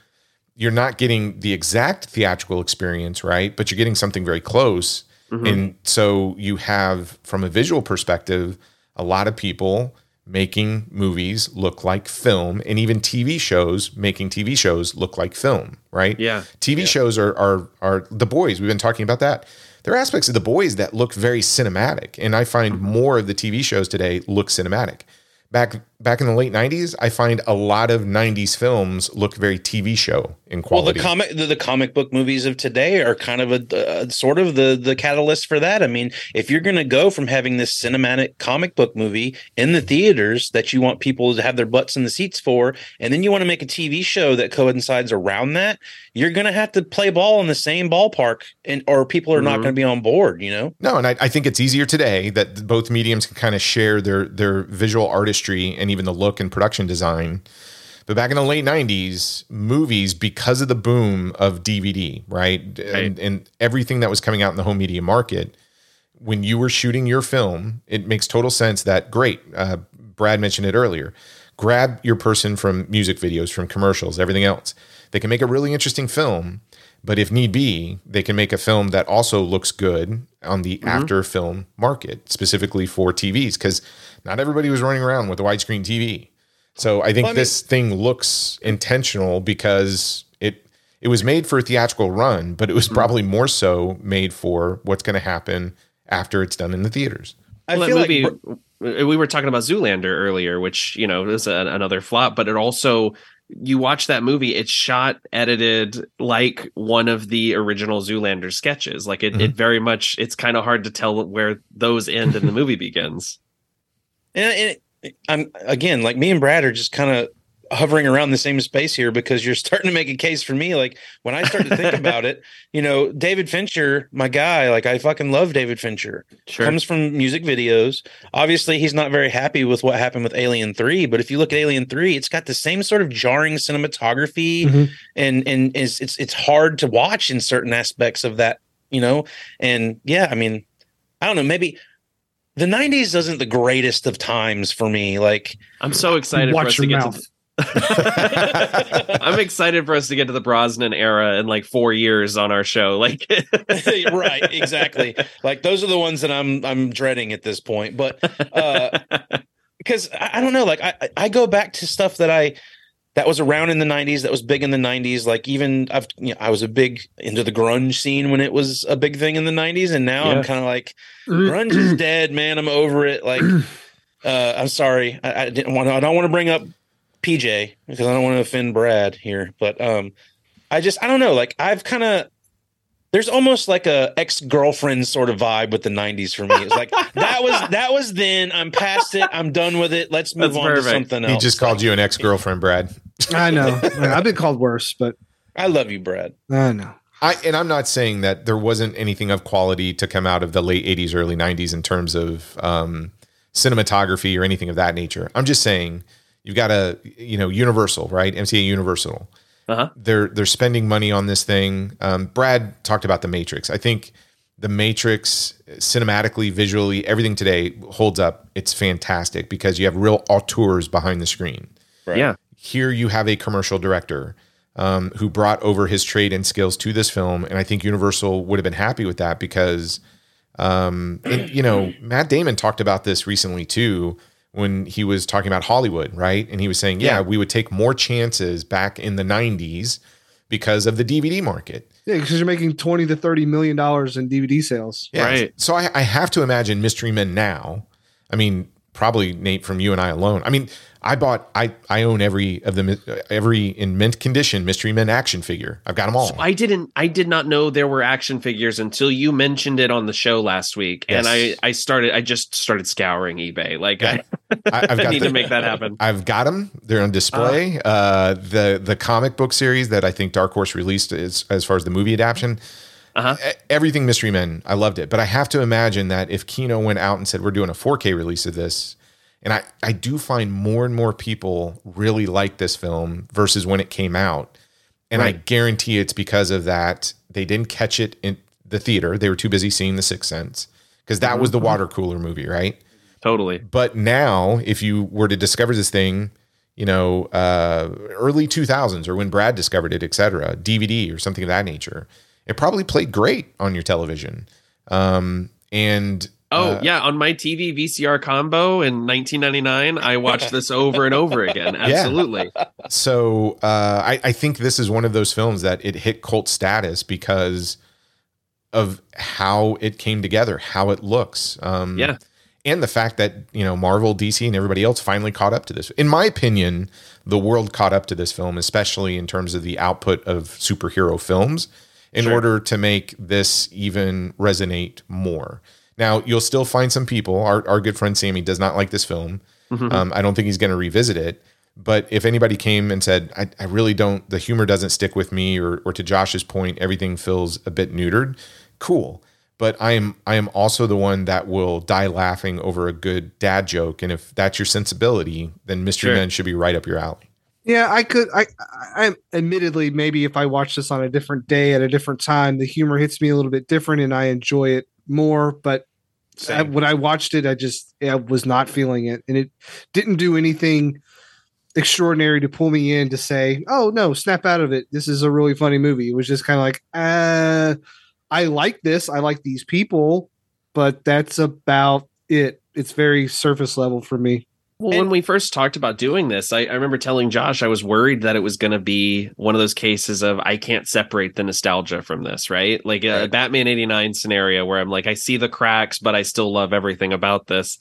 You're not getting the exact theatrical experience, right? But you're getting something very close. And so you have, from a visual perspective, a lot of people making movies look like film and even TV shows making TV shows look like film, right? Yeah. TV shows are are are the boys. We've been talking about that. There are aspects of the boys that look very cinematic, and I find mm-hmm. more of the TV shows today look cinematic. Back back in the late '90s, I find a lot of '90s films look very TV show in quality well, the comic the, the comic book movies of today are kind of a uh, sort of the the catalyst for that. I mean, if you're going to go from having this cinematic comic book movie in the theaters that you want people to have their butts in the seats for, and then you want to make a TV show that coincides around that, you're going to have to play ball in the same ballpark, and or people are not Mhm. going to be on board. You know. No, and I, I think it's easier today that both mediums can kind of share their their visual artistry and even the look and production design. But back in the late '90s, movies, because of the boom of DVD, right, and, and everything that was coming out in the home media market, when you were shooting your film, it makes total sense that great. Uh, Brad mentioned it earlier. Grab your person from music videos, from commercials, everything else. They can make a really interesting film, but if need be, they can make a film that also looks good on the mm-hmm. after film market, specifically for TVs, because not everybody was running around with a widescreen TV. So I think Well, I mean- this thing looks intentional because it it was made for a theatrical run, but it was mm-hmm. probably more so made for what's going to happen after it's done in the theaters. I well, feel that like movie, we were talking about Zoolander earlier, which you know is a, another flop, but it also you watch that movie, it's shot, edited like one of the original Zoolander sketches. Like it, it mm-hmm. very much, it's kind of hard to tell where those end and the movie begins. And, and I'm again like me and Brad are just kind of hovering around the same space here because you're starting to make a case for me. Like when I start to think about it, you know, David Fincher, my guy, like I fucking love David Fincher. Sure. Comes from music videos. Obviously, he's not very happy with what happened with Alien 3, but if you look at Alien 3, it's got the same sort of jarring cinematography Mhm. and and it's it's it's hard to watch in certain aspects of that, you know. And yeah, I mean, I don't know, maybe the 90s isn't the greatest of times for me. Like I'm so excited for us Watch to your get mouth. to. I'm excited for us to get to the Brosnan era in like four years on our show. Like, right, exactly. Like those are the ones that I'm I'm dreading at this point. But uh because I, I don't know, like I I- go back to stuff that I that was around in the 90s that was big in the 90s like even i've you know, i was a big into the grunge scene when it was a big thing in the 90s and now Yeah. i'm kind of like grunge is dead man i'm over it like uh i'm sorry i, I didn't want to i don't want to bring up pj because i don't want to offend brad here but um i just i don't know like i've kind of there's almost like a ex-girlfriend sort of vibe with the 90s for me it's like that was that was then i'm past it i'm done with it let's move That's on to something else He just called you an ex girlfriend, Brad. I know. I've been called worse, but i love you brad I know. I and I'm not saying that there wasn't anything of quality to come out of the late 80s, early 90s in terms of um, cinematography or anything of that nature. I'm just saying you've got a you know Universal, right? MCA Universal. Uh-huh. They're they're spending money on this thing. Um, Brad talked about the Matrix. I think the Matrix cinematically, visually, everything today holds up. It's fantastic because you have real auteurs behind the screen Yeah. here you have a commercial director um, who brought over his trade and skills to this film, and I think Universal would have been happy with that because, um, and, you know, Matt Damon talked about this recently too when he was talking about Hollywood, right? And he was saying, yeah, Yeah. we would take more chances back in the '90s because of the DVD market. Yeah, because you're making twenty to thirty million dollars in DVD sales. Yeah. Right. So I, I have to imagine Mystery Men now. I mean, probably Nate from you and I alone. I mean, I bought I I own every of the every in mint condition Mystery Men action figure. I've got them all. So I didn't I did not know there were action figures until you mentioned it on the show last week. And I I started I just started scouring eBay. Like Yeah. I, I, I've got need the- to make that happen. I've got them. They're on display. uh, the the comic book series that I think Dark Horse released as as far as the movie adaptation. Uh-huh. Everything Mystery Men, I loved it. But I have to imagine that if Kino went out and said we're doing a 4K release of this, and I I do find more and more people really like this film versus when it came out, and I guarantee it's because of that they didn't catch it in the theater. They were too busy seeing The Sixth Sense because that was the water cooler movie, right? Totally. But now, if you were to discover this thing, you know, uh, early 2000s or when Brad discovered it, etc., DVD or something of that nature, it probably played great on your television. Um, and Oh uh, yeah, on my TV VCR combo in 1999, I watched this over and over again. Absolutely. so uh, I, I think this is one of those films that it hit cult status because of how it came together, how it looks. Um, Yeah. And the fact that, you know, Marvel, DC, and everybody else finally caught up to this. In my opinion, the world caught up to this film, especially in terms of the output of superhero films, in Sure. order to make this even resonate more. Now, you'll still find some people, our, our good friend Sammy does not like this film. Um, I don't think he's going to revisit it. But if anybody came and said, I, I really don't, the humor doesn't stick with me, or, or to Josh's point, everything feels a bit neutered, cool. But I am I am also the one that will die laughing over a good dad joke. And if that's your sensibility, then Mystery Sure. Men should be right up your alley. Yeah, I could. I, I, I admittedly maybe if I watch this on a different day at a different time, the humor hits me a little bit different, and I enjoy it more. But I, when I watched it, I just I was not feeling it, and it didn't do anything extraordinary to pull me in to say, "Oh no, snap out of it. This is a really funny movie." It was just kind of like, uh, I like this. I like these people, but that's about it. It's very surface level for me. Well, And- when we first talked about doing this, I, I remember telling Josh I was worried that it was going to be one of those cases of I can't separate the nostalgia from this, right? Like a Right. Batman 89 scenario where I'm like, I see the cracks, but I still love everything about this.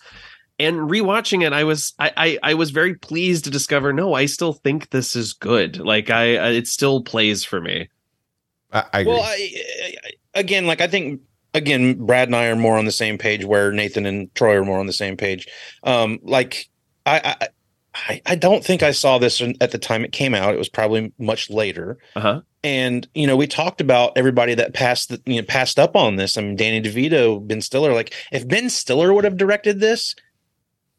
And rewatching it, I was I, I I was very pleased to discover no, I still think this is good. Like I, I it still plays for me. I, I agree. Well, I, I, again, like I think again, Brad and I are more on the same page. Where Nathan and Troy are more on the same page. Um, like I, I, I, I don't think I saw this at the time it came out. It was probably much later. Uh-huh. And you know, we talked about everybody that passed the, you know passed up on this. I mean, Danny DeVito, Ben Stiller. Like, if Ben Stiller would have directed this,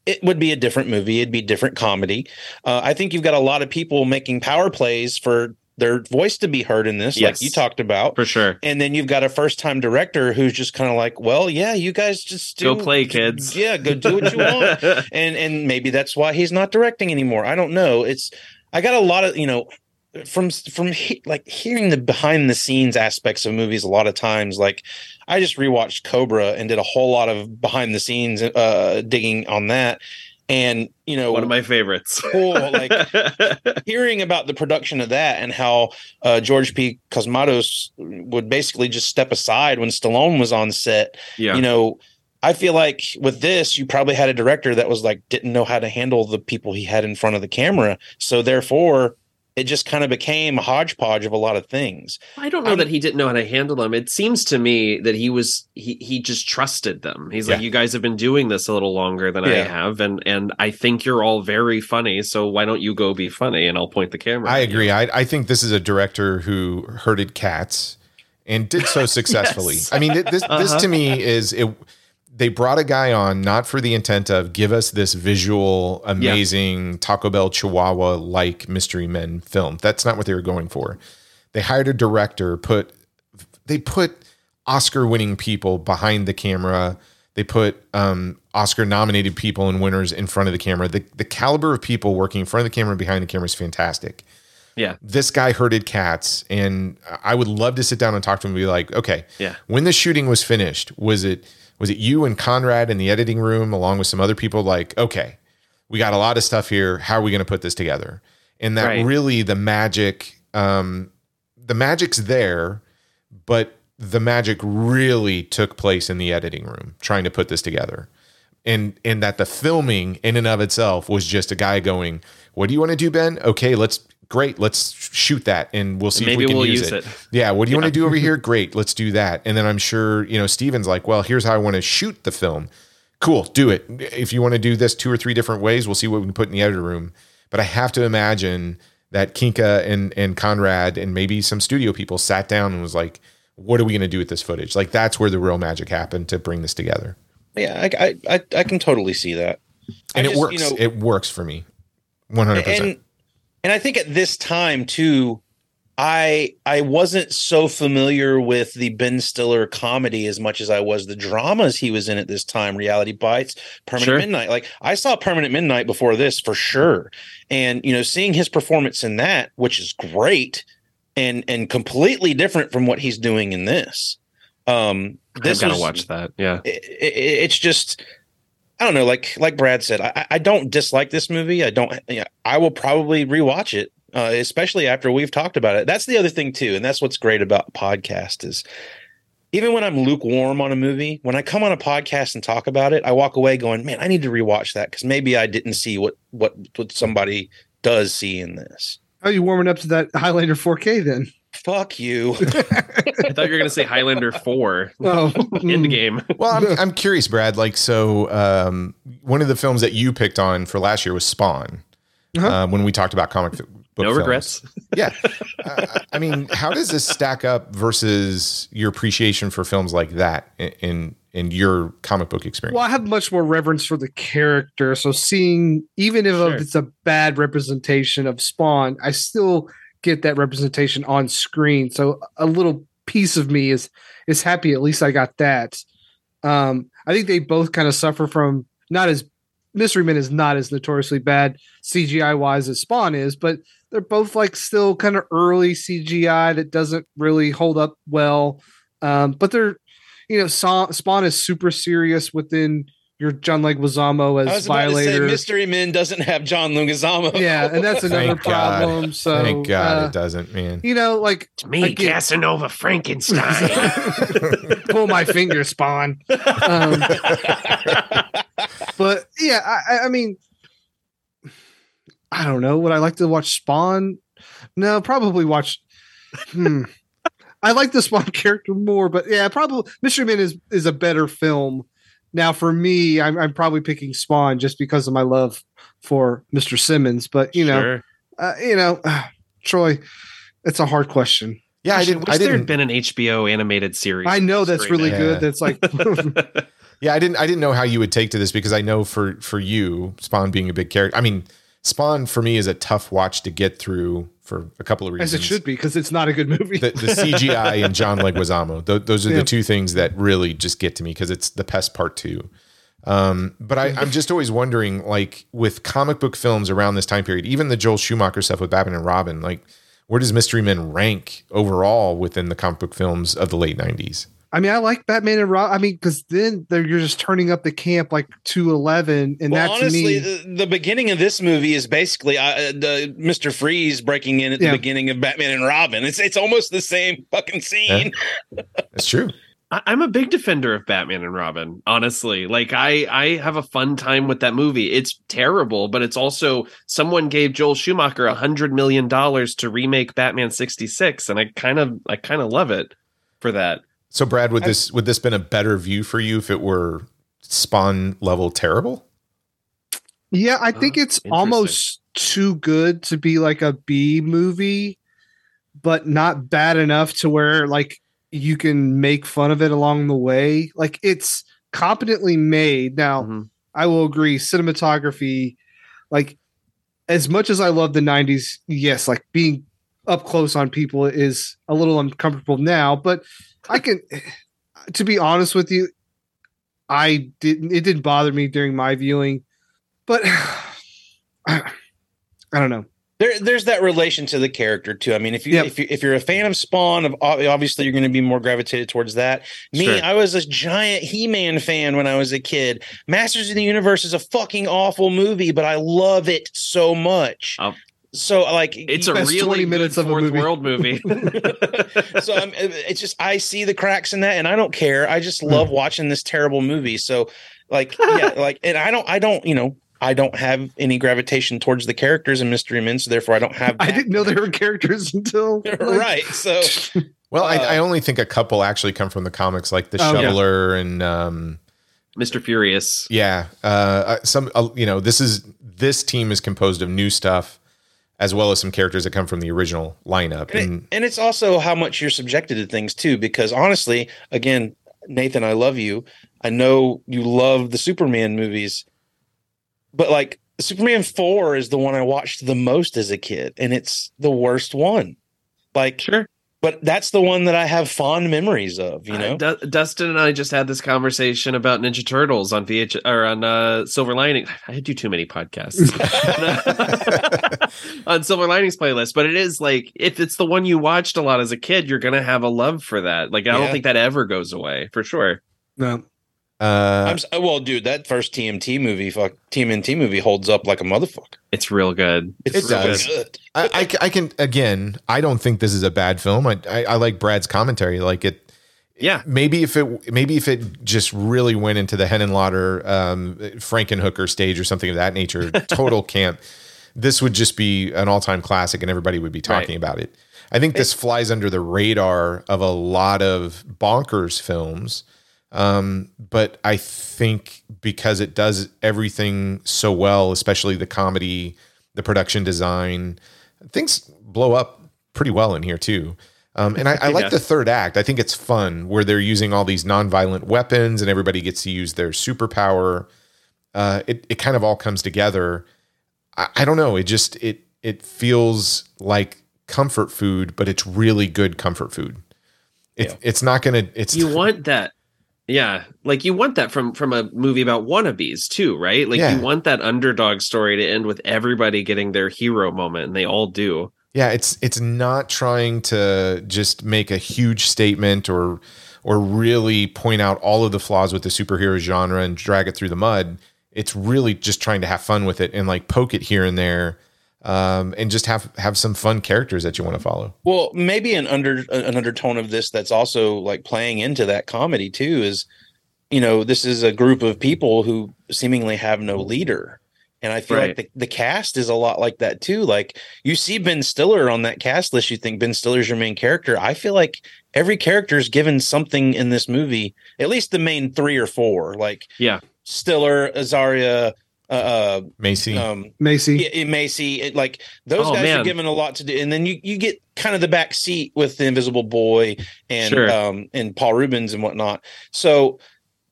it would be a different movie. It'd be different comedy. Uh, I think you've got a lot of people making power plays for their voice to be heard in this, Yes. like you talked about. For sure. And then you've got a first time director who's just kind of like, well, yeah, you guys just do, Go play, kids. Yeah, go do what you want. And and maybe that's why he's not directing anymore. I don't know. It's I got a lot of you know from from he, like hearing the behind the scenes aspects of movies a lot of times. Like I just rewatched Cobra and did a whole lot of behind the scenes uh, digging on that. And you know, One of my favorites. Cool, like- hearing about the production of that and how uh, George P. Cosmatos would basically just step aside when Stallone was on set. yeah. You know, I feel like with this, you probably had a director that was like didn't know how to handle the people he had in front of the camera. So therefore, it just kind of became a hodgepodge of a lot of things. I don't know I'm- that he didn't know how to handle them. It seems to me that he was he he just trusted them. He's like, you guys have been doing this a little longer than I have, and and I think you're all very funny. So why don't you go be funny and I'll point the camera. I at you." agree. I, I think this is a director who herded cats and did so successfully. Yes. I mean, this this Uh-huh. to me is it. They brought a guy on not for the intent of give us this visual, amazing Taco Bell Chihuahua like Mystery Men film. That's not what they were going for. They hired a director. Put they put Oscar winning people behind the camera. They put um, Oscar nominated people and winners in front of the camera. The the caliber of people working in front of the camera and behind the camera is fantastic Yeah. this guy herded cats and i would love to sit down and talk to him and be like okay Yeah. when the shooting was finished was it was it you and conrad in the editing room along with some other people like okay we got a lot of stuff here. How are we going to put this together? And that Right. really the magic um the magic's there but the magic really took place in the editing room trying to put this together. And and that the filming in and of itself was just a guy going what do you want to do ben? Okay let's great let's shoot that and we'll see Maybe if we can we'll use, use it. it. yeah what do you want to do over here? Great let's do that. And then i'm sure you know steven's like well here's how i want to shoot the film. Cool do it. If you want to do this two or three different ways we'll see what we can put in the editor room. But i have to imagine that kinka and and conrad and maybe some studio people sat down and was like what are we going to do with this footage? Like that's where the real magic happened to bring this together. Yeah, I I I, I can totally see that. I and it just, works. you know, it works for me 100% and and I think at this time too, I I wasn't so familiar with the Ben Stiller comedy as much as I was the dramas he was in at this time. Reality Bites, Permanent Sure. Midnight. Like I saw Permanent Midnight before this for sure, and you know, seeing his performance in that, which is great, and and completely different from what he's doing in this. Um, I've this got to watch that. Yeah. it, it, it's just I don't know, like like Brad said, I, I don't dislike this movie. I don't. Yeah, I will probably rewatch it, uh, especially after we've talked about it. That's the other thing too, and that's what's great about podcast is even when I'm lukewarm on a movie, when I come on a podcast and talk about it, I walk away going, "Man, I need to rewatch that because maybe I didn't see what what what somebody does see in this." How are you warming up to that Highlander 4K then? Fuck you. I thought you were going to say Highlander 4 Oh, end game. Well, I'm, I'm curious, Brad. Like, so um, one of the films that you picked on for last year was Spawn. Uh-huh. Uh, when we talked about comic book No films. regrets. Yeah, uh, I mean, how does this stack up versus your appreciation for films like that in in, in your comic book experience? Well, I have much more reverence for the character. So seeing, even if Sure. it's a bad representation of Spawn, I still get that representation on screen. So a little piece of me is is happy. At least I got that. Um, I think they both kind of suffer from not as Mystery Men is not as notoriously bad CGI wise as Spawn is, but they're both like still kind of early CGI that doesn't really hold up well. Um, but they're you know, Spawn is super serious within your John Leguizamo I as was about to say, Violator. Mystery Men doesn't have John Leguizamo. yeah, and that's another Thank God. problem. So, Thank God uh, it doesn't, man. you know, like It's me, Again- Casanova Frankenstein. pull my finger, Spawn. Um, but yeah, I, I- I mean, I don't know. Would I like to watch Spawn? No, probably watch. Hmm. I like the Spawn character more, but yeah, probably Mystery Men is is a better film. Now, for me, I'm, I'm probably picking Spawn just because of my love for Mr. Simmons. But you know, Sure. uh, you know, Troy, it's a hard question. Yeah, I Gosh, didn't. wish I there had been an HBO animated series. I know that's really in. good. That's like Yeah, I didn't. I didn't know how you would take to this because I know for for you, Spawn being a big character. I mean, Spawn for me is a tough watch to get through for a couple of as reasons. it should be because it's not a good movie. the, the CGI and John Leguizamo. Th- those are Yeah. the two things that really just get to me because it's the pest part two. Um, but I, I'm just always wondering, like with comic book films around this time period, even the Joel Schumacher stuff with Batman and Robin, like where does Mystery Men rank overall within the comic book films of the late '90s? I mean, I like Batman and Rob. I mean, because then they're, you're just turning up the camp like to eleven, and well, that honestly, me, the, the beginning of this movie is basically uh, the Mister Freeze breaking in at the beginning of Batman and Robin. It's it's almost the same fucking scene. It's true. I- I'm a big defender of Batman and Robin. Honestly, like I, I have a fun time with that movie. It's terrible, but it's also someone gave Joel Schumacher a hundred million dollars to remake Batman '66, and I kind of, I kind of love it for that. So, Brad, would this would this been a better view for you if it were Spawn level terrible? yeah, I think Oh, it's almost too good to be like a B movie, but not bad enough to where like you can make fun of it along the way. Like it's competently made. Now, Mhm. I will agree, cinematography, like as much as I love the '90s, yes, like being up close on people is a little uncomfortable now, but I can, to be honest with you, I didn't. It didn't bother me during my viewing, but I, I don't know. There, there's that relation to the character too. I mean, if you Yep. if you if you're a fan of Spawn, of obviously you're going to be more gravitated towards that. Me, Sure. I was a giant He-Man fan when I was a kid. Masters of the Universe is a fucking awful movie, but I love it so much. Oh. So like, It's a really 20 minutes of a movie. world movie. so I'm, it's just I see the cracks in that, and I don't care. I just love watching this terrible movie. So, like, yeah, like, and I don't, I don't, you know, I don't have any gravitation towards the characters in Mystery Men, so therefore I don't have. I didn't know there were characters until like- right. So Well, I, Uh, I only think a couple actually come from the comics, like the Oh, yeah. Shoveler and um, Mr. Furious. yeah, uh, uh, some uh, you know this is this team is composed of new stuff as well as some characters that come from the original lineup. and, And it- and it's also how much you're subjected to things too because honestly again nathan i love you i know you love the superman movies but like superman 4 is the one i watched the most as a kid and it's the worst one like Sure. But that's the one that i have fond memories of you know Uh, Du- Dustin and I just had this conversation about Ninja Turtles on VH or on uh, Silver Lining. I do too many podcasts on Silver Linings playlist, but it is like if it's the one you watched a lot as a kid, you're gonna have a love for that. Like I don't think that ever goes away for sure. No. Uh, I'm s- well dude that first tmt movie fuck tmnt movie holds up like a motherfucker It's real good. it's It really does. good I, I, I can again. I don't think this is a bad film. I, I, I like Brad's commentary. Like it. Yeah. Maybe if it maybe if it just really went into the Henenlotter, um, Frankenhooker stage or something of that nature, total camp. This would just be an all time classic, and everybody would be talking about it. I think this flies under the radar of a lot of bonkers films. Um, but I think because it does everything so well, especially the comedy, the production design, things blow up pretty well in here too. Um, and I, I like Yeah. the third act. I think it's fun where they're using all these nonviolent weapons and everybody gets to use their superpower. Uh, it it kind of all comes together. I, I don't know. It just it it feels like comfort food, but it's really good comfort food. It's it's not gonna. It's You want that. Yeah, like you want that from from a movie about wannabes too, right? Like Yeah. you want that underdog story to end with everybody getting their hero moment, and they all do. Yeah, it's it's not trying to just make a huge statement or or really point out all of the flaws with the superhero genre and drag it through the mud. It's really just trying to have fun with it and like poke it here and there, um, and just have have some fun characters that you want to follow. Well, maybe an under an undertone of this that's also like playing into that comedy too is, you know, this is a group of people who seemingly have no leader. And I feel Right. like the, the cast is a lot like that too. Like you see Ben Stiller on that cast list, you think Ben Stiller's your main character. I feel like every character is given something in this movie, at least the main three or four. Like Yeah. Stiller, Azaria, uh, Macy, uh um, Macy. yeah, it Macy, it, like those Oh, guys man. are given a lot to do, and then you you get kind of the back seat with the Invisible Boy and Sure. um and Paul Reubens and whatnot. So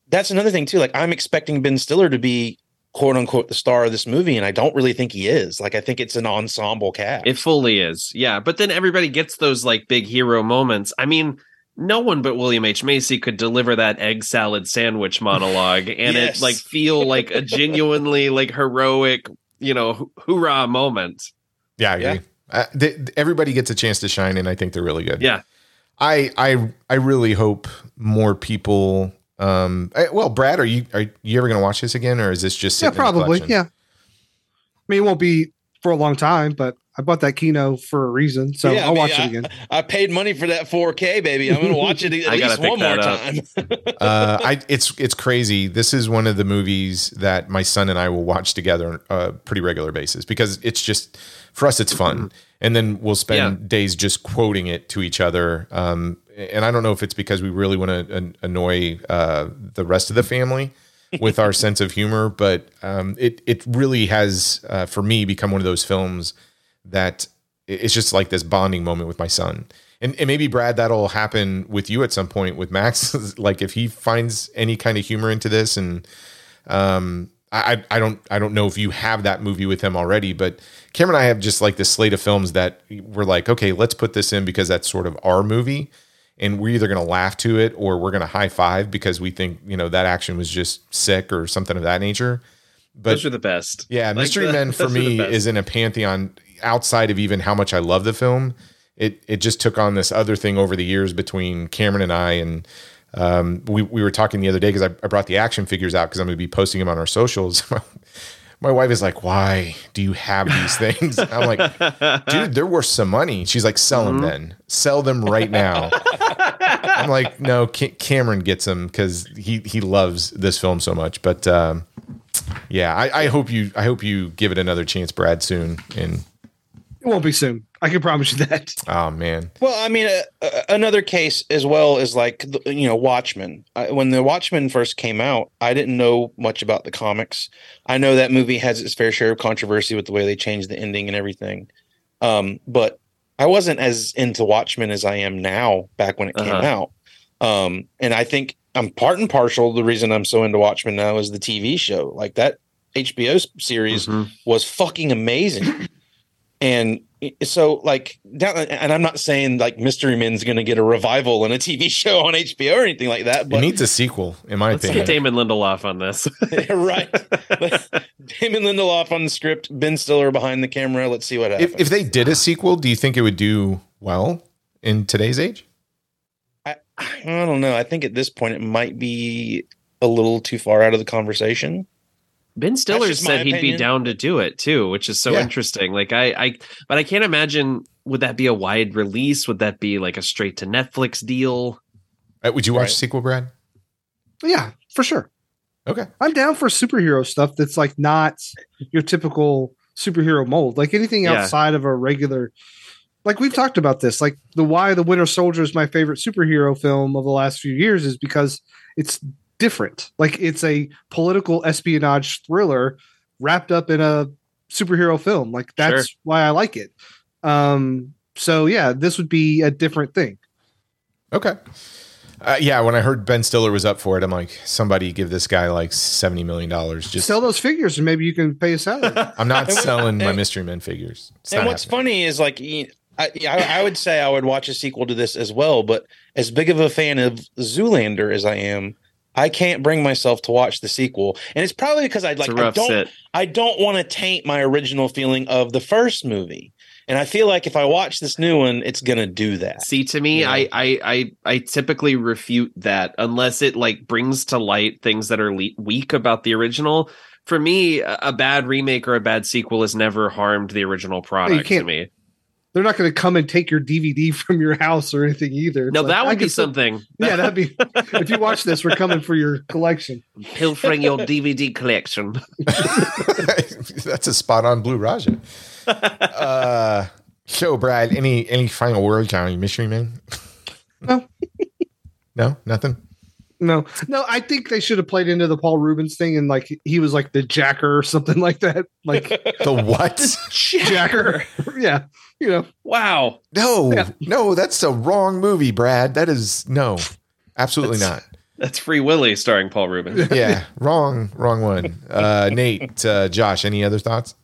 that's another thing too. Like I'm expecting Ben Stiller to be quote unquote the star of this movie, and I don't really think he is. Like I think it's an ensemble cast. It fully is. Yeah. But then everybody gets those like big hero moments. I mean, no one but William H. Macy could deliver that egg salad sandwich monologue and Yes. it like feel like a genuinely like heroic, you know, hoo- hoorah moment. yeah, I yeah. Uh, th- everybody gets a chance to shine, and I think they're really good. Yeah. I I I really hope more people. Um, eh, well, Brad, are you are you ever going to watch this again, or is this just Yeah, sitting in the probably. Yeah. I mean, it won't be for a long time, but I bought that Kino for a reason, so Yeah, I I'll mean, watch it again. I paid money for that 4K, baby. I'm going to watch it at I least one more up. time. uh, I it's it's crazy. This is one of the movies that my son and I will watch together on a pretty regular basis because it's just for us it's fun, and then we'll spend Yeah. days just quoting it to each other. Um, and I don't know if it's because we really want to an- annoy uh, the rest of the family with our sense of humor, but um, it it really has uh, for me become one of those films that it's just like this bonding moment with my son. And, and maybe Brad, that'll happen with you at some point with Max. like if he finds any kind of humor into this, and um, I I don't I don't know if you have that movie with him already, but Cameron and I have just like this slate of films that we're like, okay, let's put this in because that's sort of our movie, and we're either going to laugh to it or we're to high five because we think you know that action was just sick or something of that nature. But Those are the best. yeah, Like, Mystery the- Men for those are the me is in a pantheon outside of even how much I love the film. It it just took on this other thing over the years between Cameron and I, and um, we we were talking the other day because I, I brought the action figures out because I'm going to be posting them on our socials. My wife is like, "Why do you have these things?" I'm like, "Dude, they're worth some money." She's like, "Sell them then. Sell them right now." I'm like, "No, Ca- Cameron gets them because he he loves this film so much." But um, yeah, I, I hope you I hope you give it another chance, Brad, soon. And It won't be soon. I can promise you that. oh man, Well, I mean, uh, uh, another case as well is like you know Watchmen. I, when the Watchmen first came out, I didn't know much about the comics. I know that movie has its fair share of controversy with the way they changed the ending and everything, um, but I wasn't as into Watchmen as I am now. Back when it came Uh-huh. out, um, and I think I'm part and partial. The reason I'm so into Watchmen now is the TV show. Like that HBO s- series Mhm. was fucking amazing. And so like down, and I'm not saying like Mystery Men's going to get a revival in a TV show on HBO or anything like that, but it needs a sequel, in my Let's opinion. get Damon Lindelof on this. right. Damon Lindelof on the script, Ben Stiller behind the camera. Let's see what happens. if if they did a sequel, do you think it would do well in today's age? I, I don't know. I think at this point it might be a little too far out of the conversation. Ben Stiller said he'd be down to do it too, which is so Yeah. interesting. Like I, I, but I can't imagine. Would that be a wide release? Would that be like a straight to Netflix deal? Uh, would you watch Right. the sequel, Brad? Yeah, for sure. Okay. I'm down for superhero stuff that's like not your typical superhero mold. Like anything Yeah. outside of a regular like we've talked about this. Like the why the Winter Soldier is my favorite superhero film of the last few years is because it's different. Like it's a political espionage thriller wrapped up in a superhero film. Like that's why I like it. Um so yeah, this would be a different thing. Okay. Uh, yeah, when I heard Ben Stiller was up for it, I'm like, somebody give this guy like seventy million dollars. Just Sell those figures and maybe you can pay a salary. I'm not selling my Mystery Men figures. It's and what's happening. funny is like I, I, I would say I would watch a sequel to this as well, but as big of a fan of Zoolander as I am, I can't bring myself to watch the sequel, and it's probably because I It's like a I rough don't sit. I don't want to taint my original feeling of the first movie, and I feel like if I watch this new one, it's gonna do that. See, to me, Yeah. I, I, I, I typically refute that unless it like brings to light things that are le- weak about the original. For me, a a bad remake or a bad sequel has never harmed the original product to can't- me. They're not going to come and take your DVD from your house or anything either. It's No, like, that would can be still- something. Yeah, that'd be. if you watch this, we're coming for your collection. pilfering your DVD collection. That's a spot on Blue Raja. uh, so, Brad, any any final words on Mystery Man? No. no, nothing. No, no, I think they should have played into the Paul Reubens thing and like he was like the jacker or something like that. Like The what? jacker. yeah, you know. Wow. no, Yeah. no, that's the wrong movie, Brad. That is no, absolutely not. That's Free Willy starring Paul Rubin. Yeah, wrong, wrong one. Uh, Nate, uh, Josh, any other thoughts?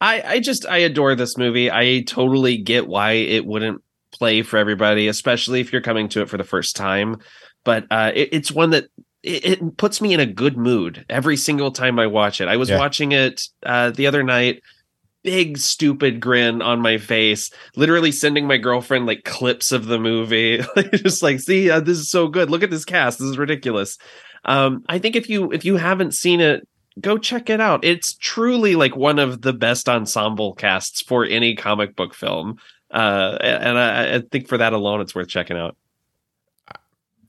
I, I just I adore this movie. I totally get why it wouldn't play for everybody, especially if you're coming to it for the first time. But uh, it, it's one that it, it puts me in a good mood every single time I watch it. I was Yeah. watching it uh, the other night, big stupid grin on my face, literally sending my girlfriend like clips of the movie, just like, see, uh, this is so good. Look at this cast. This is ridiculous. Um, I think if you if you haven't seen it, go check it out. It's truly like one of the best ensemble casts for any comic book film. Uh, and I, I think for that alone, it's worth checking out.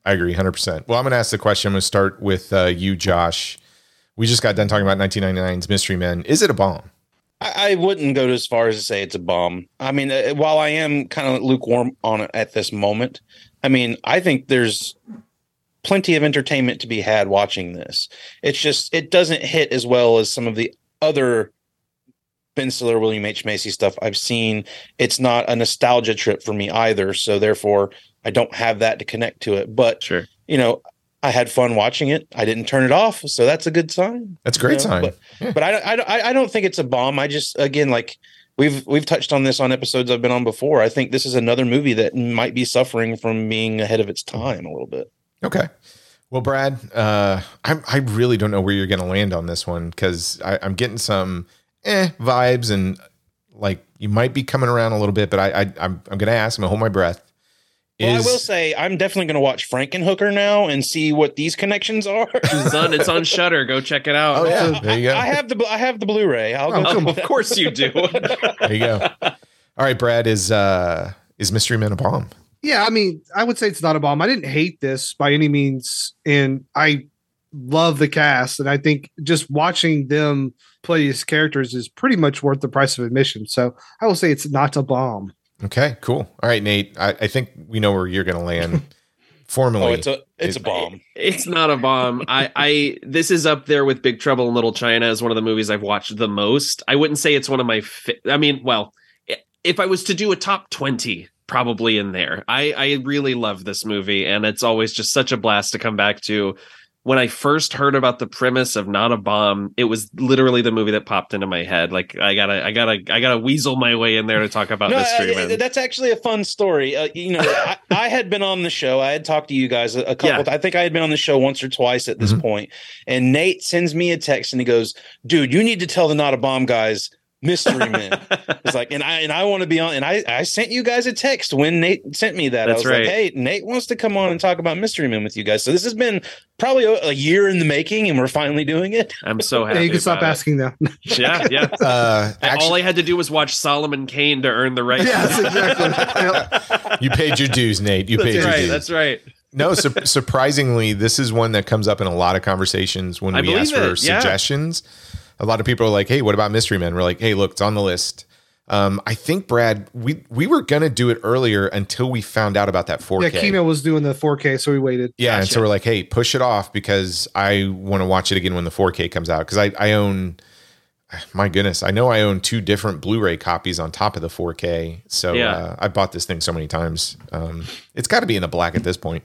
I agree 100%. Well, I'm going to ask the question. I'm going to start with uh, you, Josh. We just got done talking about 1999's Mystery Men. Is it a bomb? I, I wouldn't go as far as to say it's a bomb. I mean, uh, while I am kind of lukewarm on it at this moment, I mean, I think there's plenty of entertainment to be had watching this. It's just it doesn't hit as well as some of the other Ben Stiller, William H Macy stuff I've seen. It's not a nostalgia trip for me either, so therefore I don't have that to connect to it. But Sure. you know, I had fun watching it. I didn't turn it off, so that's a good sign. That's a great you know, sign. But, Yeah. but I, I, I don't think it's a bomb. I just again like we've we've touched on this on episodes I've been on before. I think this is another movie that might be suffering from being ahead of its time a little bit. Okay. Well, Brad, uh, I, I really don't know where you're going to land on this one because I'm getting some eh vibes and like you might be coming around a little bit, but I, I I'm I'm going to ask. I'm going to hold my breath. Well, I will say I'm definitely going to watch Frankenhooker now and see what these connections are. It's on, it's on Shudder. Go check it out. Oh yeah, there you go. I have the I have the Blu-ray. I'll Oh, go. come of course you do. There you go. All right, Brad is uh is Mystery Men a bomb? Yeah, I mean, I would say it's not a bomb. I didn't hate this by any means, and I love the cast, and I think just watching them play these characters is pretty much worth the price of admission. So I will say it's not a bomb. Okay, cool. All right, Nate. I, I think we know where you're going to land. Formally, Oh, it's a it's a It- bomb. It's not a bomb. I, I this is up there with Big Trouble in Little China as one of the movies I've watched the most. I wouldn't say it's one of my. Fi- I mean, well, if I was to do a top twenty, probably in there. I I really love this movie, and it's always just such a blast to come back to. When I first heard about the premise of Not a Bomb, it was literally the movie that popped into my head. Like I gotta, I gotta, I gotta weasel my way in there to talk about No, Mystery Men. that's actually a fun story. Uh, you know, I, I had been on the show. I had talked to you guys a, a couple. I think I had been on the show once or twice at this Mhm. point. And Nate sends me a text and he goes, "Dude, you need to tell the Not a Bomb guys." Mystery Men. It's like, and I and I want to be on. And I I sent you guys a text when Nate sent me that. That's I was right. like, hey, Nate wants to come on and talk about Mystery Men with you guys. So this has been probably a, a year in the making, and we're finally doing it. I'm so happy. Yeah, you can stop it. asking now. Yeah, yeah. uh, actually, all I had to do was watch Solomon Kane to earn the right. yes, exactly. You paid your dues, Nate. You paid That's your dues. That's right. No, su- surprisingly, this is one that comes up in a lot of conversations when I we ask for it, yeah. Suggestions. A lot of people are like, "Hey, what about Mystery Men?" We're like, "Hey, look, it's on the list." Um, I think Brad, we we were gonna do it earlier until we found out about that 4K. Yeah, Kino was doing the 4K, so we waited. Yeah, and so we're like, "Hey, push it off because I want to watch it again when the 4K comes out." Because I I own, my goodness, I know I own two different Blu-ray copies on top of the 4K. So Yeah. uh, I bought this thing so many times. Um, it's got to be in the black at this point.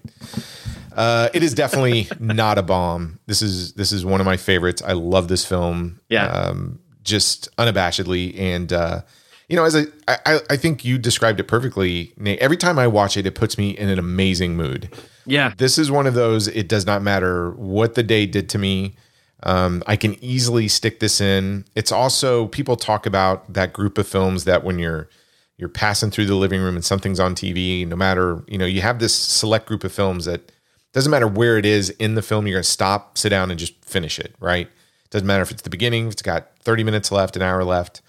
Uh, it is definitely not a bomb. This is this is one of my favorites. I love this film. Yeah. um, just unabashedly, and uh, you know, as I, I I think you described it perfectly. Nate. Every time I watch it, it puts me in an amazing mood. Yeah. This is one of those. It does not matter what the day did to me. Um, I can easily stick this in. It's also people talk about that group of films that when you're you're passing through the living room and something's on TV, no matter you know, you have this select group of films that doesn't matter where it is in the film, you're gonna stop, sit down, and just finish it. Right? Doesn't matter if it's the beginning, if it's got 30 minutes left, an hour left.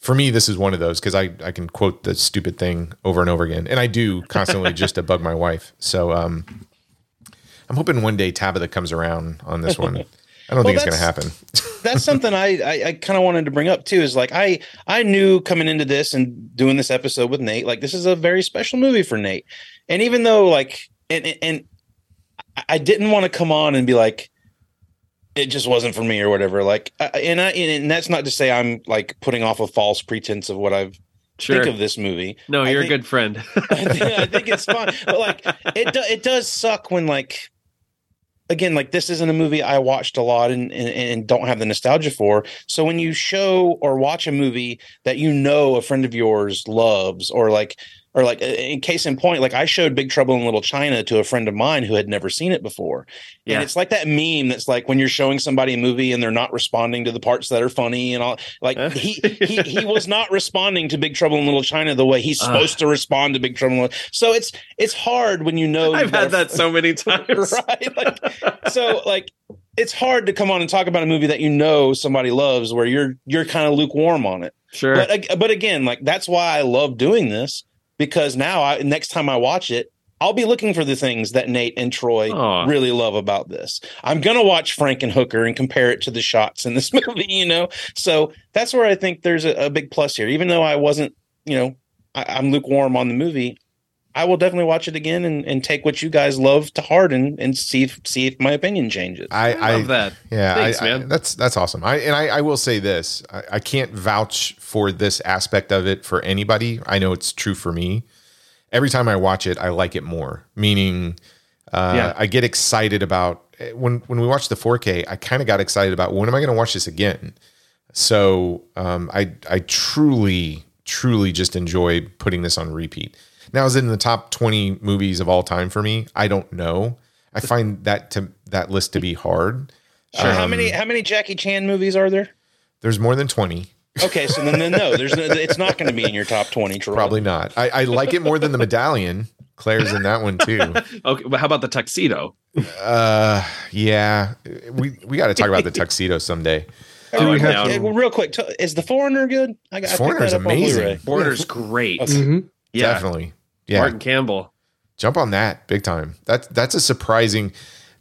For me, this is one of those because I, I can quote the stupid thing over and over again. And I do constantly just to bug my wife. So um, I'm hoping one day Tabitha comes around on this one. I don't Well, think it's going to happen. that's- something I I, I kind of wanted to bring up too. Is like I I knew coming into this and doing this episode with Nate, like this is a very special movie for Nate. And even though like and- and I- didn't want to come on and be like it just wasn't for me or whatever. Like I- and I and that's not to say I'm like putting off a false pretense of what I've Sure. think of this movie. no, you're think- a good friend. I think, I think it's fun, but like it do, it does suck when like again like this isn't a movie I watched a lot and, and and don't have the nostalgia for. So when you show or watch a movie that you know a friend of yours loves or like or like uh, in case in point, like I showed Big Trouble in Little China to a friend of mine who had never seen it before. Yeah. And it's like that meme that's like when you're showing somebody a movie and they're not responding to the parts that are funny and all like he he he was not responding to Big Trouble in Little China the way he's Uh. supposed to respond to Big Trouble. in Little So it's it's hard when you know I've had that so many times. right? Like, so like it's hard to come on and talk about a movie that you know somebody loves where you're you're kind of lukewarm on it. Sure. But but again, like that's why I love doing this because now I next time I watch it, I'll be looking for the things that Nate and Troy Aw. really love about this. I'm gonna watch Frankenhooker and compare it to the shots in this movie, you know. So that's where I think there's a, a big plus here. Even though I wasn't, you know, I, I'm lukewarm on the movie. I will definitely watch it again and, and take what you guys love to heart and, and see if see if my opinion changes. I, I love that. Yeah, Thanks, I, I- man. that's that's awesome. I and I, I will say this: I, I can't vouch for this aspect of it for anybody. I know it's true for me. Every time I watch it, I like it more. Meaning, uh, Yeah. I get excited about when when we watch the 4K. I kind of got excited about when am I going to watch this again. So um, I I truly truly just enjoy putting this on repeat. Now, is it in the top 20 movies of all time for me? I don't know. I find that to that list to be hard. Sure. how Um, many how many Jackie Chan movies are there? There's more than 20. Okay, so then, then no, there's no, it's not going to be in your top twenty. Troy. Probably not. I, I like it more than the medallion. Claire's in that one too. Okay, but how about the tuxedo? Uh, yeah, we we got to talk about the tuxedo someday. Do we have down. Well, real quick, t- is the Foreigner good? I got I Foreigner's that amazing. Blu-ray. Border's great. Mhm. Yeah. Definitely. Yeah, Martin Campbell. jump on that big time. That's that's a surprising.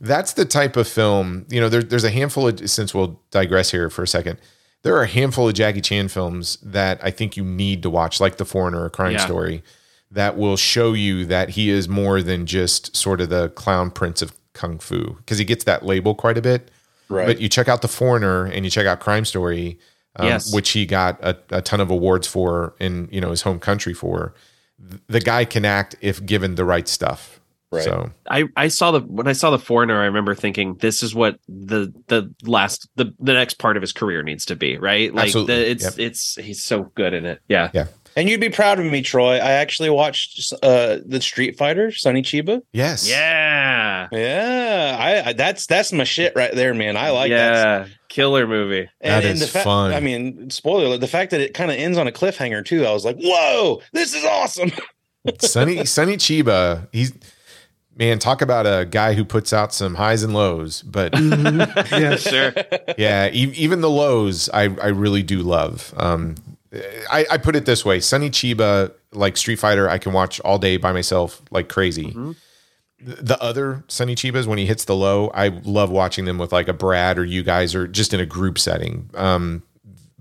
That's the type of film. You know, there, there's a handful of. Since we'll digress here for a second, there are a handful of Jackie Chan films that I think you need to watch, like The Foreigner, A Crime Yeah. Story, that will show you that he is more than just sort of the clown prince of kung fu because he gets that label quite a bit. Right. But you check out The Foreigner and you check out Crime Story, um, Yes. which he got a, a ton of awards for in you know his home country for. Th- The guy can act if given the right stuff. Right. So I, I saw the when I saw the foreigner, I remember thinking this is what the the last the the next part of his career needs to be, right? Like Absolutely. the, it's Yep. it's he's so good in it. Yeah. yeah, And you'd be proud of me, Troy. I actually watched uh, the Street Fighter, Sonny Chiba. yes, Yeah. Yeah, I, I that's that's my shit right there, man. I like that. yeah. Killer movie. That And, and is the fun. I mean, spoiler alert, the fact that it kind of ends on a cliffhanger too. I was like, "Whoa, this is awesome!" Sonny Sonny Chiba. He's man, talk about a guy who puts out some highs and lows. But Yes. Sure. yeah, e- even the lows, I I really do love. Um, I, I put it this way: Sonny Chiba, like Street Fighter, I can watch all day by myself like crazy. Mm-hmm. The- The other Sonny Chibas, when he hits the low, I love watching them with like a Brad or you guys or just in a group setting. Um,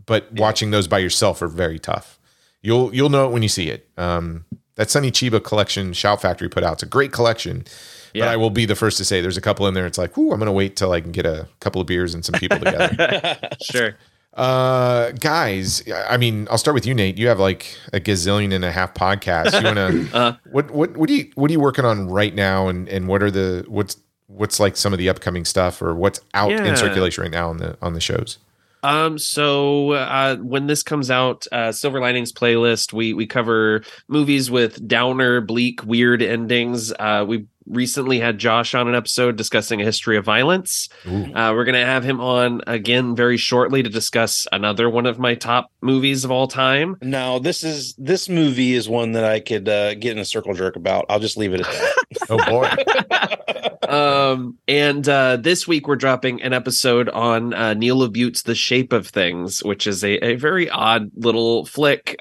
but watching those by yourself are very tough. You'll you'll know it when you see it. Um, that Sonny Chiba collection Shout Factory put out, it's a great collection. Yeah. But I will be the first to say there's a couple in there. It's like, ooh, I'm gonna wait till I can get a couple of beers and some people together. Sure. Uh, guys, I mean, I'll start with you, Nate. You have like a gazillion and a half podcasts. You wanna Uh. what what what do you what are you working on right now, and and what are the what's what's like some of the upcoming stuff or what's out Yeah. in circulation right now on the on the shows? Um, so uh, when this comes out, uh, Silver Linings playlist, we we cover movies with downer, bleak, weird endings. Uh, we recently had Josh on an episode discussing a history of violence. Uh, we're gonna have him on again very shortly to discuss another one of my top movies of all time. Now, this is this movie is one that I could uh, get in a circle jerk about. I'll just leave it at that. Oh boy. um, and uh, this week we're dropping an episode on uh, Neil LaBute's The Shape of Things, which is a, a very odd little flick.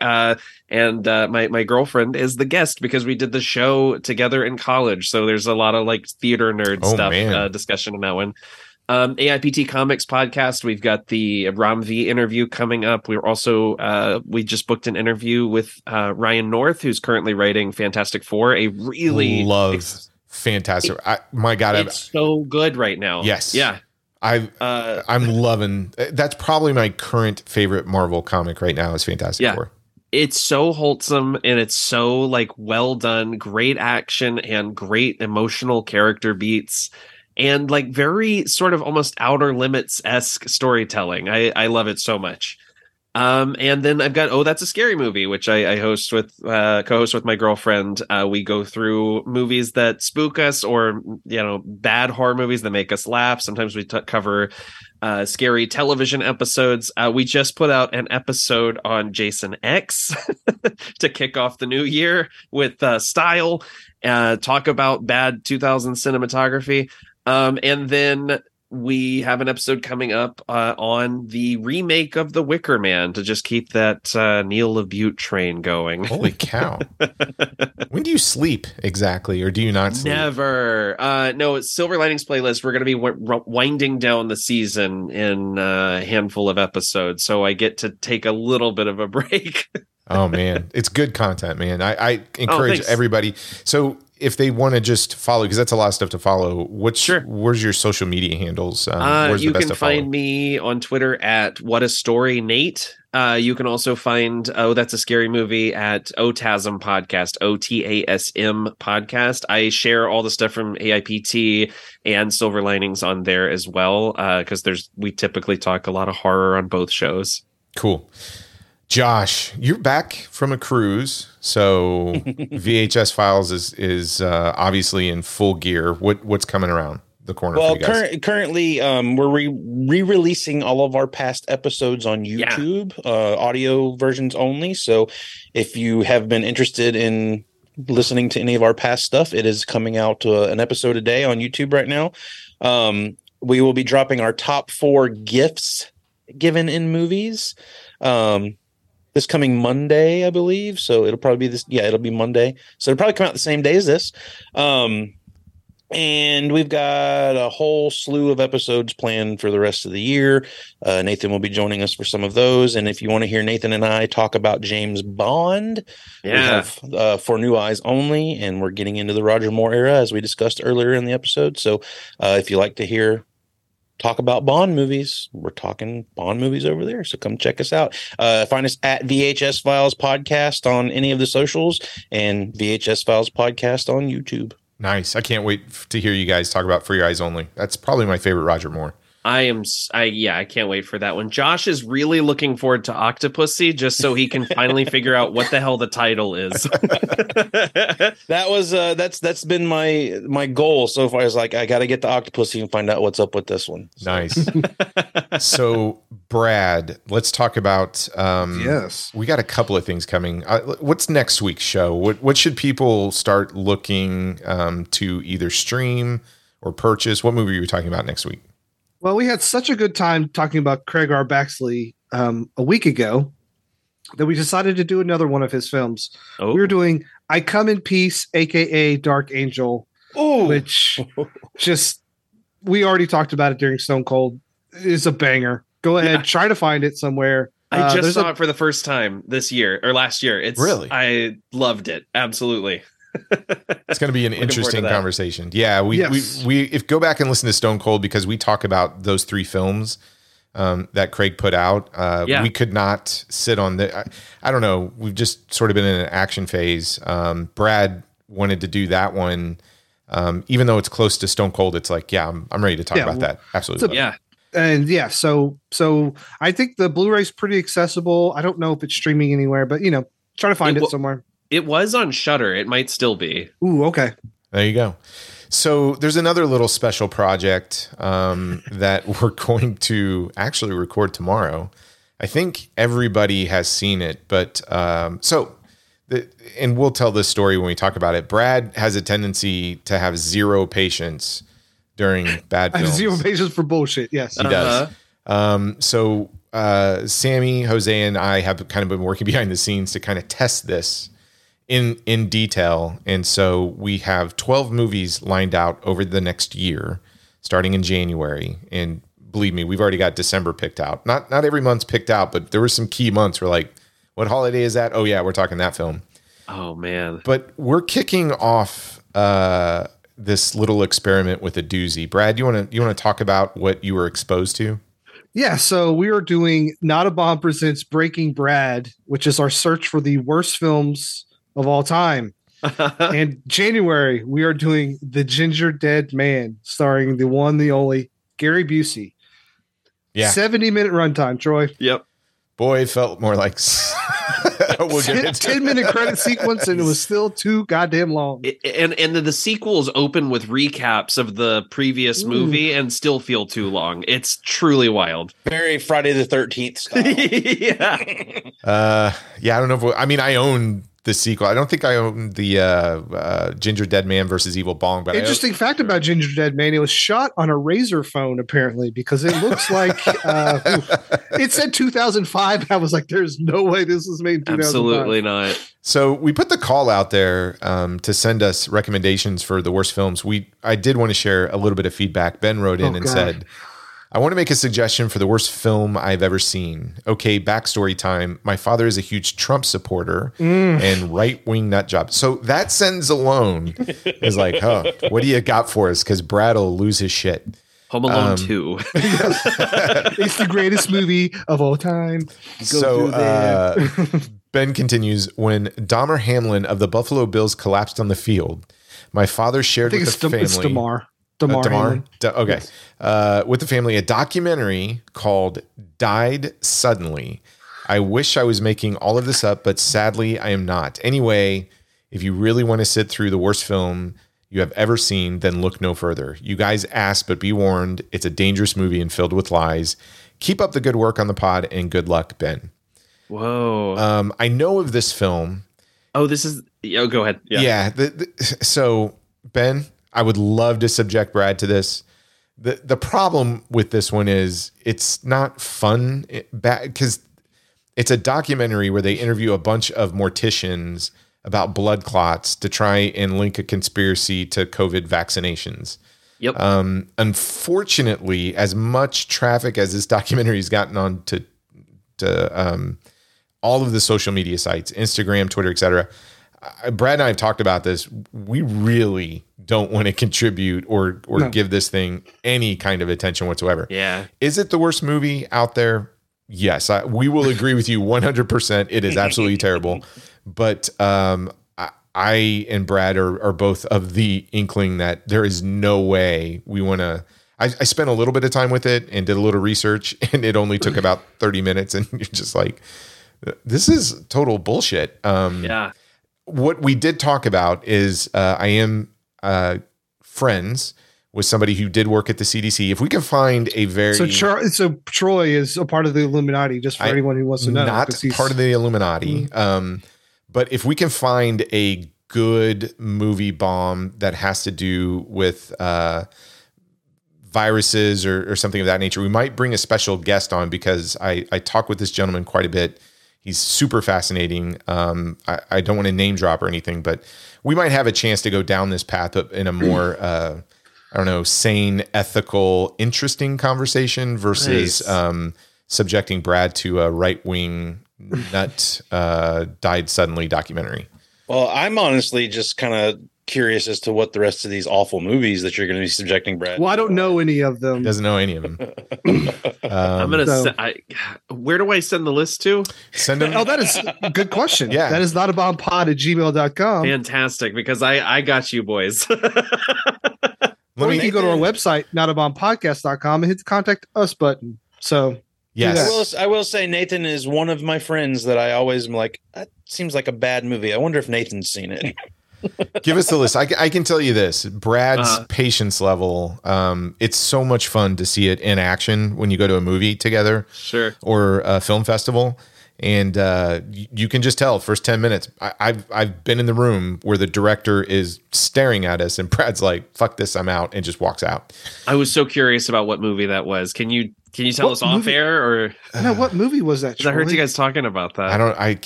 And uh, my my girlfriend is the guest because we did the show together in college. So there's a lot of like theater nerd Oh, stuff uh, discussion on that one. Um, AIPT Comics podcast. We've got the Ram V interview coming up. We're also uh, we just booked an interview with uh, Ryan North, who's currently writing Fantastic Four. A really love fantastic. I, my God, I've, it's so good right now. Yes. Yeah. I Uh, I'm loving. That's probably my current favorite Marvel comic right now. Is Fantastic Yeah. Four. It's so wholesome and it's so like well done, great action and great emotional character beats and like very sort of almost outer limits esque storytelling. I I love it so much. Um, and then I've got oh that's a scary movie, which I, I host with uh, co-host with my girlfriend. Uh, we go through movies that spook us, or you know, bad horror movies that make us laugh. Sometimes we t- cover uh, scary television episodes. Uh, we just put out an episode on Jason X to kick off the new year with uh, style. Uh, talk about bad 2000 cinematography. Um, and then we have an episode coming up uh, on the remake of The Wicker Man to just keep that uh, Neil LaBute train going. Holy cow! when do you sleep exactly, or do you not sleep? Never. Uh, no, it's Silver Linings playlist. We're going to be w- winding down the season in uh, a handful of episodes, so I get to take a little bit of a break. oh man, it's good content, man. I, I Oh, encourage thanks. everybody. So if they want to just follow, because that's a lot of stuff to follow. What's Sure. where's your social media handles? Um, Uh, where's you the best can to find me on Twitter at What a Story Nate. Uh, you can also find Oh That's a Scary Movie at OTASM Podcast, O T A S M Podcast. I share all the stuff from AIPT and Silver Linings on there as well because there's we typically talk a lot of horror on both shows. Cool. Josh, you're back from a cruise, so VHS Files is is uh, obviously in full gear. What what's coming around the corner Well, for you guys? cur- currently, um, we're re- re-releasing all of our past episodes on Yeah. YouTube, uh, audio versions only. So, if you have been interested in listening to any of our past stuff, it is coming out uh, an episode a day on YouTube right now. Um, we will be dropping our top four gifts given in movies. Um, this coming Monday, I believe. So it'll probably be this. Yeah, it'll be Monday. So it'll probably come out the same day as this. Um, and we've got a whole slew of episodes planned for the rest of the year. Uh, Nathan will be joining us for some of those. And if you want to hear Nathan and I talk about James Bond, we have uh, for new eyes only, and we're getting into the Roger Moore era as we discussed earlier in the episode. So uh, if you like to hear talk about Bond movies, we're talking Bond movies over there. So come check us out. Uh, find us at VHS Files Podcast on any of the socials and VHS Files Podcast on YouTube. Nice. I can't wait to hear you guys talk about Your Eyes Only. That's probably my favorite Roger Moore. I am. s- I yeah. I can't wait for that one. Josh is really looking forward to Octopussy just so he can finally figure out what the hell the title is. That was uh that's that's been my my goal so far is like I got to get the Octopussy and find out what's up with this one. So- Nice. so, Brad, let's talk about. Um, Yes. We got a couple of things coming. Uh, what's next week's show? What What should people start looking um, to either stream or purchase? What movie are you talking about next week? Well, we had such a good time talking about Craig R. Baxley um, a week ago that we decided to do another one of his films. oh, We were doing I Come in Peace, aka Dark Angel, Oh, which just we already talked about it during Stone Cold. It's a banger. Go ahead, Yeah. try to find it somewhere. I Uh, just saw a- it for the first time this year or last year. It's Really? I loved it. Absolutely. It's going to be an Looking forward to interesting conversation. Yeah, we, Yes. we we if go back and listen to Stone Cold because we talk about those three films um, that Craig put out. Uh, Yeah. We could not sit on the. I, I don't know. We've just sort of been in an action phase. Um, Brad wanted to do that one, um, even though it's close to Stone Cold. It's like, yeah, I'm, I'm ready to talk Yeah, about well, that. Absolutely. Yeah. and yeah, so so I think the Blu-ray's pretty accessible. I don't know if it's streaming anywhere, but you know, try to find It it, will- somewhere. It was on Shudder. It might still be. Ooh, okay. There you go. So there's another little special project um, that we're going to actually record tomorrow. I think everybody has seen it, but um, so the, and we'll tell this story when we talk about it. Brad has a tendency to have zero patience during bad I have films. zero patience for bullshit. Yes. He does. Uh-huh. Um, so uh, Sammy, Jose, and I have kind of been working behind the scenes to kind of test this in in detail, and so we have twelve movies lined out over the next year, starting in January. And believe me, we've already got December picked out. Not not every month's picked out, but there were some key months. Where like, what holiday is that? Oh yeah, we're talking that film. Oh man. But we're kicking off uh, this little experiment with a doozy. Brad, you want to you want to talk about what you were exposed to? Yeah, so we are doing Not a Bomb presents Breaking Brad, which is our search for the worst films of all time. and January, we are doing The Gingerdead Man, starring the one, the only Gary Busey. Yeah. 70 minute runtime, Troy. yep. Boy, it felt more like. we'll get Ten, 10 minute credit sequence and it was still too goddamn long. It- and and the, the sequels open with recaps of the previous Ooh. movie and still feel too long. It's truly wild. Very Friday the Thirteenth style. yeah. Uh, yeah, I don't know. If we, I mean, I own the sequel. I don't think I own the uh, uh, Gingerdead Man versus Evil Bong, but I own- Interesting fact about Gingerdead Man: it was shot on a razor phone, apparently, because it looks like uh, it said 2005. I was like, "There's no way this was made in 2005." Absolutely not. So we put the call out there um, to send us recommendations for the worst films. We I did want to share a little bit of feedback. Ben wrote in Oh, and God. said, "I want to make a suggestion for the worst film I've ever seen." Okay, backstory time. My father is a huge Trump supporter Mm. and right wing nut job. So that sentence alone is like, huh, what do you got for us? Because Brad will lose his shit. Home Alone Um, 2. it's the greatest movie of all time. so through uh, Ben continues when Dahmer Hamlin of the Buffalo Bills collapsed on the field. My father I shared think with it's, the Dem- family. it's Damar. Uh, Damar. Damar? Hamlin. Da- okay. Uh, with the family, a documentary called Died Suddenly. I wish I was making all of this up, but sadly, I am not. Anyway, if you really want to sit through the worst film you have ever seen, then look no further. You guys asked, but be warned, it's a dangerous movie and filled with lies. Keep up the good work on the pod and good luck, Ben. Whoa. Um, I know of this film. oh, this is. Oh, go ahead. Yeah. Yeah. the, the, so Ben, I would love to subject Brad to this. the The problem with this one is it's not fun because it's a documentary where they interview a bunch of morticians about blood clots to try and link a conspiracy to COVID vaccinations. Yep. Um, unfortunately, as much traffic as this documentary has gotten on to to um, all of the social media sites, Instagram, Twitter, etc. Brad and I have talked about this. We really don't want to contribute or or No. give this thing any kind of attention whatsoever. yeah. Is it the worst movie out there? Yes, I, we will agree with you 100%. It is absolutely terrible. But um, I, I and Brad are, are both of the inkling that there is no way we want to. I, I spent a little bit of time with it and did a little research, and it only took about 30 minutes. And you're just like, this is total bullshit. Um, Yeah. what we did talk about is uh, I am uh, friends with somebody who did work at the CDC. If we can find a very So, Char- so Troy is a part of the Illuminati. Just for I- anyone who wants to know, not part of the Illuminati, um, but if we can find a good movie bomb that has to do with uh, viruses or, or something of that nature, we might bring a special guest on because I I talk with this gentleman quite a bit. He's super fascinating. Um, I, I don't want to name drop or anything, but we might have a chance to go down this path in a more uh, I don't know, sane, ethical, interesting conversation versus Nice. um, subjecting Brad to a right wing nut uh, died suddenly documentary. Well, I'm honestly just kind of curious as to what the rest of these awful movies that you're going to be subjecting Brad. Well, I don't know any of them. Doesn't know any of them. I'm Um, gonna. so- se- I, where do I send the list to? send them. Oh, that is a good question. Yeah. That is not a bomb pod at gmail.com. Fantastic, because I I got you boys. Let or you can go to our website, notabombpodcast.com, and hit the contact us button. So yes. I will, I will say Nathan is one of my friends that I always am like, that seems like a bad movie. I wonder if Nathan's seen it. Give us the list. I, I can tell you this Brad's Uh-huh. patience level. Um, it's so much fun to see it in action when you go to a movie together sure. or a film festival. And uh, you can just tell first 10 minutes. I, I've, I've been in the room where the director is staring at us and Brad's like, fuck this, I'm out, and just walks out. I was so curious about what movie that was. Can you can you tell What us off movie- air or? now, what movie was that? 'cause I heard you guys talking about that. I don't. I.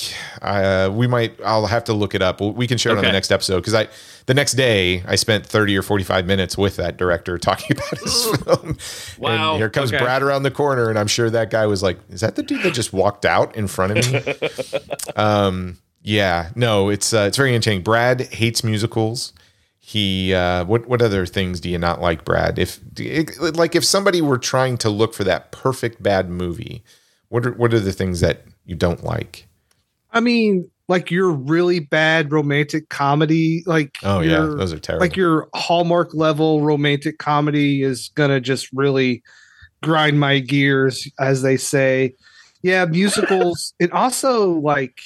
I uh, we might. I'll have to look it up. We can share it on the next episode because I. The next day, I spent thirty or forty-five minutes with that director talking about his film. Wow, And here comes okay. Brad around the corner, and I'm sure that guy was like, "Is that the dude that just walked out in front of me?" um. Yeah. No. It's uh, it's very entertaining. Brad hates musicals. He. Uh, what What other things do you not like, Brad? If like if somebody were trying to look for that perfect bad movie, what are what are the things that you don't like? I mean, like your really bad romantic comedy, like Oh yeah, those are terrible. like your Hallmark level romantic comedy is gonna just really grind my gears, as they say. Yeah, musicals and also like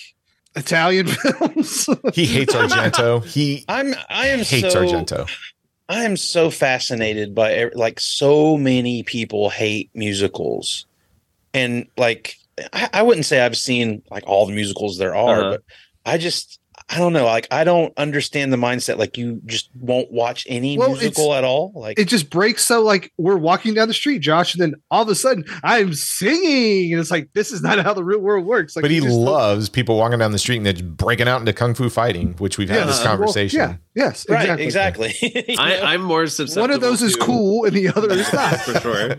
Italian films. He hates Argento. He I'm I am hates so Argento. I am so fascinated by like so many people hate musicals, and like I, I wouldn't say I've seen like all the musicals there are, Uh-huh. but I just I don't know. Like I don't understand the mindset. Like you just won't watch any Well, musical at all. Like it just breaks so like we're walking down the street, Josh, and then all of a sudden I'm singing, and it's like this is not how the real world works. Like, but he you just don't- loves people walking down the street and then breaking out into kung fu fighting, which we've had Yeah, this well, conversation. yeah, yes, right, exactly. exactly. I, I'm more susceptible. One of those is to- cool, and the other is not. for sure.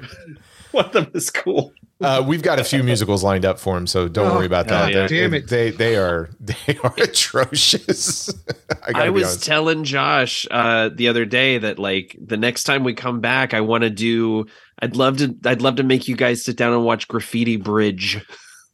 One of them is cool. Uh, we've got a few musicals lined up for him, so don't Oh, worry about that. yeah. They're- Damn it. They they are they are atrocious. I, I was telling Josh uh, the other day that like the next time we come back, I want to do. I'd love to. I'd love to make you guys sit down and watch Graffiti Bridge.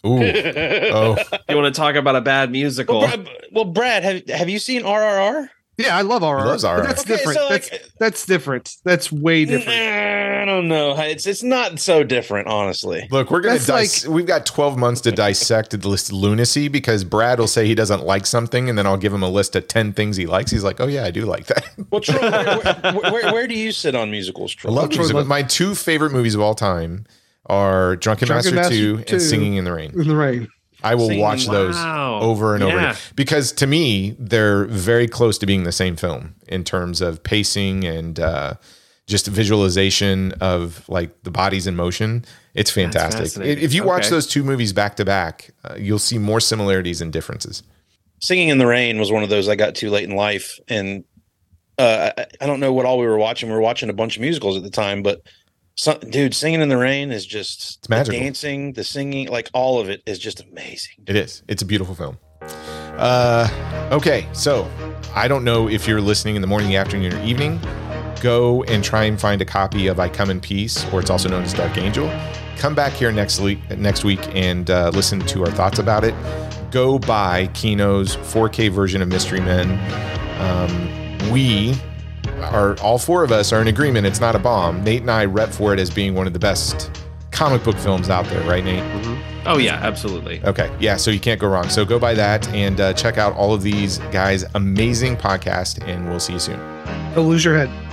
Ooh. Oh, You want to talk about a bad musical? well, Brad, well, Brad, have have you seen RRR? Yeah, I love RR. loves but RR. That's Okay, different. so, that's like- that's different. That's way different. I don't know. It's it's not so different, honestly. look, we're gonna That's dis- we've got twelve months to dissect this lunacy because Brad will say he doesn't like something, and then I'll give him a list of ten things he likes. He's like, "Oh yeah, I do like that." Well, Troy, where, where, where, where do you sit on musicals, Troy? I love Troy music. My two favorite movies of all time are Drunken, Drunken Master, Master 2 2. and Singing in the Rain. In the rain. I will Singing- watch those Wow. over and over Yeah. again because to me they're very close to being the same film in terms of pacing and uh, just visualization of like the bodies in motion. It's fantastic. If you watch Okay. those two movies back to back, uh, you'll see more similarities and differences. Singing in the Rain was one of those I got too late in life, and uh, I, I don't know what all we were watching. We were watching a bunch of musicals at the time, but some, dude, Singing in the Rain is just It's magical. The dancing, the singing, like all of it is just amazing. It is. It's a beautiful film. Uh, okay, so I don't know if you're listening in the morning, the afternoon, or evening. Go and try and find a copy of I Come in Peace, or it's also known as Dark Angel. Come back here next week, next week and uh, listen to our thoughts about it. Go buy Kino's 4K version of Mystery Men. Um, we are all four of us are in agreement. It's not a bomb. Nate and I rep for it as being one of the best comic book films out there, right, Nate? Oh yeah, absolutely. Okay. Yeah. So you can't go wrong. So go buy that and uh, check out all of these guys' amazing podcast, and we'll see you soon. Don't lose your head.